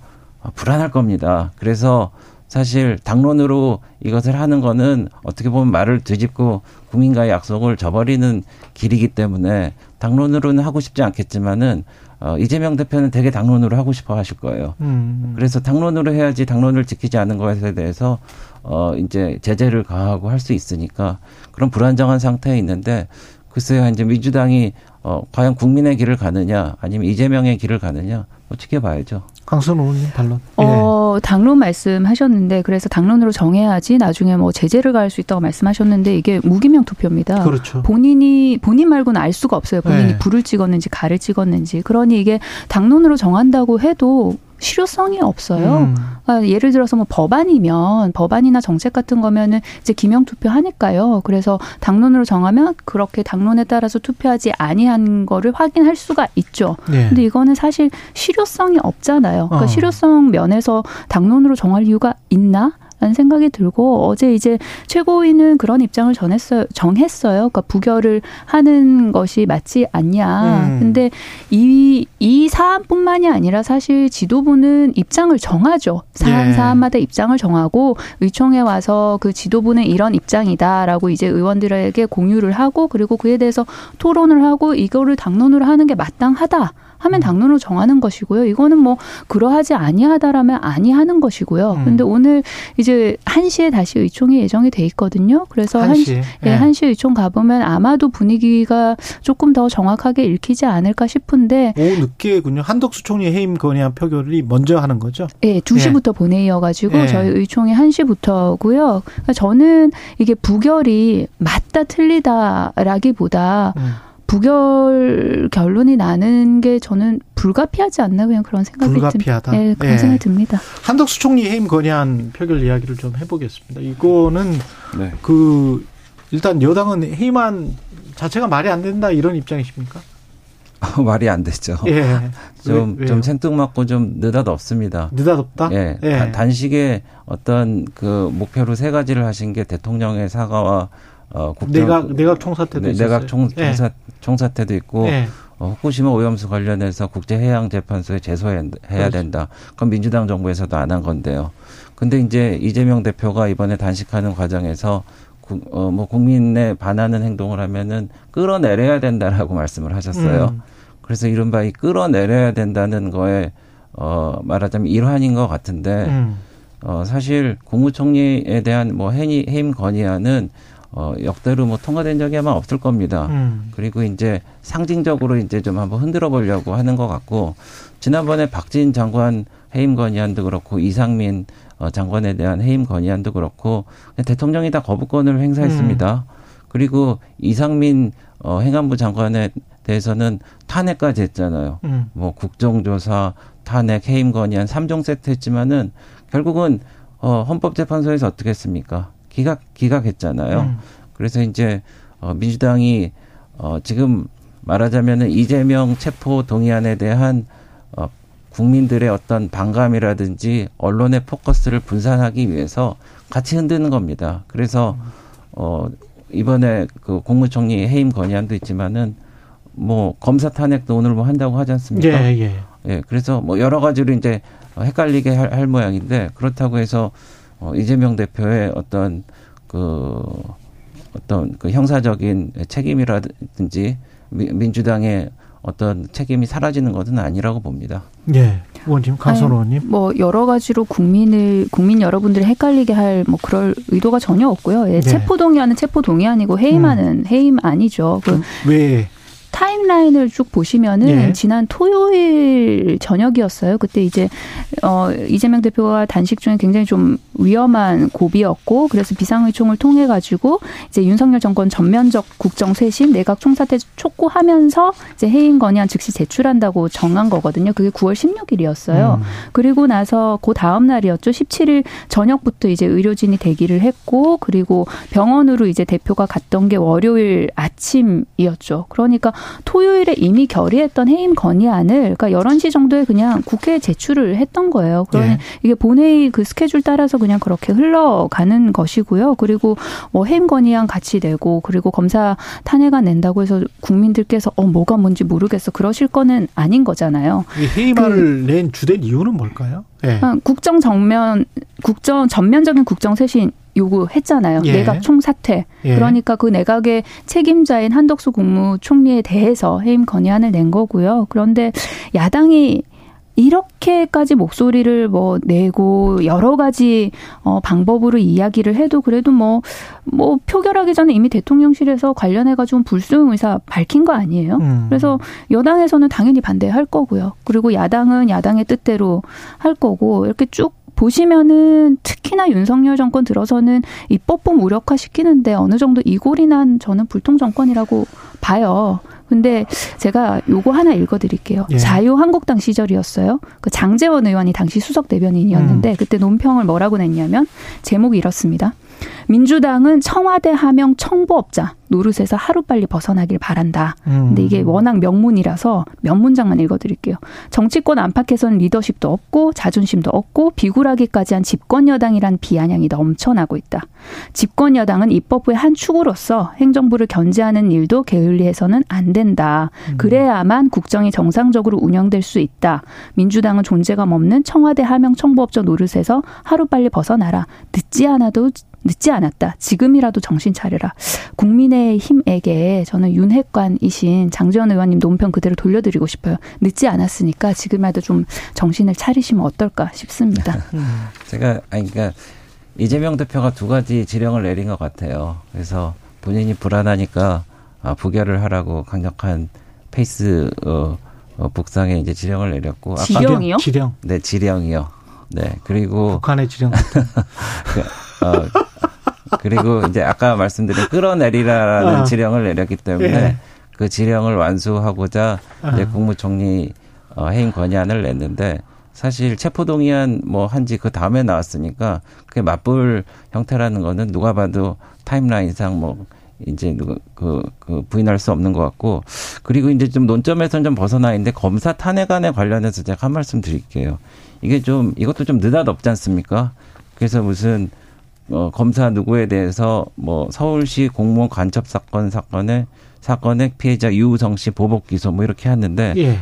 Speaker 12: 불안할 겁니다. 그래서 사실 당론으로 이것을 하는 거는 어떻게 보면 말을 뒤집고 국민과의 약속을 저버리는 길이기 때문에 당론으로는 하고 싶지 않겠지만은 어, 이재명 대표는 되게 당론으로 하고 싶어 하실 거예요. 음. 그래서 당론으로 해야지 당론을 지키지 않은 것에 대해서 어, 이제 제재를 가하고 할 수 있으니까 그런 불안정한 상태에 있는데 글쎄요, 이제 민주당이 어, 과연 국민의 길을 가느냐 아니면 이재명의 길을 가느냐 뭐 지켜봐야죠.
Speaker 2: 강선 의원님 반론.
Speaker 11: 어, 예. 당론 말씀하셨는데 그래서 당론으로 정해야지 나중에 뭐 제재를 가할 수 있다고 말씀하셨는데 이게 무기명 투표입니다. 그렇죠. 본인이 본인 말고는 알 수가 없어요. 본인이 예. 불을 찍었는지 가를 찍었는지. 그러니 이게 당론으로 정한다고 해도 실효성이 없어요. 음. 그러니까 예를 들어서 뭐 법안이면 법안이나 정책 같은 거면은 이제 기명 투표 하니까요. 그래서 당론으로 정하면 그렇게 당론에 따라서 투표하지 아니한 거를 확인할 수가 있죠. 네. 근데 이거는 사실 실효성이 없잖아요. 그러니까 어. 실효성 면에서 당론으로 정할 이유가 있나? 라는 생각이 들고 어제 이제 최고위는 그런 입장을 전했어요. 정했어요. 그러니까 부결을 하는 것이 맞지 않냐. 음. 근데 이, 이 사안뿐만이 아니라 사실 지도부는 입장을 정하죠. 사안, 예. 사안마다 입장을 정하고 의총에 와서 그 지도부는 이런 입장이다라고 이제 의원들에게 공유를 하고 그리고 그에 대해서 토론을 하고 이거를 당론으로 하는 게 마땅하다. 하면 당론으로 정하는 것이고요. 이거는 뭐 그러하지 아니하다라면 아니하는 것이고요. 음. 근데 오늘 이제 1시에 다시 의총이 예정이 돼 있거든요. 그래서 1시, 1시, 예, 1시 의총 가보면 아마도 분위기가 조금 더 정확하게 읽히지 않을까 싶은데
Speaker 2: 오후 늦게군요. 한덕수 총리 해임 건의안 표결이 먼저 하는 거죠?
Speaker 11: 예, 2시부터 예. 본회의여 가지고 예. 저희 의총이 1시부터고요. 그러니까 저는 이게 부결이 맞다 틀리다라기보다 음. 부결 결론이 나는 게 저는 불가피하지 않나 그냥 그런 생각이
Speaker 2: 불가피하다.
Speaker 11: 듭, 네, 그런
Speaker 2: 예.
Speaker 11: 생각이 듭니다.
Speaker 2: 한덕수 총리 해임 건의안 표결 이야기를 좀 해보겠습니다. 이거는
Speaker 12: 네.
Speaker 2: 그 일단 여당은 해임안 자체가 말이 안 된다 이런 입장이십니까?
Speaker 12: 말이 안 되죠.
Speaker 2: 예.
Speaker 12: 좀,
Speaker 2: 왜-
Speaker 12: 좀? 생뚱맞고 좀 느닷없습니다.
Speaker 2: 느닷없다?
Speaker 12: 예.
Speaker 2: 예.
Speaker 12: 단- 단식에 어떤 그 목표로 세 가지를 하신 게 대통령의 사과와 어, 국정
Speaker 2: 내각 내각 총사태도
Speaker 12: 네,
Speaker 2: 있었어요.
Speaker 12: 내각 총,
Speaker 2: 예.
Speaker 12: 총사, 총사태도 있고
Speaker 2: 예.
Speaker 12: 어, 후쿠시마 오염수 관련해서 국제해양재판소에 제소해야
Speaker 2: 그렇죠.
Speaker 12: 된다. 그건 민주당 정부에서도 안 한 건데요. 근데 이제 이재명 대표가 이번에 단식하는 과정에서 구- 어, 뭐 국민에 반하는 행동을 하면은 끌어내려야 된다라고 말씀을 하셨어요.
Speaker 2: 음.
Speaker 12: 그래서 이른바 이 끌어내려야 된다는 거에 어, 말하자면 일환인 것 같은데
Speaker 2: 음.
Speaker 12: 어, 사실 국무총리에 대한 뭐 해임 건의안은 어, 역대로 뭐 통과된 적이 아마 없을 겁니다.
Speaker 2: 음.
Speaker 12: 그리고 이제 상징적으로 이제 좀 한번 흔들어 보려고 하는 것 같고 지난번에 박진 장관 해임 건의안도 그렇고 이상민 어, 장관에 대한 해임 건의안도 그렇고 대통령이 다 거부권을 행사했습니다. 그리고 이상민 어, 행안부 장관에 대해서는 탄핵까지 했잖아요.
Speaker 2: 음.
Speaker 12: 뭐 국정조사, 탄핵, 해임 건의안 3종 세트 했지만은 결국은 어, 헌법재판소에서 어떻게 했습니까? 기각 기각했잖아요.
Speaker 2: 음.
Speaker 12: 그래서 이제 어, 민주당이 어, 지금 말하자면은 이재명 체포 동의안에 대한 어, 국민들의 어떤 반감이라든지 언론의 포커스를 분산하기 위해서 같이 흔드는 겁니다. 그래서 어 이번에 그 국무총리 해임 건의안도 있지만은 뭐 검사 탄핵도 오늘 뭐 한다고 하지 않습니까?
Speaker 2: 예, 예.
Speaker 12: 예, 그래서 뭐 여러 가지로 이제 헷갈리게 할, 할 모양인데 그렇다고 해서 어, 이재명 대표의 어떤 그 어떤 그 형사적인 책임이라든지 미- 민주당의 어떤 책임이 사라지는 것은 아니라고 봅니다.
Speaker 2: 예. 의원님, 강선 의원님.
Speaker 11: 뭐 여러 가지로 국민을 국민 여러분들을 헷갈리게 할 뭐 그럴 의도가 전혀 없고요. 예,
Speaker 2: 네.
Speaker 11: 체포 동의안은 체포 동의안이고 해임안은 해임 아니죠. 그
Speaker 2: 왜?
Speaker 11: 타임라인을 쭉 보시면은
Speaker 2: 예.
Speaker 11: 지난 토요일 저녁이었어요. 그때 이제 어 이재명 대표가 단식 중에 굉장히 좀 위험한 고비였고 그래서 비상의총을 통해 가지고 이제 윤석열 정권 전면적 국정 쇄신 내각 총사퇴 촉구하면서 이제 해임 건의안 즉시 제출한다고 정한 거거든요. 그게 9월 16일이었어요.
Speaker 2: 음.
Speaker 11: 그리고 나서 그 다음 날이었죠. 17일 저녁부터 이제 의료진이 대기를 했고 그리고 병원으로 이제 대표가 갔던 게 월요일 아침이었죠. 그러니까 토요일에 이미 결의했던 해임 건의안을 그러니까 11시 정도에 그냥 국회에 제출을 했던 거예요. 그러니
Speaker 2: 예.
Speaker 11: 이게 본회의 그 스케줄 따라서 그냥 그렇게 흘러가는 것이고요. 그리고 뭐 해임 건의안 같이 내고 그리고 검사 탄핵안 낸다고 해서 국민들께서 어 뭐가 뭔지 모르겠어 그러실 거는 아닌 거잖아요.
Speaker 2: 이 해임안을 낸 주된 이유는 뭘까요? 예.
Speaker 11: 아, 국정 정면 국정 전면적인 국정 쇄신 요구했잖아요.
Speaker 2: 예.
Speaker 11: 내각 총사퇴.
Speaker 2: 예.
Speaker 11: 그러니까 그 내각의 책임자인 한덕수 국무총리에 대해서 해임 건의안을 낸 거고요. 그런데 야당이 이렇게까지 목소리를 뭐 내고 여러 가지 어 방법으로 이야기를 해도 그래도 뭐뭐 표결하기 전에 이미 대통령실에서 관련해 가지고 불수용 의사 밝힌 거 아니에요?
Speaker 2: 음.
Speaker 11: 그래서 여당에서는 당연히 반대할 거고요. 그리고 야당은 야당의 뜻대로 할 거고 이렇게 쭉 보시면은 특히나 윤석열 정권 들어서는 입법부 무력화 시키는데 어느 정도 이골이 난 저는 불통 정권이라고 봐요. 근데 제가 요거 하나 읽어드릴게요.
Speaker 2: 예.
Speaker 11: 자유한국당 시절이었어요. 그 장재원 의원이 당시 수석 대변인이었는데 그때 논평을 뭐라고 냈냐면 제목이 이렇습니다. 민주당은 청와대 하명 청부업자 노릇에서 하루빨리 벗어나길 바란다. 근데 이게 워낙 명문이라서 몇 문장만 읽어드릴게요. 정치권 안팎에서는 리더십도 없고 자존심도 없고 비굴하기까지 한 집권 여당이란 비아냥이 넘쳐나고 있다. 집권 여당은 입법부의 한 축으로서 행정부를 견제하는 일도 게을리해서는 안 된다. 그래야만 국정이 정상적으로 운영될 수 있다. 민주당은 존재감 없는 청와대 하명 청부업자 노릇에서 하루빨리 벗어나라. 늦지 않아도 늦지 않았다. 지금이라도 정신 차려라. 국민의힘에게 저는 윤핵관이신 장지원 의원님 논평 그대로 돌려드리고 싶어요. 늦지 않았으니까 지금이라도 좀 정신을 차리시면 어떨까 싶습니다.
Speaker 12: 제가 아니 그러니까 이재명 대표가 두 가지 지령을 내린 것 같아요. 그래서 본인이 불안하니까 아, 부결을 하라고 강력한 페이스 어, 어, 북 상에 이제 지령을 내렸고
Speaker 11: 지령이요?
Speaker 2: 지령.
Speaker 12: 네, 지령이요. 네, 그리고
Speaker 2: 북한의 지령.
Speaker 12: 그, 어, 그리고 이제 아까 말씀드린 끌어내리라라는
Speaker 2: 아.
Speaker 12: 지령을 내렸기 때문에
Speaker 2: 예.
Speaker 12: 그 지령을 완수하고자 이제
Speaker 2: 아.
Speaker 12: 국무총리 어, 해임 건의안을 냈는데 사실 체포동의안 뭐 한지 그 다음에 나왔으니까 그게 맞불 형태라는 거는 누가 봐도 타임라인상 뭐 이제 그, 그 부인할 수 없는 것 같고 그리고 이제 좀 논점에서는 좀 벗어나 있는데 검사 탄핵안에 관련해서 제가 한 말씀 드릴게요. 이게 좀 이것도 좀 느닷없지 않습니까? 그래서 무슨 어, 검사 누구에 대해서 뭐 서울시 공무원 간첩 사건 사건에 사건의 피해자 유우성 씨 보복 기소 뭐 이렇게 했는데
Speaker 2: 예.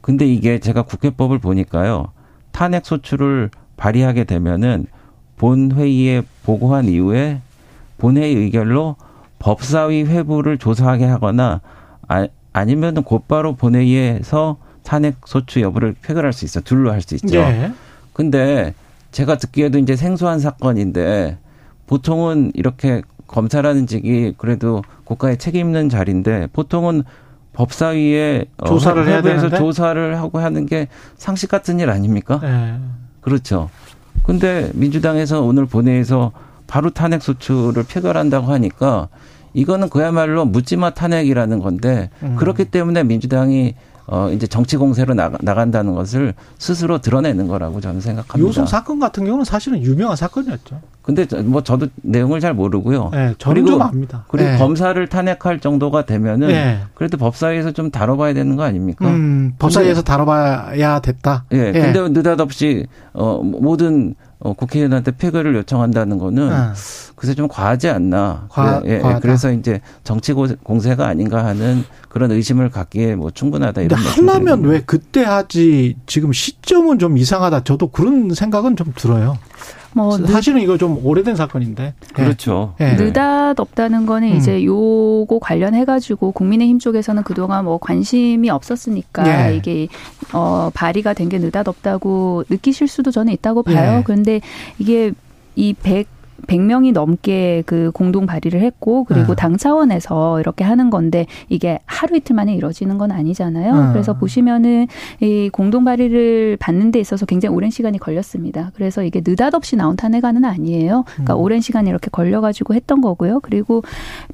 Speaker 12: 근데 이게 제가 국회법을 보니까요. 탄핵 소추를 발의하게 되면은 본 회의에 보고한 이후에 본회의 의결로 법사위 회부를 조사하게 하거나 아, 아니면 곧바로 본회의에서 탄핵 소추 여부를 표결할 수 있어. 둘로 할 수 있죠.
Speaker 2: 예.
Speaker 12: 근데 제가 듣기에도 이제 생소한 사건인데 보통은 이렇게 검사라는 직이 그래도 국가에 책임 있는 자리인데 보통은 법사위에 어,
Speaker 2: 조사를 해야 되는데?
Speaker 12: 조사를 하고 하는 게 상식 같은 일 아닙니까?
Speaker 2: 예.
Speaker 12: 그렇죠. 근데 민주당에서 오늘 본회의에서 바로 탄핵 소추를 표결한다고 하니까 이거는 그야말로 묻지마 탄핵이라는 건데
Speaker 2: 음.
Speaker 12: 그렇기 때문에 민주당이 어 이제 정치 공세로 나가, 나간다는 것을 스스로 드러내는 거라고 저는 생각합니다.
Speaker 2: 요성 사건 같은 경우는 사실은 유명한 사건이었죠.
Speaker 12: 근데 저- 뭐 저도 내용을 잘 모르고요.
Speaker 2: 예, 저는 좀 압니다.
Speaker 12: 그리고
Speaker 2: 예.
Speaker 12: 검사를 탄핵할 정도가 되면은
Speaker 2: 예.
Speaker 12: 그래도 법사위에서 좀 다뤄봐야 되는 거 아닙니까?
Speaker 2: 음, 법사위에서 다뤄봐야 됐다.
Speaker 12: 예. 근데 느닷없이 어 모든 어, 국회의원한테 폐결을 요청한다는 거는
Speaker 2: 아.
Speaker 12: 글쎄 좀 과하지 않나.
Speaker 2: 과-
Speaker 12: 그래, 예, 예.
Speaker 2: 과하다.
Speaker 12: 그래서 이제 정치 고- 공세가 아닌가 하는 그런 의심을 갖기에 뭐 충분하다
Speaker 2: 근데
Speaker 12: 이런 말씀.
Speaker 2: 하려면 왜 그때 하지 지금 시점은 좀 이상하다. 저도 그런 생각은 좀 들어요.
Speaker 11: 뭐
Speaker 2: 사실은 이거 좀 오래된 사건인데.
Speaker 12: 그렇죠.
Speaker 2: 예. 예.
Speaker 11: 느닷없다는 거는
Speaker 2: 음.
Speaker 11: 이제 요거 관련해 가지고 국민의힘 쪽에서는 그동안 뭐 관심이 없었으니까
Speaker 2: 예.
Speaker 11: 이게 어 발의가 된 게 느닷없다고 느끼실 수도 저는 있다고 봐요.
Speaker 2: 예.
Speaker 11: 그런데 이게 이 100, 100명이 넘게 그 공동 발의를 했고 그리고
Speaker 2: 예.
Speaker 11: 당 차원에서 이렇게 하는 건데 이게 하루 이틀 만에 이루어지는 건 아니잖아요.
Speaker 2: 음.
Speaker 11: 그래서 보시면은 이 공동 발의를 받는 데 있어서 굉장히 오랜 시간이 걸렸습니다. 그래서 이게 느닷없이 나온 탄핵안은 아니에요. 그러니까
Speaker 2: 음.
Speaker 11: 오랜 시간 이렇게 걸려 가지고 했던 거고요. 그리고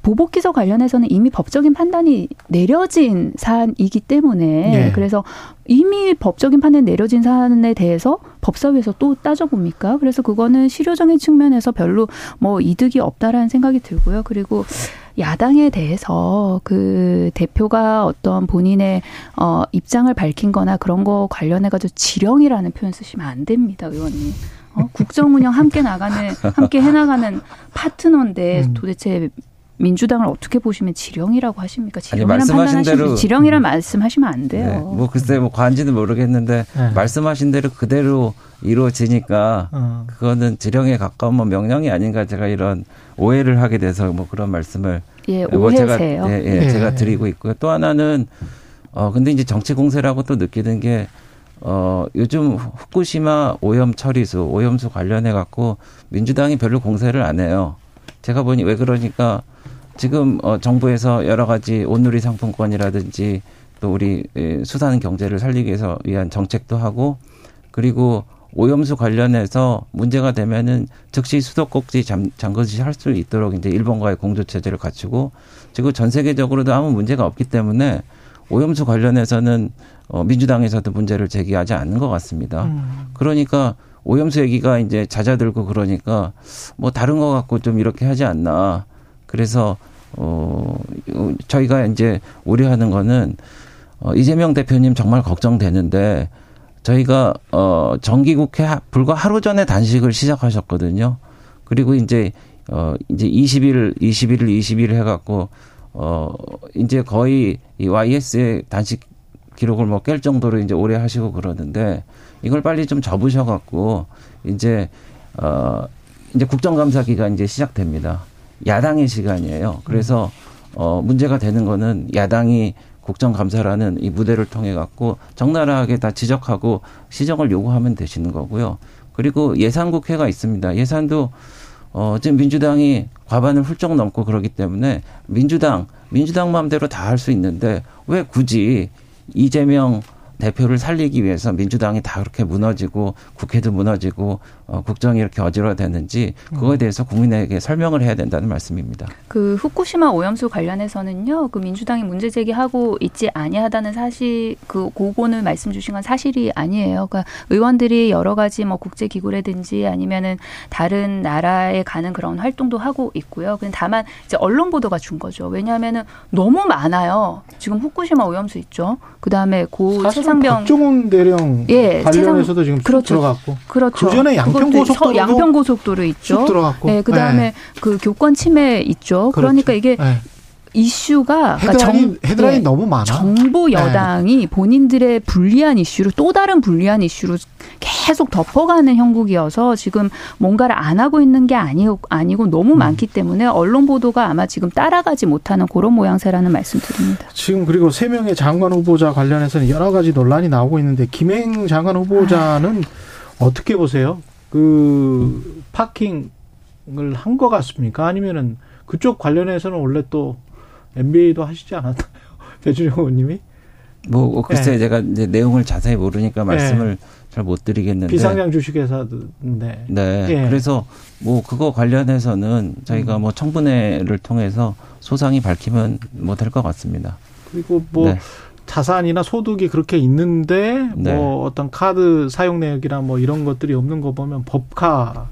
Speaker 11: 보복 기소 관련해서는 이미 법적인 판단이 내려진 사안이기 때문에
Speaker 2: 예.
Speaker 11: 그래서 이미 법적인 판단이 내려진 사안에 대해서 법사위에서 또 따져봅니까? 그래서 그거는 실효적인 측면에서 별로 뭐 이득이 없다라는 생각이 들고요. 그리고 야당에 대해서 그 대표가 어떤 본인의 어 입장을 밝힌 거나 그런 거 관련해 가지고 지령이라는 표현 쓰시면 안 됩니다, 의원님. 어, 국정 운영 함께 나가는 함께 해 나가는 파트너인데
Speaker 2: 음.
Speaker 11: 도대체 민주당을 어떻게 보시면 지령이라고 하십니까? 지령이란
Speaker 12: 말씀하신
Speaker 11: 판단하시면
Speaker 12: 대로-
Speaker 11: 지령이란 말씀하시면 안 돼요.
Speaker 12: 네. 뭐 글쎄 뭐 관지는 모르겠는데
Speaker 2: 네.
Speaker 12: 말씀하신 대로 그대로 이루어지니까
Speaker 2: 어.
Speaker 12: 그거는 지령에 가까운 뭐 명령이 아닌가 제가 이런 오해를 하게 돼서 뭐 그런 말씀을
Speaker 11: 예,
Speaker 12: 뭐 제가
Speaker 11: 오해세요.
Speaker 12: 예, 예,
Speaker 2: 예.
Speaker 12: 제가 드리고 있고요. 또 하나는 어 근데 이제 정치 공세라고 또 느끼는 게 어, 요즘 후쿠시마 오염 처리수, 오염수 관련해 갖고 민주당이 별로 공세를 안 해요. 제가 보니 왜 그러니까 지금 어, 정부에서 여러 가지 온누리 상품권이라든지 또 우리 예, 수산 경제를 살리기 위해서 위한 정책도 하고 그리고 오염수 관련해서 문제가 되면은 즉시 수도꼭지 잠, 잠그시 할수 있도록 이제 일본과의 공조 체제를 갖추고 그리고 전 세계적으로도 아무 문제가 없기 때문에 오염수 관련해서는 어, 민주당에서도 문제를 제기하지 않는 것 같습니다.
Speaker 2: 음.
Speaker 12: 그러니까 오염수 얘기가 이제 잦아들고 그러니까 뭐 다른 거 갖고 좀 이렇게 하지 않나. 그래서 어 저희가 이제 우려하는 거는 어 이재명 대표님 정말 걱정되는데 저희가 어 정기국회 하- 불과 하루 전에 단식을 시작하셨거든요. 그리고 이제 어 이제 20일 21일 20일 해 갖고 어 이제 거의 이 YS의 단식 기록을 뭐 깰 정도로 이제 오래 하시고 그러는데 이걸 빨리 좀 접으셔 갖고 이제 어 이제 국정감사 기간 이제 시작됩니다. 야당의 시간이에요. 그래서 어 문제가 되는 거는 야당이 국정감사라는 이 무대를 통해 갖고 적나라하게 다 지적하고 시정을 요구하면 되시는 거고요. 그리고 예산 국회가 있습니다. 예산도 어 지금 민주당이 과반을 훌쩍 넘고 그러기 때문에 민주당 민주당 마음대로 다 할 수 있는데 왜 굳이 이재명 대표를 살리기 위해서 민주당이 다 그렇게 무너지고 국회도 무너지고 어, 국정이 이렇게 어지러워되는지 그거에 대해서 국민에게 설명을 해야 된다는 말씀입니다.
Speaker 11: 그 후쿠시마 오염수 관련해서는요, 그 민주당이 문제 제기하고 있지 아니하다는 사실, 그 고거는 말씀 주신 건 사실이 아니에요. 그러니까 의원들이 여러 가지 뭐 국제 기구라든지 아니면은 다른 나라에 가는 그런 활동도 하고 있고요. 근데 다만 이제 언론 보도가 준 거죠. 왜냐하면은 너무 많아요. 지금 후쿠시마 오염수 있죠. 그 다음에 고 최상병
Speaker 2: 박종훈 대령
Speaker 11: 예,
Speaker 2: 관련해서도 지금 쭉
Speaker 11: 그렇죠.
Speaker 2: 들어갔고
Speaker 11: 그렇죠.
Speaker 2: 그 전에 양평
Speaker 11: 그것도
Speaker 2: 고속도로도
Speaker 11: 서- 양평 고속도로 있죠.
Speaker 2: 쭉 들어갔고.
Speaker 11: 네, 그다음에
Speaker 2: 네.
Speaker 11: 그 교권 침해 있죠. 그러니까 이게
Speaker 2: 네.
Speaker 11: 이슈가 그러니까
Speaker 2: 헤드라인, 헤드라인
Speaker 11: 예,
Speaker 2: 너무 많아.
Speaker 11: 정부
Speaker 2: 네.
Speaker 11: 여당이 본인들의 불리한 이슈를 또 다른 불리한 이슈로 계속 덮어가는 형국이어서 지금 뭔가를 안 하고 있는 게 아니, 아니고
Speaker 2: 음.
Speaker 11: 너무 많기 때문에 언론 보도가 아마 지금 따라가지 못하는 그런 모양새라는 말씀 드립니다.
Speaker 2: 지금 그리고 세 명의 장관 후보자 관련해서는 여러 가지 논란이 나오고 있는데 김행 장관 후보자는 어떻게 보세요? 그 파킹을 한 것 같습니까? 아니면은 그쪽 관련해서는 원래 또 MBA도 하시지 않았나요? 배준영 의원님이
Speaker 12: 뭐 글쎄
Speaker 2: 네.
Speaker 12: 제가 이제 내용을 자세히 모르니까 말씀을 잘못 드리겠는데
Speaker 2: 비상장 주식회사인데
Speaker 12: 네.
Speaker 2: 예.
Speaker 12: 그래서 뭐 그거 관련해서는 저희가
Speaker 2: 음.
Speaker 12: 뭐 청문회를 통해서 소상히 밝히면 뭐 될 것 같습니다.
Speaker 2: 그리고 뭐
Speaker 12: 네.
Speaker 2: 자산이나 소득이 그렇게 있는데
Speaker 12: 네.
Speaker 2: 뭐 어떤 카드 사용 내역이나 뭐 이런 것들이 없는 거 보면 법카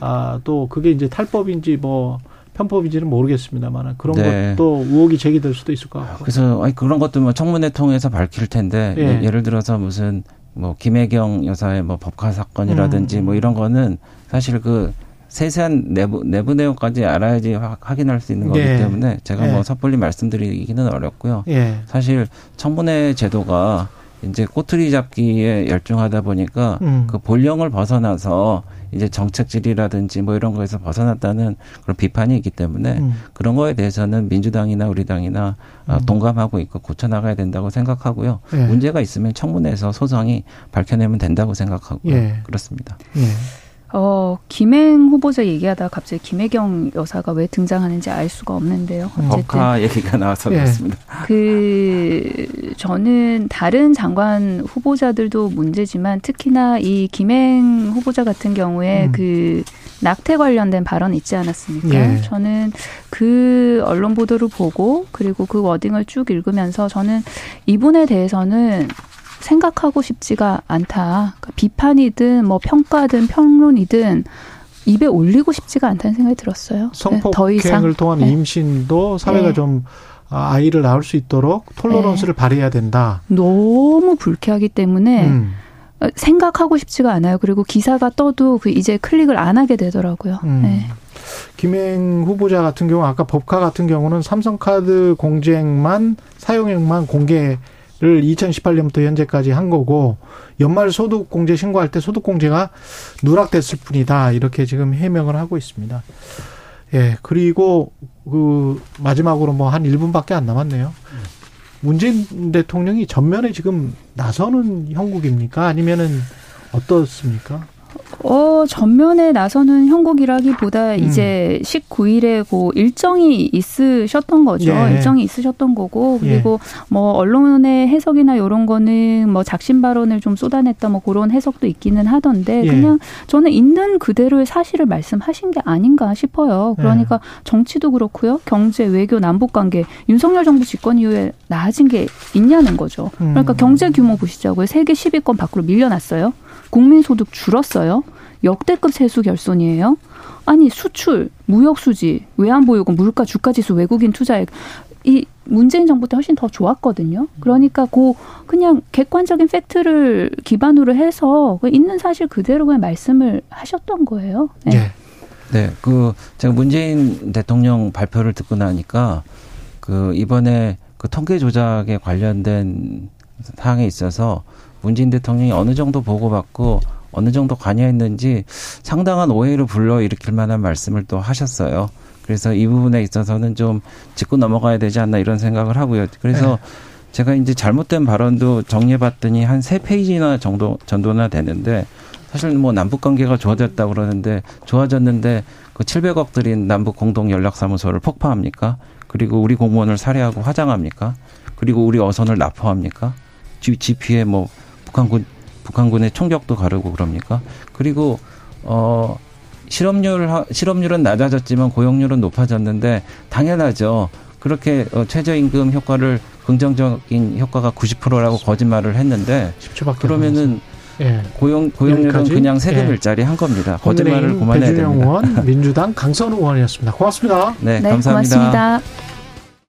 Speaker 2: 아또 그게 이제 탈법인지 뭐 편법인지는 모르겠습니다만 그런
Speaker 12: 네.
Speaker 2: 것도 의혹이 제기될 수도 있을 것 같고.
Speaker 12: 그래서 아니 그런 것도 뭐 청문회 통해서 밝힐 텐데
Speaker 2: 예.
Speaker 12: 예. 를 들어서 무슨 뭐 김혜경 여사의 뭐 법카 사건이라든지
Speaker 2: 음.
Speaker 12: 뭐 이런 거는 사실 그 세세한 내부 내부 내용까지 알아야지 확- 확인할 수 있는 거기
Speaker 2: 예.
Speaker 12: 때문에 제가
Speaker 2: 예.
Speaker 12: 뭐 섣불리 말씀드리기는 어렵고요.
Speaker 2: 예.
Speaker 12: 사실 청문회 제도가 이제 꼬투리 잡기에 열중하다 보니까
Speaker 2: 음.
Speaker 12: 그 본령을 벗어나서 이제 정책 질이라든지 뭐 이런 거에서 벗어났다는 그런 비판이 있기 때문에
Speaker 2: 음.
Speaker 12: 그런 거에 대해서는 민주당이나 우리 당이나 어, 동감하고 있고 고쳐 나가야 된다고 생각하고요.
Speaker 2: 예.
Speaker 12: 문제가 있으면 청문회에서 소상히 밝혀내면 된다고 생각하고요.
Speaker 2: 예.
Speaker 12: 그렇습니다.
Speaker 2: 예.
Speaker 11: 어, 김행 후보자 얘기하다가 갑자기 김혜경 여사가 왜 등장하는지 알 수가 없는데요. 어쨌든
Speaker 12: 법카 얘기가 나와서
Speaker 2: 예.
Speaker 12: 그렇습니다.
Speaker 11: 그 저는 다른 장관 후보자들도 문제지만 특히나 이 김행 후보자 같은 경우에
Speaker 2: 음.
Speaker 11: 그 낙태 관련된 발언 있지 않았습니까?
Speaker 2: 예.
Speaker 11: 저는 그 언론 보도를 보고 그리고 그 워딩을 쭉 읽으면서 저는 이분에 대해서는 생각하고 싶지가 않다. 그러니까 비판이든 뭐 평가든 평론이든 입에 올리고 싶지가 않다는 생각이 들었어요. 네, 더 이상
Speaker 2: 성폭행을 통한
Speaker 11: 네.
Speaker 2: 임신도 사회가
Speaker 11: 네.
Speaker 2: 좀 아, 아이를 낳을 수 있도록 톨러런스를 발휘해야 된다.
Speaker 11: 너무 불쾌하기 때문에
Speaker 2: 음.
Speaker 11: 어, 생각하고 싶지가 않아요. 그리고 기사가 떠도 그 이제 클릭을 안 하게 되더라고요.
Speaker 2: 음.
Speaker 11: 네.
Speaker 2: 김행 후보자 같은 경우 아까 법카 같은 경우는 삼성카드 공쟁만 사용액만 공개 를 2018년부터 현재까지 한 거고 연말 소득 공제 신고할 때 소득 공제가 누락됐을 뿐이다 이렇게 지금 해명을 하고 있습니다. 예 그리고 그 마지막으로 뭐 한 1분밖에 안 남았네요. 문재인 대통령이 전면에 지금 나서는 형국입니까? 아니면은 어떻습니까?
Speaker 11: 어, 전면에 나서는 형국이라기보다
Speaker 2: 음.
Speaker 11: 이제 19일에 그 일정이 있으셨던 거죠.
Speaker 2: 예.
Speaker 11: 일정이 있으셨던 거고 그리고 뭐 언론의 해석이나 이런 거는 뭐 작심 발언을 좀 쏟아냈다 뭐 그런 해석도 있기는 하던데
Speaker 2: 예.
Speaker 11: 그냥 저는 있는 그대로의 사실을 말씀하신 게 아닌가 싶어요. 그러니까 정치도 그렇고요. 경제, 외교, 남북 관계 윤석열 정부 집권 이후에 나아진 게 있냐는 거죠. 그러니까
Speaker 2: 음.
Speaker 11: 경제 규모 보시자고요. 세계 10위권 밖으로 밀려났어요. 국민소득 줄었어요. 역대급 세수 결손이에요. 아니 수출, 무역 수지, 외환보유고, 물가, 주가지수, 외국인 투자액 이 문재인 정부 때 훨씬 더 좋았거든요. 그러니까 그 그냥 객관적인 팩트를 기반으로 해서 그 있는 사실 그대로 그냥 말씀을 하셨던 거예요. 네.
Speaker 2: 예.
Speaker 12: 네, 그 제가 문재인 대통령 발표를 듣고 나니까 그 이번에 그 통계 조작에 관련된 사항에 있어서 문재인 대통령이 어느 정도 보고받고 어느 정도 관여했는지 상당한 오해를 불러 일으킬 만한 말씀을 또 하셨어요. 그래서 이 부분에 있어서는 좀 짚고 넘어가야 되지 않나 이런 생각을 하고요. 그래서 제가 이제 잘못된 발언도 정리해봤더니 한 세 페이지나 정도 정도나 되는데 사실 뭐 남북 관계가 좋아졌다 고 그러는데 좋아졌는데 그 700억 들인 남북 공동 연락사무소를 폭파합니까? 그리고 우리 공무원을 살해하고 화장합니까? 그리고 우리 어선을 납포합니까? GP에 뭐 북한군 북한군의 총격도 가르고 그럽니까? 그리고 어 실업률 실업률은 낮아졌지만 고용률은 높아졌는데 당연하죠. 그렇게 어, 최저임금 효과를 긍정적인 효과가 90%라고 거짓말을 했는데 그러면은 예. 고용 고용률은 여기까지? 그냥 세금 예. 일자리 한 겁니다. 거짓말을 그만해야 됩니다.
Speaker 2: 의원, 민주당 강선우 의원이었습니다. 고맙습니다.
Speaker 12: 네, 네 감사합니다.
Speaker 11: 고맙습니다.